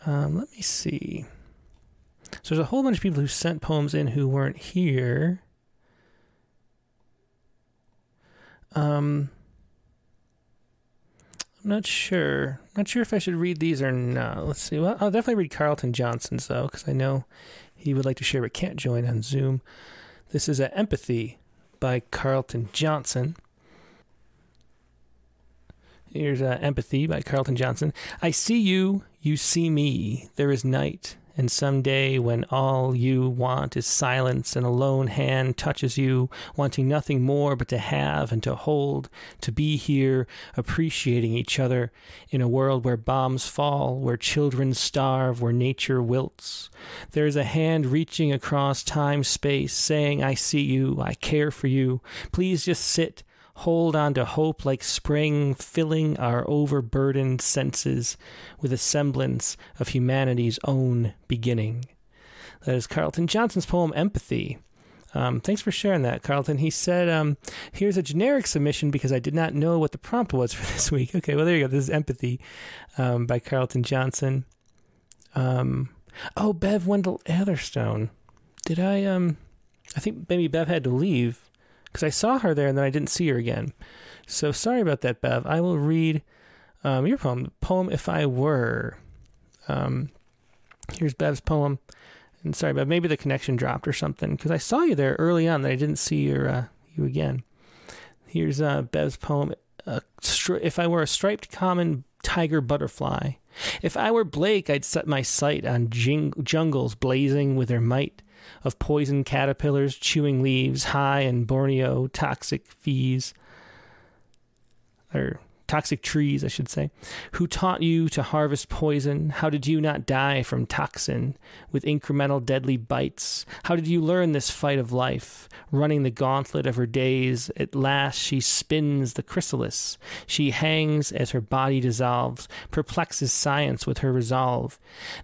um, let me see. So there's a whole bunch of people who sent poems in who weren't here. Um, not sure. Not sure if I should read these or not. Let's see. Well, I'll definitely read Carlton Johnson's though, because I know he would like to share, but can't join on Zoom. This is a Empathy by Carlton Johnson. Here's uh, Empathy by Carlton Johnson. I see you, you see me. There is night, and some day when all you want is silence and a lone hand touches you, wanting nothing more but to have and to hold, to be here, appreciating each other in a world where bombs fall, where children starve, where nature wilts. There is a hand reaching across time space, saying, I see you, I care for you. Please just sit hold on to hope like spring, filling our overburdened senses with a semblance of humanity's own beginning. That is Carlton Johnson's poem Empathy. Um, thanks for sharing that, Carlton. He said, um, Here's a generic submission because I did not know what the prompt was for this week. Okay, well, there you go. This is Empathy um, by Carlton Johnson. Um, oh, Bev Wendell Atherstone. Did I, um, I think maybe Bev had to leave because I saw her there and then I didn't see her again. So sorry about that, Bev. I will read um, your poem, poem "If I Were." Um, here's Bev's poem, and sorry, Bev, maybe the connection dropped or something because I saw you there early on, that I didn't see your uh, you again. Here's uh, Bev's poem: uh, "If I were a striped common tiger butterfly." If I were Blake, I'd set my sight on jing- jungles blazing with their might of poison caterpillars chewing leaves high in Borneo, toxic fees, or toxic trees, I should say. Who taught you to harvest poison? How did you not die from toxin with incremental deadly bites? How did you learn this fight of life? Running the gauntlet of her days, at last she spins the chrysalis. She hangs as her body dissolves, perplexes science with her resolve,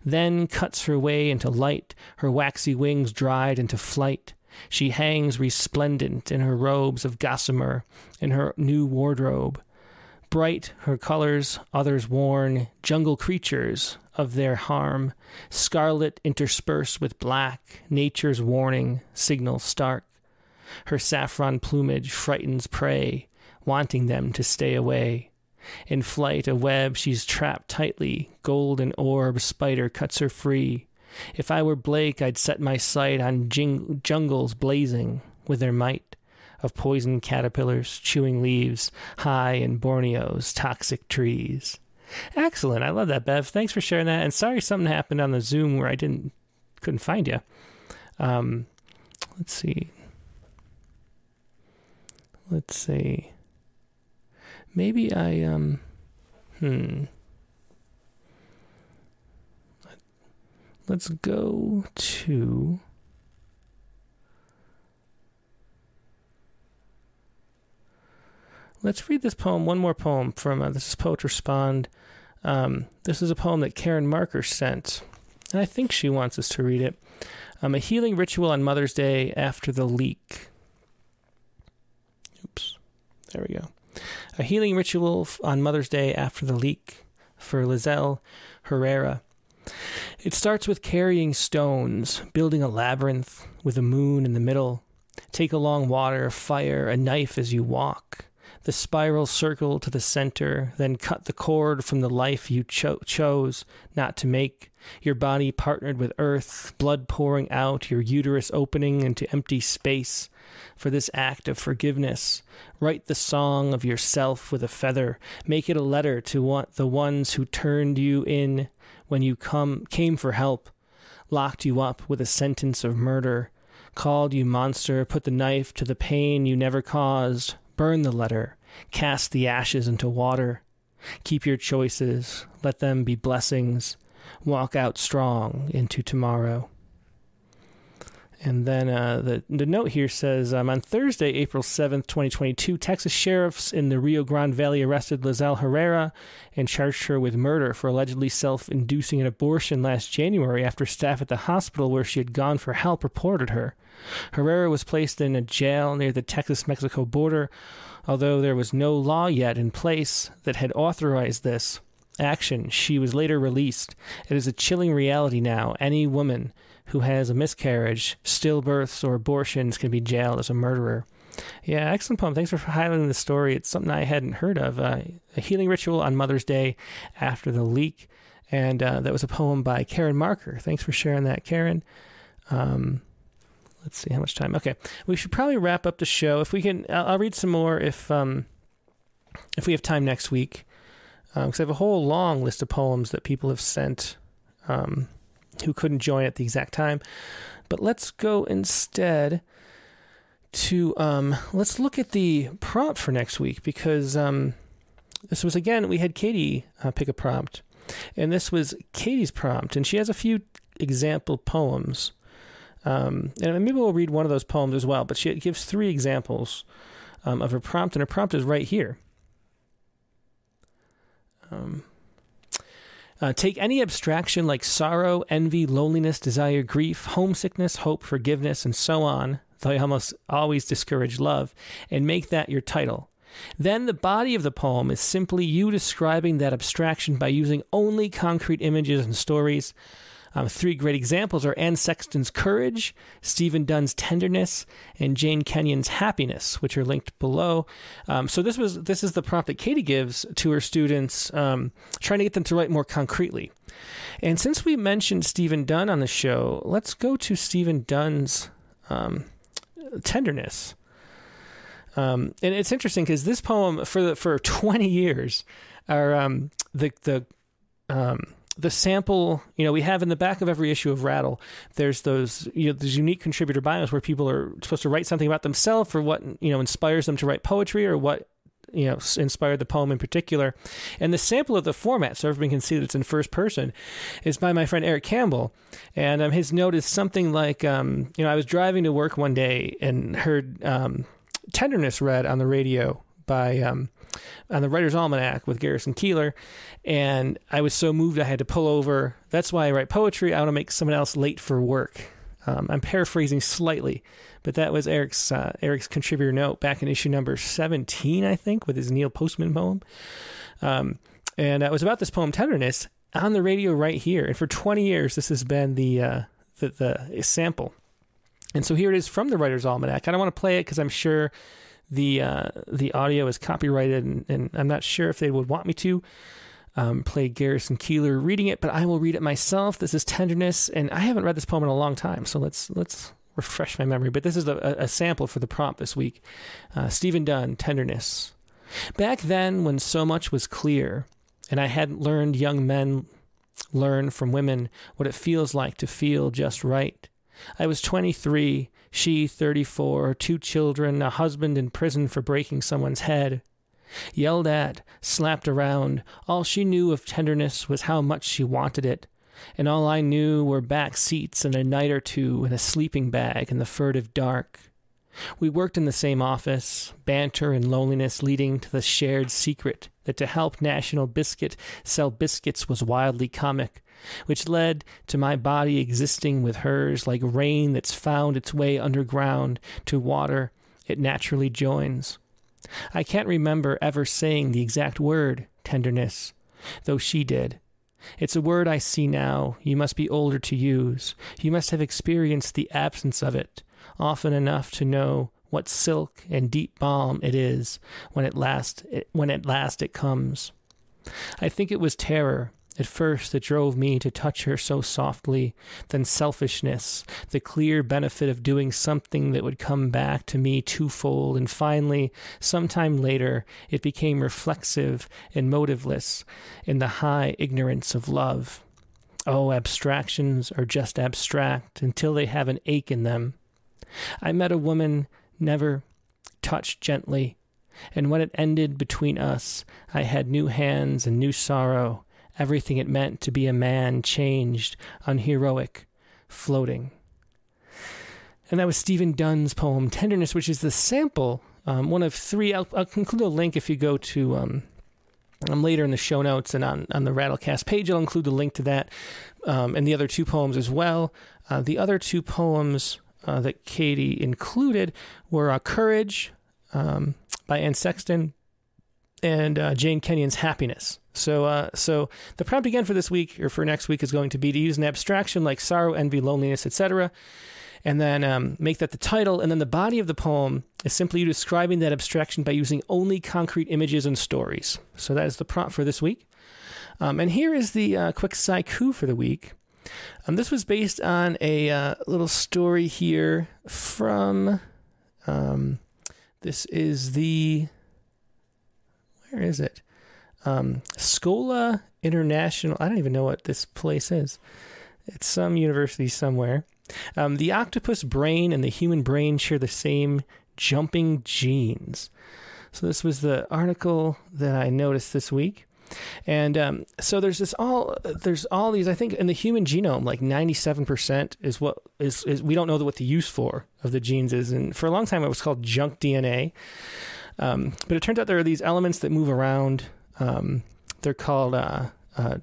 then cuts her way into light, her waxy wings dried into flight. She hangs resplendent in her robes of gossamer, in her new wardrobe bright her colors, others worn, jungle creatures of their harm, scarlet interspersed with black, nature's warning, signal stark. Her saffron plumage frightens prey, wanting them to stay away. In flight, a web she's trapped tightly, golden orb spider cuts her free. If I were Blake, I'd set my sight on jing- jungles blazing with their might of poison caterpillars chewing leaves high in Borneo's toxic trees. Excellent. I love that, Bev. Thanks for sharing that. And sorry something happened on the Zoom where I didn't couldn't find you. Um, let's see. Let's see. Maybe I um hmm. Let's go to let's read this poem, one more poem from uh, this is Poet Respond. Um, this is a poem that Karen Marker sent, and I think she wants us to read it. Um, a healing ritual on Mother's Day after the leak. Oops, there we go. A healing ritual on Mother's Day after the leak for Lizelle Herrera. It starts with carrying stones, building a labyrinth with a moon in the middle. Take along water, fire, a knife as you walk. The spiral circle to the center, then cut the cord from the life you cho- chose not to make. Your body partnered with earth, blood pouring out, your uterus opening into empty space. For this act of forgiveness, write the song of yourself with a feather. Make it a letter to want the ones who turned you in when you come came for help, locked you up with a sentence of murder, called you monster, put the knife to the pain you never caused, burn the letter, cast the ashes into water. Keep your choices, let them be blessings. Walk out strong into tomorrow. And then uh, the, the note here says um, on Thursday, April 7th, 2022, Texas sheriffs in the Rio Grande Valley arrested Lizelle Herrera and charged her with murder for allegedly self inducing an abortion last January after staff at the hospital where she had gone for help reported her. Herrera was placed in a jail near the Texas Mexico border, although there was no law yet in place that had authorized this action. She was later released. It is a chilling reality now. Any woman who has a miscarriage, stillbirths, or abortions can be jailed as a murderer. Yeah, excellent poem. Thanks for highlighting the story. It's something I hadn't heard of. Uh, a healing ritual on Mother's Day after the leak. And uh, that was a poem by Karen Marker. Thanks for sharing that, Karen. Um, let's see how much time. Okay, we should probably wrap up the show. If we can, I'll, I'll read some more if um, if we have time next week, because um, I have a whole long list of poems that people have sent. Um, who couldn't join at the exact time. But let's go instead to um, let's look at the prompt for next week because um, this was again we had Katie uh, pick a prompt, and this was Katie's prompt, and she has a few example poems. Um, and maybe we'll read one of those poems as well. But she gives three examples um, of her prompt, and her prompt is right here. Um, uh, take any abstraction like sorrow, envy, loneliness, desire, grief, homesickness, hope, forgiveness, and so on, though almost always discourage love, and make that your title. Then the body of the poem is simply you describing that abstraction by using only concrete images and stories. Um, three great examples are Anne Sexton's Courage, Stephen Dunn's Tenderness, and Jane Kenyon's Happiness, which are linked below. Um, so this was this is the prompt that Katie gives to her students, um, trying to get them to write more concretely. And since we mentioned Stephen Dunn on the show, let's go to Stephen Dunn's um, Tenderness. Um, and it's interesting because this poem for the, for 20 years, are um, the the the sample, you know, we have in the back of every issue of Rattle, there's those, you know, those unique contributor bios where people are supposed to write something about themselves or what, you know, inspires them to write poetry or what, you know, inspired the poem in particular. And the sample of the format, so everyone can see that it's in first person, is by my friend Eric Campbell. And um, his note is something like, um, you know, I was driving to work one day and heard um, Tenderness read on the radio by um, on the Writer's Almanac with Garrison Keillor, and I was so moved I had to pull over. That's why I write poetry. I want to make someone else late for work. Um, I'm paraphrasing slightly, but that was Eric's uh, Eric's contributor note back in issue number 17, I think, with his Neil Postman poem. Um, and it was about this poem Tenderness on the radio right here. And for 20 years, this has been the uh, the, the sample. And so here it is from the Writer's Almanac. I don't want to play it because I'm sure the uh, the audio is copyrighted, and, and, I'm not sure if they would want me to um, play Garrison Keillor reading it, but I will read it myself. This is Tenderness, and I haven't read this poem in a long time, so let's let's refresh my memory. But this is a, a sample for the prompt this week. Uh, Stephen Dunn, Tenderness. Back then, when so much was clear, and I hadn't learned young men learn from women what it feels like to feel just right. I was 23 she 34, two children, a husband in prison for breaking someone's head. Yelled at, slapped around, all she knew of tenderness was how much she wanted it, and all I knew were back seats and a night or two in a sleeping bag in the furtive dark. We worked in the same office, banter and loneliness leading to the shared secret that to help National Biscuit sell biscuits was wildly comic, which led to my body existing with hers like rain that's found its way underground to water it naturally joins. I can't remember ever saying the exact word, tenderness, though she did. It's a word I see now. You must be older to use. You must have experienced the absence of it, often enough to know what silk and deep balm it is when at last it, when at last it comes. I think it was terror at first it drove me to touch her so softly, then selfishness, the clear benefit of doing something that would come back to me twofold, and finally, some time later, it became reflexive and motiveless in the high ignorance of love. Oh, abstractions are just abstract until they have an ache in them. I met a woman never touched gently, and when it ended between us, I had new hands and new sorrow everything it meant to be a man changed, unheroic, floating. And that was Stephen Dunn's poem Tenderness, which is the sample, um, one of three. I'll, include a link if you go to um, um, later in the show notes and on, on the Rattlecast page. I'll include the link to that um, and the other two poems as well. Uh, the other two poems uh, that Katie included were uh, Courage um, by Anne Sexton and uh, Jane Kenyon's Happiness. So, uh, so the prompt again for this week or for next week is going to be to use an abstraction like sorrow, envy, loneliness, etc., and then um, make that the title. And then the body of the poem is simply you describing that abstraction by using only concrete images and stories. So that is the prompt for this week. Um, and here is the uh, quick haiku for the week. Um, this was based on a uh, little story here from. Um, this is the. Where is it? Um, Scola International. I don't even know what this place is. It's some university somewhere. Um, the octopus brain and the human brain share the same jumping genes. So this was the article that I noticed this week. And um, so there's this all there's all these I think in the human genome like 97% is what is, is we don't know what the use for of the genes is and for a long time it was called junk DNA. Um, but it turns out there are these elements that move around um, they're called uh, uh,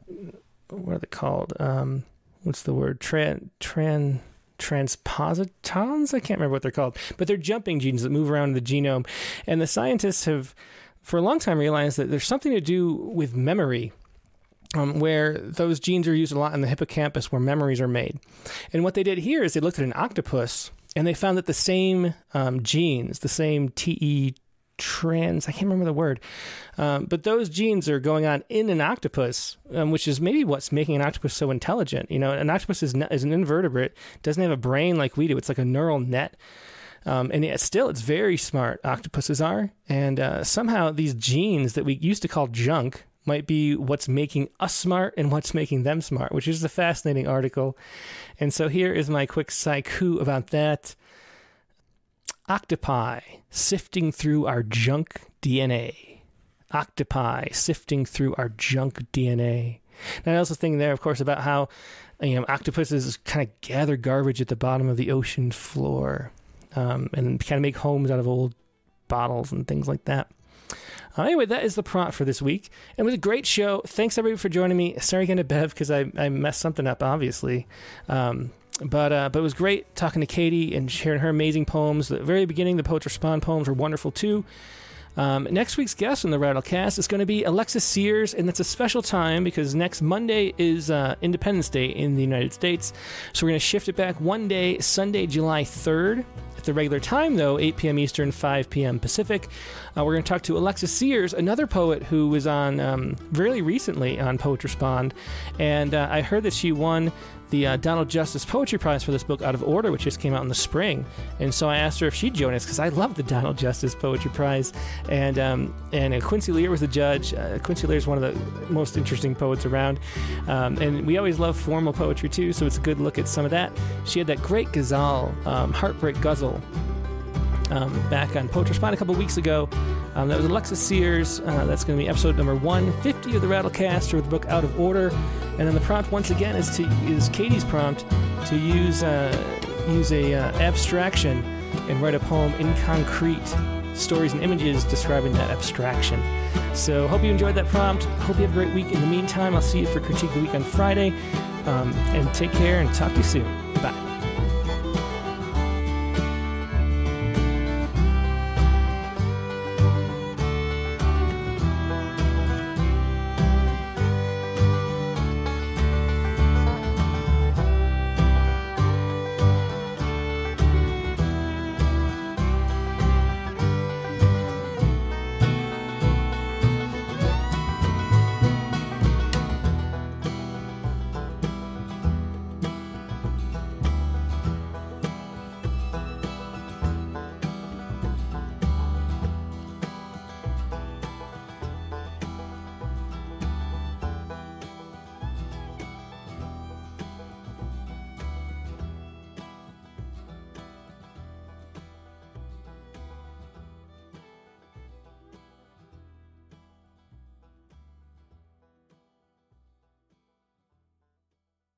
what are they called? Um, what's the word? Tran tran transpositons. I can't remember what they're called, but they're jumping genes that move around in the genome, and the scientists have for a long time realized that there's something to do with memory. Um, where those genes are used a lot in the hippocampus where memories are made. And what they did here is they looked at an octopus and they found that the same um, genes, the same TE trans i can't remember the word. Um, but those genes are going on in an octopus um, which is maybe what's making an octopus so intelligent you know? An octopus is, is an invertebrate doesn't have a brain like we do. It's like a neural net. Um, and yet still it's very smart octopuses are. And uh, somehow these genes that we used to call junk might be what's making us smart and what's making them smart which is a fascinating article. And so here is my quick haiku about that Octopi sifting through our junk DNA. Octopi sifting through our junk DNA. And I also think there, of course, about how you know octopuses kind of gather garbage at the bottom of the ocean floor, um, and kind of make homes out of old bottles and things like that. Uh, anyway, that is the prompt for this week. It was a great show. Thanks everybody for joining me. Sorry again to Bev because I, I messed something up, obviously. Um, but uh, but it was great talking to Katie and sharing her amazing poems. The very beginning, the Poets Respond poems were wonderful too. Um, next week's guest on the Rattlecast is going to be Alexis Sears, and that's a special time because next Monday is uh, Independence Day in the United States. So we're going to shift it back one day, Sunday, July 3rd. At the regular time, though, 8 p.m. Eastern, 5 p.m. Pacific, uh, we're going to talk to Alexis Sears, another poet who was on um, very recently on Poets Respond. And uh, I heard that she won the uh, Donald Justice Poetry Prize for this book, Out of Order, which just came out in the spring. And so I asked her if she'd join us because I love the Donald Justice Poetry Prize. And um, and uh, Quincy Lehr was the judge. Uh, Quincy Lehr is one of the most interesting poets around. Um, and we always love formal poetry too, so it's a good look at some of that. She had that great ghazal, um, Heartbreak Ghazal, um, back on Poets Respond a couple weeks ago. Um, that was Alexis Sears. Uh, that's going to be episode number 150 of the Rattlecast, or the book Out of Order. And then the prompt once again is to is Katie's prompt to use uh, use a uh, abstraction and write a poem in concrete, stories and images describing that abstraction. So, hope you enjoyed that prompt. Hope you have a great week. In the meantime, I'll see you for Critique of the Week on Friday. Um, and take care and talk to you soon. Bye.